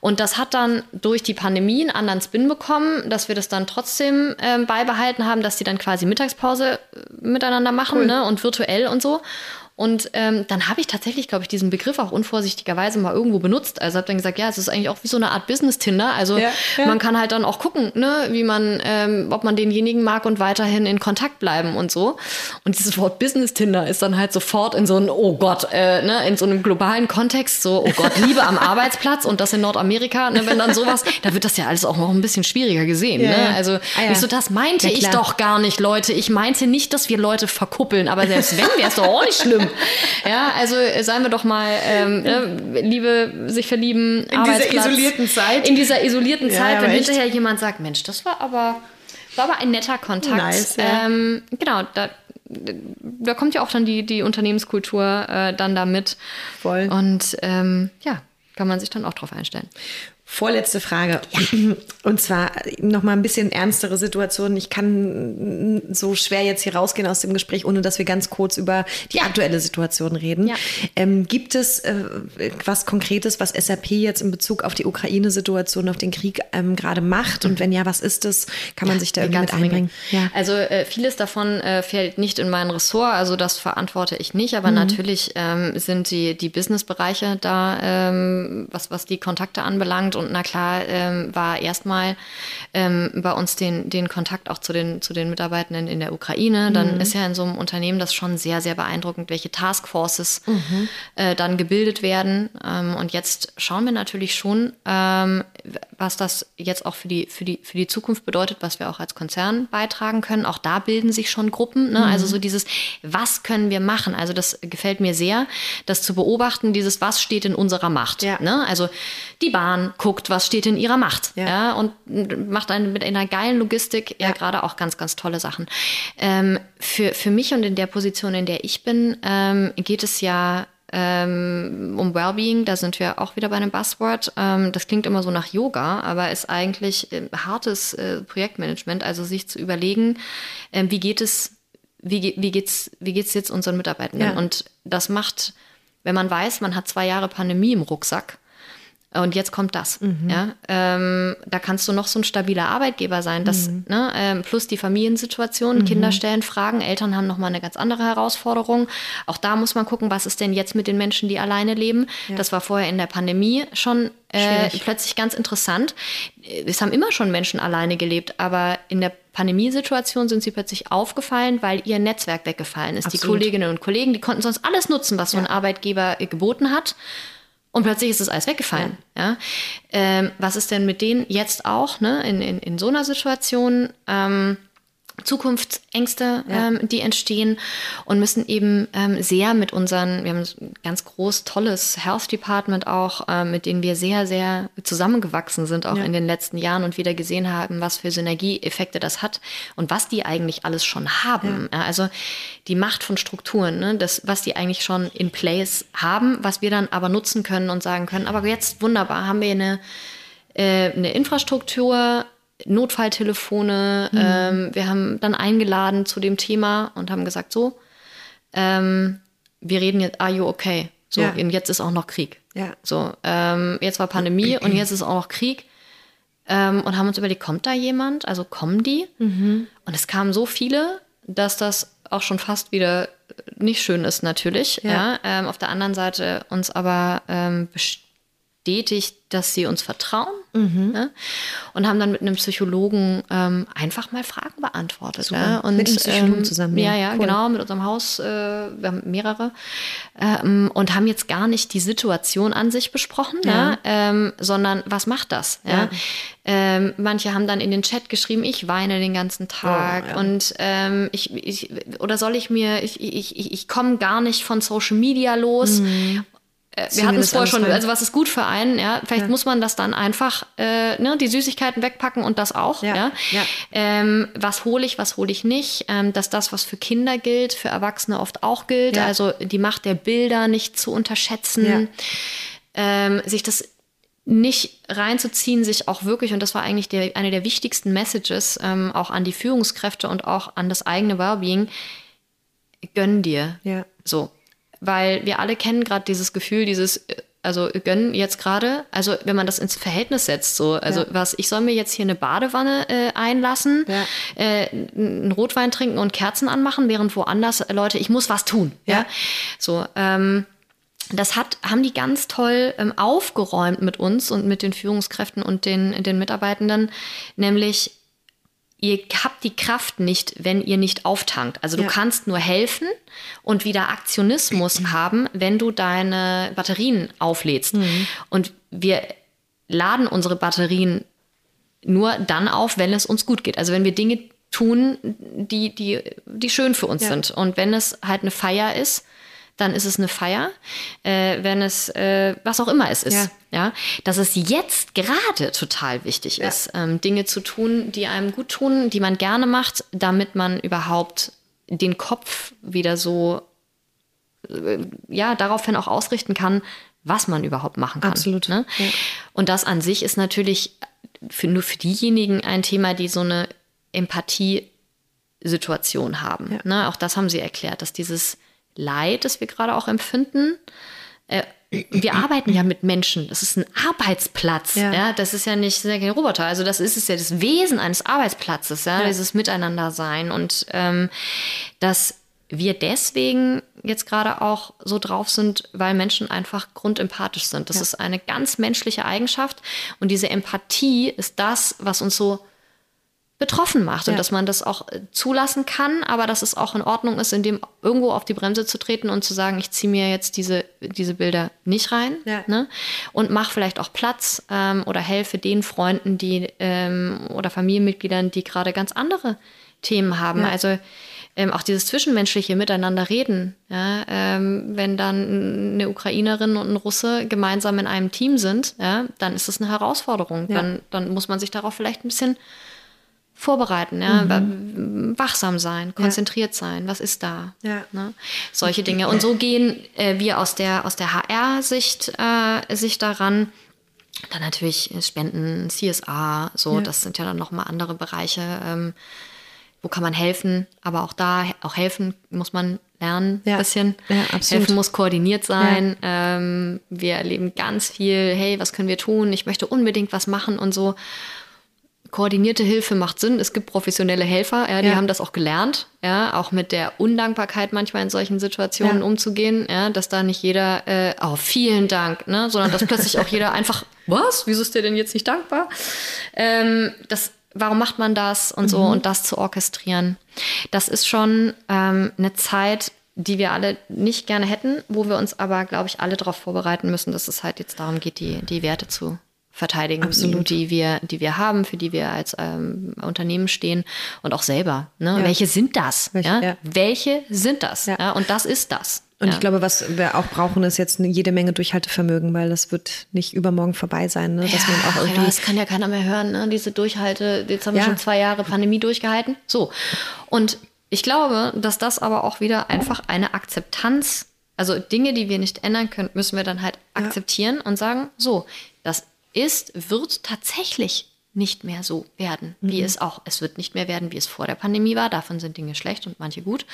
Und das hat dann durch die Pandemie einen anderen Spin bekommen, dass wir das dann trotzdem ähm, beibehalten haben, dass die dann quasi Mittagspause äh, miteinander machen cool. ne, und virtuell und so. Und ähm, dann habe ich tatsächlich, glaube ich, diesen Begriff auch unvorsichtigerweise mal irgendwo benutzt. Also habe dann gesagt, ja, es ist eigentlich auch wie so eine Art Business-Tinder. Also ja, ja. man kann halt dann auch gucken, ne, wie man, ähm, ob man denjenigen mag und weiterhin in Kontakt bleiben und so. Und dieses Wort Business-Tinder ist dann halt sofort in so einem, oh Gott, äh, ne, in so einem globalen Kontext, so, oh Gott, Liebe am Arbeitsplatz und das in Nordamerika, ne, wenn dann sowas, da wird das ja alles auch noch ein bisschen schwieriger gesehen. Ja, ne? Also ah, ich so, das meinte ich doch gar nicht, Leute. Ich meinte nicht, dass wir Leute verkuppeln, aber selbst wenn, wäre es doch auch nicht schlimm. Ja, also äh, seien wir doch mal ähm, ne, Liebe, sich verlieben, in dieser isolierten Zeit. In dieser isolierten ja, Zeit, wenn hinterher jemand sagt, Mensch, das war aber, war aber ein netter Kontakt. Nice, ja. ähm, genau, da, da kommt ja auch dann die, die Unternehmenskultur äh, dann da mit. Voll. Und ähm, ja, kann man sich dann auch drauf einstellen. Vorletzte Frage. Ja. Und zwar noch mal ein bisschen ernstere Situation. Ich kann so schwer jetzt hier rausgehen aus dem Gespräch, ohne dass wir ganz kurz über die ja. aktuelle Situation reden. Ja. Ähm, gibt es äh, was Konkretes, was SAP jetzt in Bezug auf die Ukraine-Situation, auf den Krieg ähm, gerade macht? Und wenn ja, was ist es? Kann man sich da irgendwie mit einbringen? Also äh, vieles davon äh, fällt nicht in mein Ressort, also das verantworte ich nicht. Aber mhm. natürlich ähm, sind die, die Business-Bereiche da, ähm, was, was die Kontakte anbelangt und na klar ähm, war erstmal ähm, bei uns den, den Kontakt auch zu den, zu den Mitarbeitenden in der Ukraine. Dann mhm. ist ja in so einem Unternehmen das schon sehr, sehr beeindruckend, welche Taskforces mhm. äh, dann gebildet werden. Ähm, und jetzt schauen wir natürlich schon, ähm, was das jetzt auch für die, für, die, für die Zukunft bedeutet, was wir auch als Konzern beitragen können. Auch da bilden sich schon Gruppen. Ne? Mhm. Also so dieses, was können wir machen? Also das gefällt mir sehr, das zu beobachten, dieses, was steht in unserer Macht. Ja. Ne? Also die Bahn guckt, guckt, was steht in ihrer Macht. Ja. ja und macht dann mit einer geilen Logistik ja, ja gerade auch ganz, ganz tolle Sachen. Ähm, für, für mich und in der Position, in der ich bin, ähm, geht es ja ähm, um Wellbeing, da sind wir auch wieder bei einem Buzzword. Ähm, das klingt immer so nach Yoga, aber ist eigentlich äh, hartes äh, Projektmanagement, also sich zu überlegen, wie geht es, wie, wie geht's, wie geht's jetzt unseren Mitarbeitenden? Ja. Und das macht, wenn man weiß, man hat zwei Jahre Pandemie im Rucksack, und jetzt kommt das. Mhm. Ja? Ähm, da kannst du noch so ein stabiler Arbeitgeber sein. Das, mhm. ne, ähm, plus die Familiensituation, mhm. Kinder stellen Fragen, Eltern haben nochmal eine ganz andere Herausforderung. Auch da muss man gucken, was ist denn jetzt mit den Menschen, die alleine leben. Ja. Das war vorher in der Pandemie schon äh, plötzlich ganz interessant. Es haben immer schon Menschen alleine gelebt, aber in der Pandemiesituation sind sie plötzlich aufgefallen, weil ihr Netzwerk weggefallen ist. Absolut. Die Kolleginnen und Kollegen, die konnten sonst alles nutzen, was so ein Arbeitgeber geboten hat. Und plötzlich ist das alles weggefallen. Ja. ja? Ähm, was ist denn mit denen jetzt auch, ne, in, in, in so einer Situation? Ähm, Zukunftsängste, ja. ähm, die entstehen und müssen eben ähm, sehr mit unseren, wir haben ein ganz groß, tolles Health Department auch, ähm, mit denen wir sehr, sehr zusammengewachsen sind, auch ja. in den letzten Jahren und wieder gesehen haben, was für Synergieeffekte das hat und was die eigentlich alles schon haben. Ja. also die Macht von Strukturen, ne, das, was die eigentlich schon in place haben, was wir dann aber nutzen können und sagen können, aber jetzt wunderbar, haben wir eine, äh, eine Infrastruktur, Notfalltelefone. Mhm. Ähm, wir haben dann eingeladen zu dem Thema und haben gesagt, so, ähm, wir reden jetzt, are you okay? So, ja. und jetzt ist auch noch Krieg. Ja. So, ähm, jetzt war Pandemie und jetzt ist auch noch Krieg. Ähm, und haben uns überlegt, kommt da jemand? Also kommen die? Mhm. Und es kamen so viele, dass das auch schon fast wieder nicht schön ist, natürlich. Ja. ja. Ähm, auf der anderen Seite uns aber ähm, bestätigt, dass sie uns vertrauen mhm. ne? und haben dann mit einem Psychologen ähm, einfach mal Fragen beantwortet. Ja? Und, mit dem Psychologen ähm, zusammen. Ja, ja, cool. genau, mit unserem Haus, äh, wir haben mehrere ähm, und haben jetzt gar nicht die Situation an sich besprochen, ja. Ähm, sondern was macht das? Ja? Ähm, manche haben dann in den Chat geschrieben, ich weine den ganzen Tag oh, und ähm, ich, ich, oder soll ich mir, ich, ich, ich, ich komme gar nicht von Social Media los. Mhm äh, wir hatten es vorher schon, also was ist gut für einen, ja, vielleicht ja. muss man das dann einfach, äh, ne, die Süßigkeiten wegpacken und das auch, ja. ja? ja. Ähm, was hole ich, was hole ich nicht, ähm, dass das, was für Kinder gilt, für Erwachsene oft auch gilt, also die Macht der Bilder nicht zu unterschätzen, ähm, sich das nicht reinzuziehen, sich auch wirklich, und das war eigentlich der, eine der wichtigsten Messages, ähm, auch an die Führungskräfte und auch an das eigene Wellbeing, gönn dir. Ja. So, weil wir alle kennen gerade dieses Gefühl, dieses, also gönnen jetzt gerade, also wenn man das ins Verhältnis setzt, so, also ja. was, ich soll mir jetzt hier eine Badewanne äh, einlassen, ja. äh, einen Rotwein trinken und Kerzen anmachen, während woanders äh, Leute, ich muss was tun. Ja. ja? So, ähm, das hat, haben die ganz toll ähm, aufgeräumt mit uns und mit den Führungskräften und den, den Mitarbeitenden, nämlich ihr habt die Kraft nicht, wenn ihr nicht auftankt. Also du ja. kannst nur helfen und wieder Aktionismus haben, wenn du deine Batterien auflädst. Mhm. Und wir laden unsere Batterien nur dann auf, wenn es uns gut geht. Also wenn wir Dinge tun, die, die, die schön für uns ja. sind. Und wenn es halt eine Feier ist, dann ist es eine Feier. Äh, wenn es äh, was auch immer es ist. Ja. ja. Dass es jetzt gerade total wichtig ja. ist, ähm, Dinge zu tun, die einem gut tun, die man gerne macht, damit man überhaupt den Kopf wieder so äh, ja, daraufhin auch ausrichten kann, was man überhaupt machen kann. Absolut. Ne? Ja. Und das an sich ist natürlich für, nur für diejenigen ein Thema, die so eine Empathie-Situation haben. Ja. Ne? Auch das haben sie erklärt, dass dieses Leid, das wir gerade auch empfinden. Äh, wir arbeiten ja mit Menschen. Das ist ein Arbeitsplatz. Ja. ja. Das ist ja nicht kein Roboter. Also das ist es ja das Wesen eines Arbeitsplatzes, ja, ja. dieses Miteinander sein. Und ähm, dass wir deswegen jetzt gerade auch so drauf sind, weil Menschen einfach grundempathisch sind. Das ja. ist eine ganz menschliche Eigenschaft. Und diese Empathie ist das, was uns so betroffen macht ja. und dass man das auch äh, zulassen kann, aber dass es auch in Ordnung ist, in dem irgendwo auf die Bremse zu treten und zu sagen, ich ziehe mir jetzt diese, diese Bilder nicht rein ja. ne? und mache vielleicht auch Platz ähm, oder helfe den Freunden, die ähm, oder Familienmitgliedern, die gerade ganz andere Themen haben. Ja. Also ähm, auch dieses zwischenmenschliche Miteinander reden. Ja, ähm, wenn dann eine Ukrainerin und ein Russe gemeinsam in einem Team sind, ja, dann ist das eine Herausforderung. Dann, dann muss man sich darauf vielleicht ein bisschen vorbereiten, ja, mhm. wachsam sein, konzentriert ja. sein, was ist da, ja. ne? solche Dinge. Und so gehen äh, wir aus der aus der HR-Sicht äh, Sicht daran. Dann natürlich Spenden, CSA, so, ja. das sind ja dann nochmal andere Bereiche. Ähm, wo kann man helfen? Aber auch da, auch helfen muss man lernen, ein bisschen. helfen muss koordiniert sein. Ähm, wir erleben ganz viel, hey, was können wir tun? Ich möchte unbedingt was machen und so koordinierte Hilfe macht Sinn. Es gibt professionelle Helfer, ja, die ja. haben das auch gelernt, ja, auch mit der Undankbarkeit manchmal in solchen Situationen ja. umzugehen, ja, dass da nicht jeder, äh, oh, vielen Dank, ne, sondern dass plötzlich auch jeder einfach, was, wieso ist der denn jetzt nicht dankbar? Ähm, das, warum macht man das und so mhm. und das zu orchestrieren, das ist schon ähm, eine Zeit, die wir alle nicht gerne hätten, wo wir uns aber, glaube ich, alle darauf vorbereiten müssen, dass es halt jetzt darum geht, die, die Werte zu verteidigen, Absolut. die wir, die wir haben, für die wir als ähm, Unternehmen stehen und auch selber. Ne? Ja. Welche sind das? Welche, ja? Ja. Welche sind das? Ja. Und das ist das. Und ich glaube, was wir auch brauchen, ist jetzt jede Menge Durchhaltevermögen, weil das wird nicht übermorgen vorbei sein. Ne? Dass man auch irgendwie das kann ja keiner mehr hören, ne? diese Durchhalte. Jetzt haben wir schon zwei Jahre Pandemie durchgehalten. So. Und ich glaube, dass das aber auch wieder einfach eine Akzeptanz also Dinge, die wir nicht ändern können, müssen wir dann halt akzeptieren ja. und sagen, so, ist, wird tatsächlich nicht mehr so werden, wie mhm. es auch, es wird nicht mehr werden, wie es vor der Pandemie war. Davon sind Dinge schlecht und manche gut.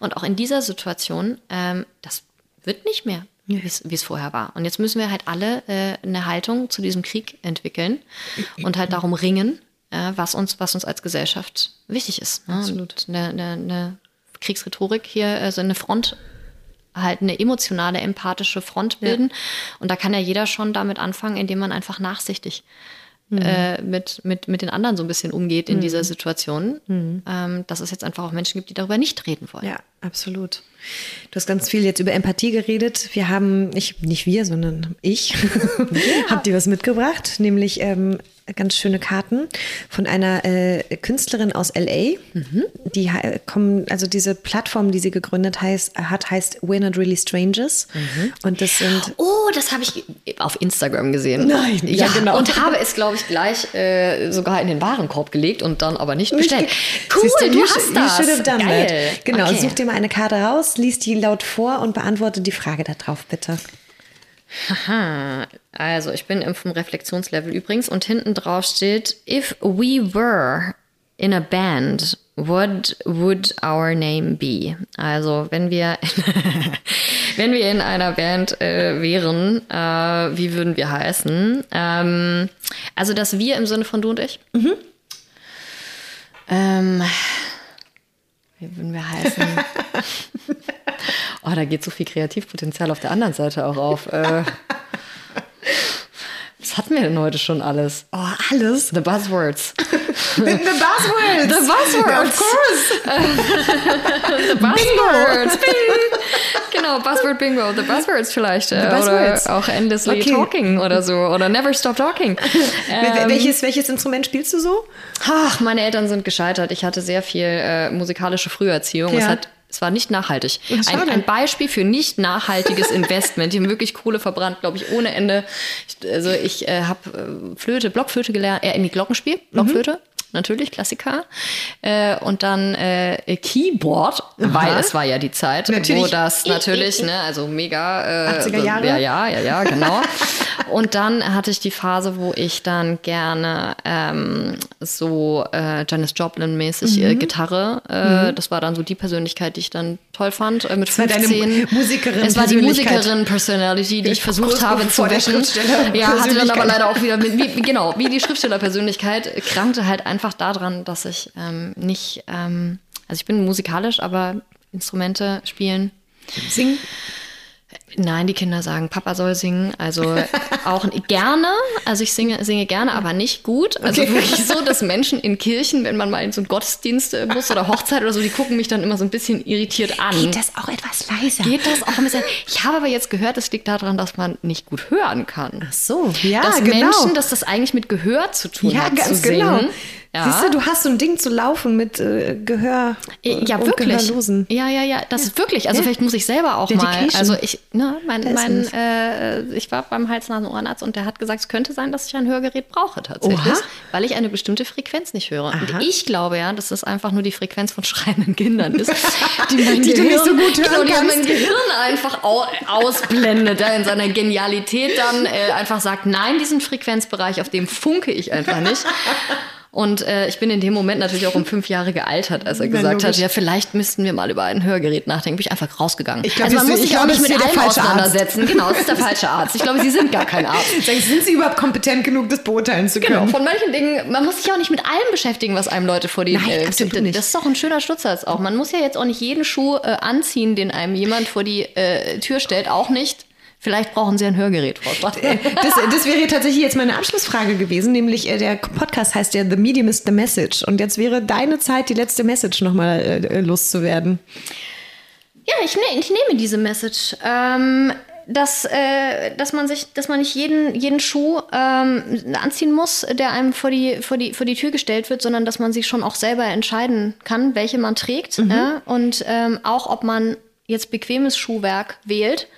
Und auch in dieser Situation, ähm, das wird nicht mehr, ja. wie es vorher war. Und jetzt müssen wir halt alle äh, eine Haltung zu diesem Krieg entwickeln und halt darum ringen, äh, was, uns, was uns als Gesellschaft wichtig ist. Ne? Absolut. Eine, eine, eine Kriegsrhetorik hier, also eine Front halt eine emotionale, empathische Front bilden. Ja. Und da kann ja jeder schon damit anfangen, indem man einfach nachsichtig mhm. äh, mit, mit, mit den anderen so ein bisschen umgeht in mhm. dieser Situation, mhm. ähm, dass es jetzt einfach auch Menschen gibt, die darüber nicht reden wollen. Ja, absolut. Du hast ganz viel jetzt über Empathie geredet. Wir haben, ich, nicht wir, sondern ich, ja. habe dir was mitgebracht, nämlich ähm, ganz schöne Karten von einer äh, Künstlerin aus LA. Mhm. Die kommen, also diese Plattform, die sie gegründet heißt, hat, heißt We're Not Really Strangers. Mhm. Und das sind. Oh, das habe ich auf Instagram gesehen. Nein, ja, ja genau. Und habe es, glaube ich, gleich äh, sogar in den Warenkorb gelegt und dann aber nicht bestellt. Cool, du, du hast das. You should have done Geil. That. Genau, okay. such dir mal eine Karte raus, lies die laut vor und beantworte die Frage darauf, bitte. Haha, also ich bin im vom Reflexionslevel übrigens und hinten drauf steht, if we were in a band, what would our name be? Also wenn wir, Wenn wir in einer Band äh, wären, äh, wie würden wir heißen? Ähm, also das Wir im Sinne von du und ich. Mhm. Ähm, wie würden wir heißen? oh, da geht so viel Kreativpotenzial auf der anderen Seite auch auf. Äh, was hatten wir denn heute schon alles? Oh, alles? The Buzzwords. the, the Buzzwords. The Buzzwords. Of course. the Buzzwords. Bing. Genau, Buzzword Bingo. The Buzzwords vielleicht. The Buzzwords. Oder auch Endlessly okay. Talking oder so. Oder Never Stop Talking. ähm, welches, welches Instrument spielst du so? Ach, meine Eltern sind gescheitert. Ich hatte sehr viel äh, musikalische Früherziehung. Ja. Es hat es war nicht nachhaltig. Ein, ein, Beispiel für nicht nachhaltiges Investment. Die haben wirklich Kohle verbrannt, glaube ich, ohne Ende. Ich, also ich äh, habe äh, Flöte, Blockflöte gelernt, äh, in die Glockenspiel, Blockflöte. Mhm natürlich, Klassiker. Äh, und dann äh, Keyboard, Aha. weil es war ja die Zeit, natürlich. wo das natürlich, ne, also mega. Äh, 80er Jahre? Ja, ja, ja, ja, genau. und dann hatte ich die Phase, wo ich dann gerne ähm, so äh, Janis Joplin-mäßig äh, mhm. Gitarre, äh, mhm. das war dann so die Persönlichkeit, die ich dann toll fand, äh, mit das 15. Musikerin es war die Musikerin-Personality, die ich versucht habe zu wäschen. Ja, hatte dann aber leider auch wieder, mit, wie, genau, wie die Schriftsteller-Persönlichkeit, krankte halt einfach einfach daran, dass ich ähm, nicht, ähm, also ich bin musikalisch, aber Instrumente spielen. Singen? Nein, die Kinder sagen, Papa soll singen. Also auch gerne. Also ich singe, singe gerne, aber nicht gut. Also okay. wirklich so, dass Menschen in Kirchen, wenn man mal in so einen Gottesdienst äh, muss oder Hochzeit oder so, die gucken mich dann immer so ein bisschen irritiert an. Geht das auch etwas leiser? Geht das auch ein bisschen? Ich habe aber jetzt gehört, es liegt daran, dass man nicht gut hören kann. Ach so, ja, dass genau. Menschen, dass das eigentlich mit Gehör zu tun ja, hat, ganz zu genau. Ja. Siehst du, du hast so ein Ding zu laufen mit äh, Gehör. Äh, ja, wirklich. Gehörlosen. Ja, ja, ja. Das ja. ist wirklich. Also ja. vielleicht muss ich selber auch Dedication. mal. Also ich, ne, mein, mein, äh, ich war beim Hals-Nasen-Ohrenarzt und der hat gesagt, es könnte sein, dass ich ein Hörgerät brauche tatsächlich, Oha. weil ich eine bestimmte Frequenz nicht höre. Aha. Und ich glaube ja, dass das einfach nur die Frequenz von schreienden Kindern ist, die, die Gehirn, du nicht so gut hören genau, haben mein Gehirn einfach au ausblendet, ja, in seiner Genialität dann äh, einfach sagt, nein, diesen Frequenzbereich, auf dem funke ich einfach nicht. Und äh, ich bin in dem Moment natürlich auch um fünf Jahre gealtert, als er ja, gesagt logisch. hat, ja, vielleicht müssten wir mal über ein Hörgerät nachdenken. Bin ich einfach rausgegangen. Ich glaub, also man muss sich auch nicht mit allem auseinandersetzen. Arzt. Genau, das ist der falsche Arzt. Ich glaube, Sie sind gar kein Arzt. Sind Sie überhaupt kompetent genug, das beurteilen zu genau, können? Genau, von manchen Dingen, man muss sich auch nicht mit allem beschäftigen, was einem Leute vor die Nein, äh, absolut nicht. Das ist doch ein schöner Schutz auch. Man muss ja jetzt auch nicht jeden Schuh äh, anziehen, den einem jemand vor die äh, Tür stellt, auch nicht Vielleicht brauchen Sie ein Hörgerät, Frau Schwarz. Das, das wäre tatsächlich jetzt meine Abschlussfrage gewesen, nämlich äh, der Podcast heißt ja The Medium is the Message. Und jetzt wäre deine Zeit, die letzte Message nochmal äh, loszuwerden. Ja, ich, ne, ich nehme diese Message. Ähm, dass, äh, dass man sich, dass man nicht jeden, jeden Schuh ähm, anziehen muss, der einem vor die, vor, die, vor die Tür gestellt wird, sondern dass man sich schon auch selber entscheiden kann, welche man trägt. Mhm. Ja? Und ähm, auch ob man jetzt bequemes Schuhwerk wählt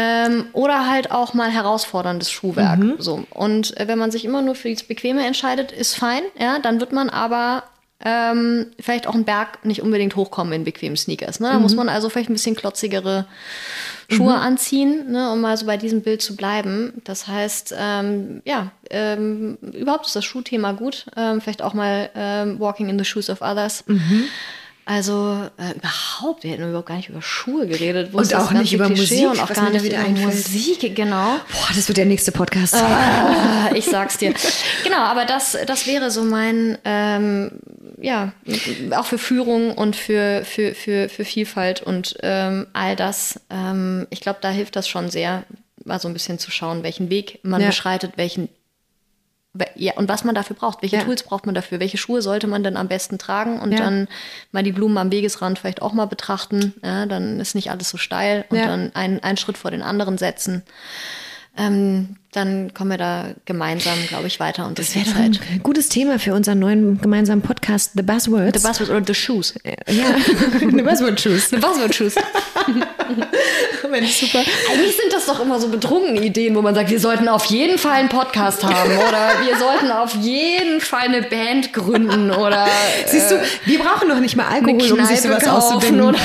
ähm, oder halt auch mal herausforderndes Schuhwerk. Mhm. So. Und äh, wenn man sich immer nur für das Bequeme entscheidet, ist fein. Ja, dann wird man aber ähm, vielleicht auch einen Berg nicht unbedingt hochkommen in bequemen Sneakers. Ne? Da mhm. muss man also vielleicht ein bisschen klotzigere Schuhe mhm. anziehen, ne, um mal so bei diesem Bild zu bleiben. Das heißt, ähm, ja, ähm, überhaupt ist das Schuhthema gut. Ähm, vielleicht auch mal ähm, Walking in the Shoes of Others. Mhm. Also äh, überhaupt, wir hätten überhaupt gar nicht über Schuhe geredet. Wo und auch nicht über Klischee Musik. Und auch gar nicht über einfällt. Musik, genau. Boah, das wird der nächste Podcast. Äh, ich sag's dir. genau, aber das, das wäre so mein, ähm, ja, auch für Führung und für, für, für, für Vielfalt und ähm, all das. Ähm, ich glaube, da hilft das schon sehr, mal so ein bisschen zu schauen, welchen Weg man ja. beschreitet, welchen ja, und was man dafür braucht. Welche ja. Tools braucht man dafür? Welche Schuhe sollte man denn am besten tragen? Und ja. dann mal die Blumen am Wegesrand vielleicht auch mal betrachten. Ja, dann ist nicht alles so steil und dann einen, einen Schritt vor den anderen setzen. Ähm, dann kommen wir da gemeinsam, glaube ich, weiter. Und das wäre ein gutes Thema für unseren neuen gemeinsamen Podcast, The Buzzwords. The Buzzwords oder The Shoes. Ja, The Buzzword Shoes. The Buzzword Shoes. Mensch, super. Eigentlich sind das doch immer so betrunkene Ideen, wo man sagt, wir sollten auf jeden Fall einen Podcast haben oder wir sollten auf jeden Fall eine Band gründen oder. Siehst du, äh, wir brauchen noch nicht mal Alkohol, um sich sowas auszudenken. Oder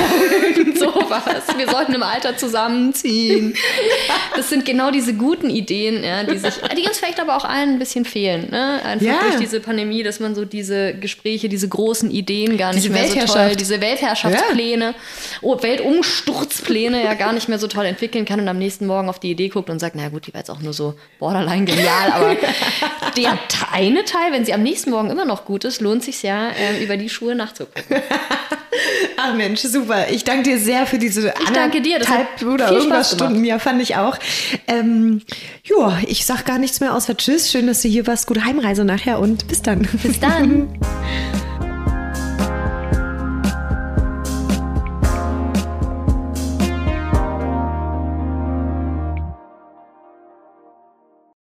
irgend sowas. Wir sollten im Alter zusammenziehen. Das sind genau diese guten Ideen Ideen, ja, die sich, die uns vielleicht aber auch allen ein bisschen fehlen. Ne? Einfach Ja. durch diese Pandemie, dass man so diese Gespräche, diese großen Ideen gar nicht Diese mehr so toll, diese Weltherrschaftspläne, oh, Weltumsturzpläne ja gar nicht mehr so toll entwickeln kann und am nächsten Morgen auf die Idee guckt und sagt, na gut, die war jetzt auch nur so borderline genial, aber der eine Teil, wenn sie am nächsten Morgen immer noch gut ist, lohnt sich ja, ähm, über die Schuhe nachzugucken. Ach Mensch, super. Ich danke dir sehr für diese Ich danke dir, das hat anderthalb oder irgendwas. Stunden. Ja, fand ich auch. Ähm, ja, ich sag gar nichts mehr außer Tschüss. Schön, dass du hier warst. Gute Heimreise nachher und bis dann. Bis dann.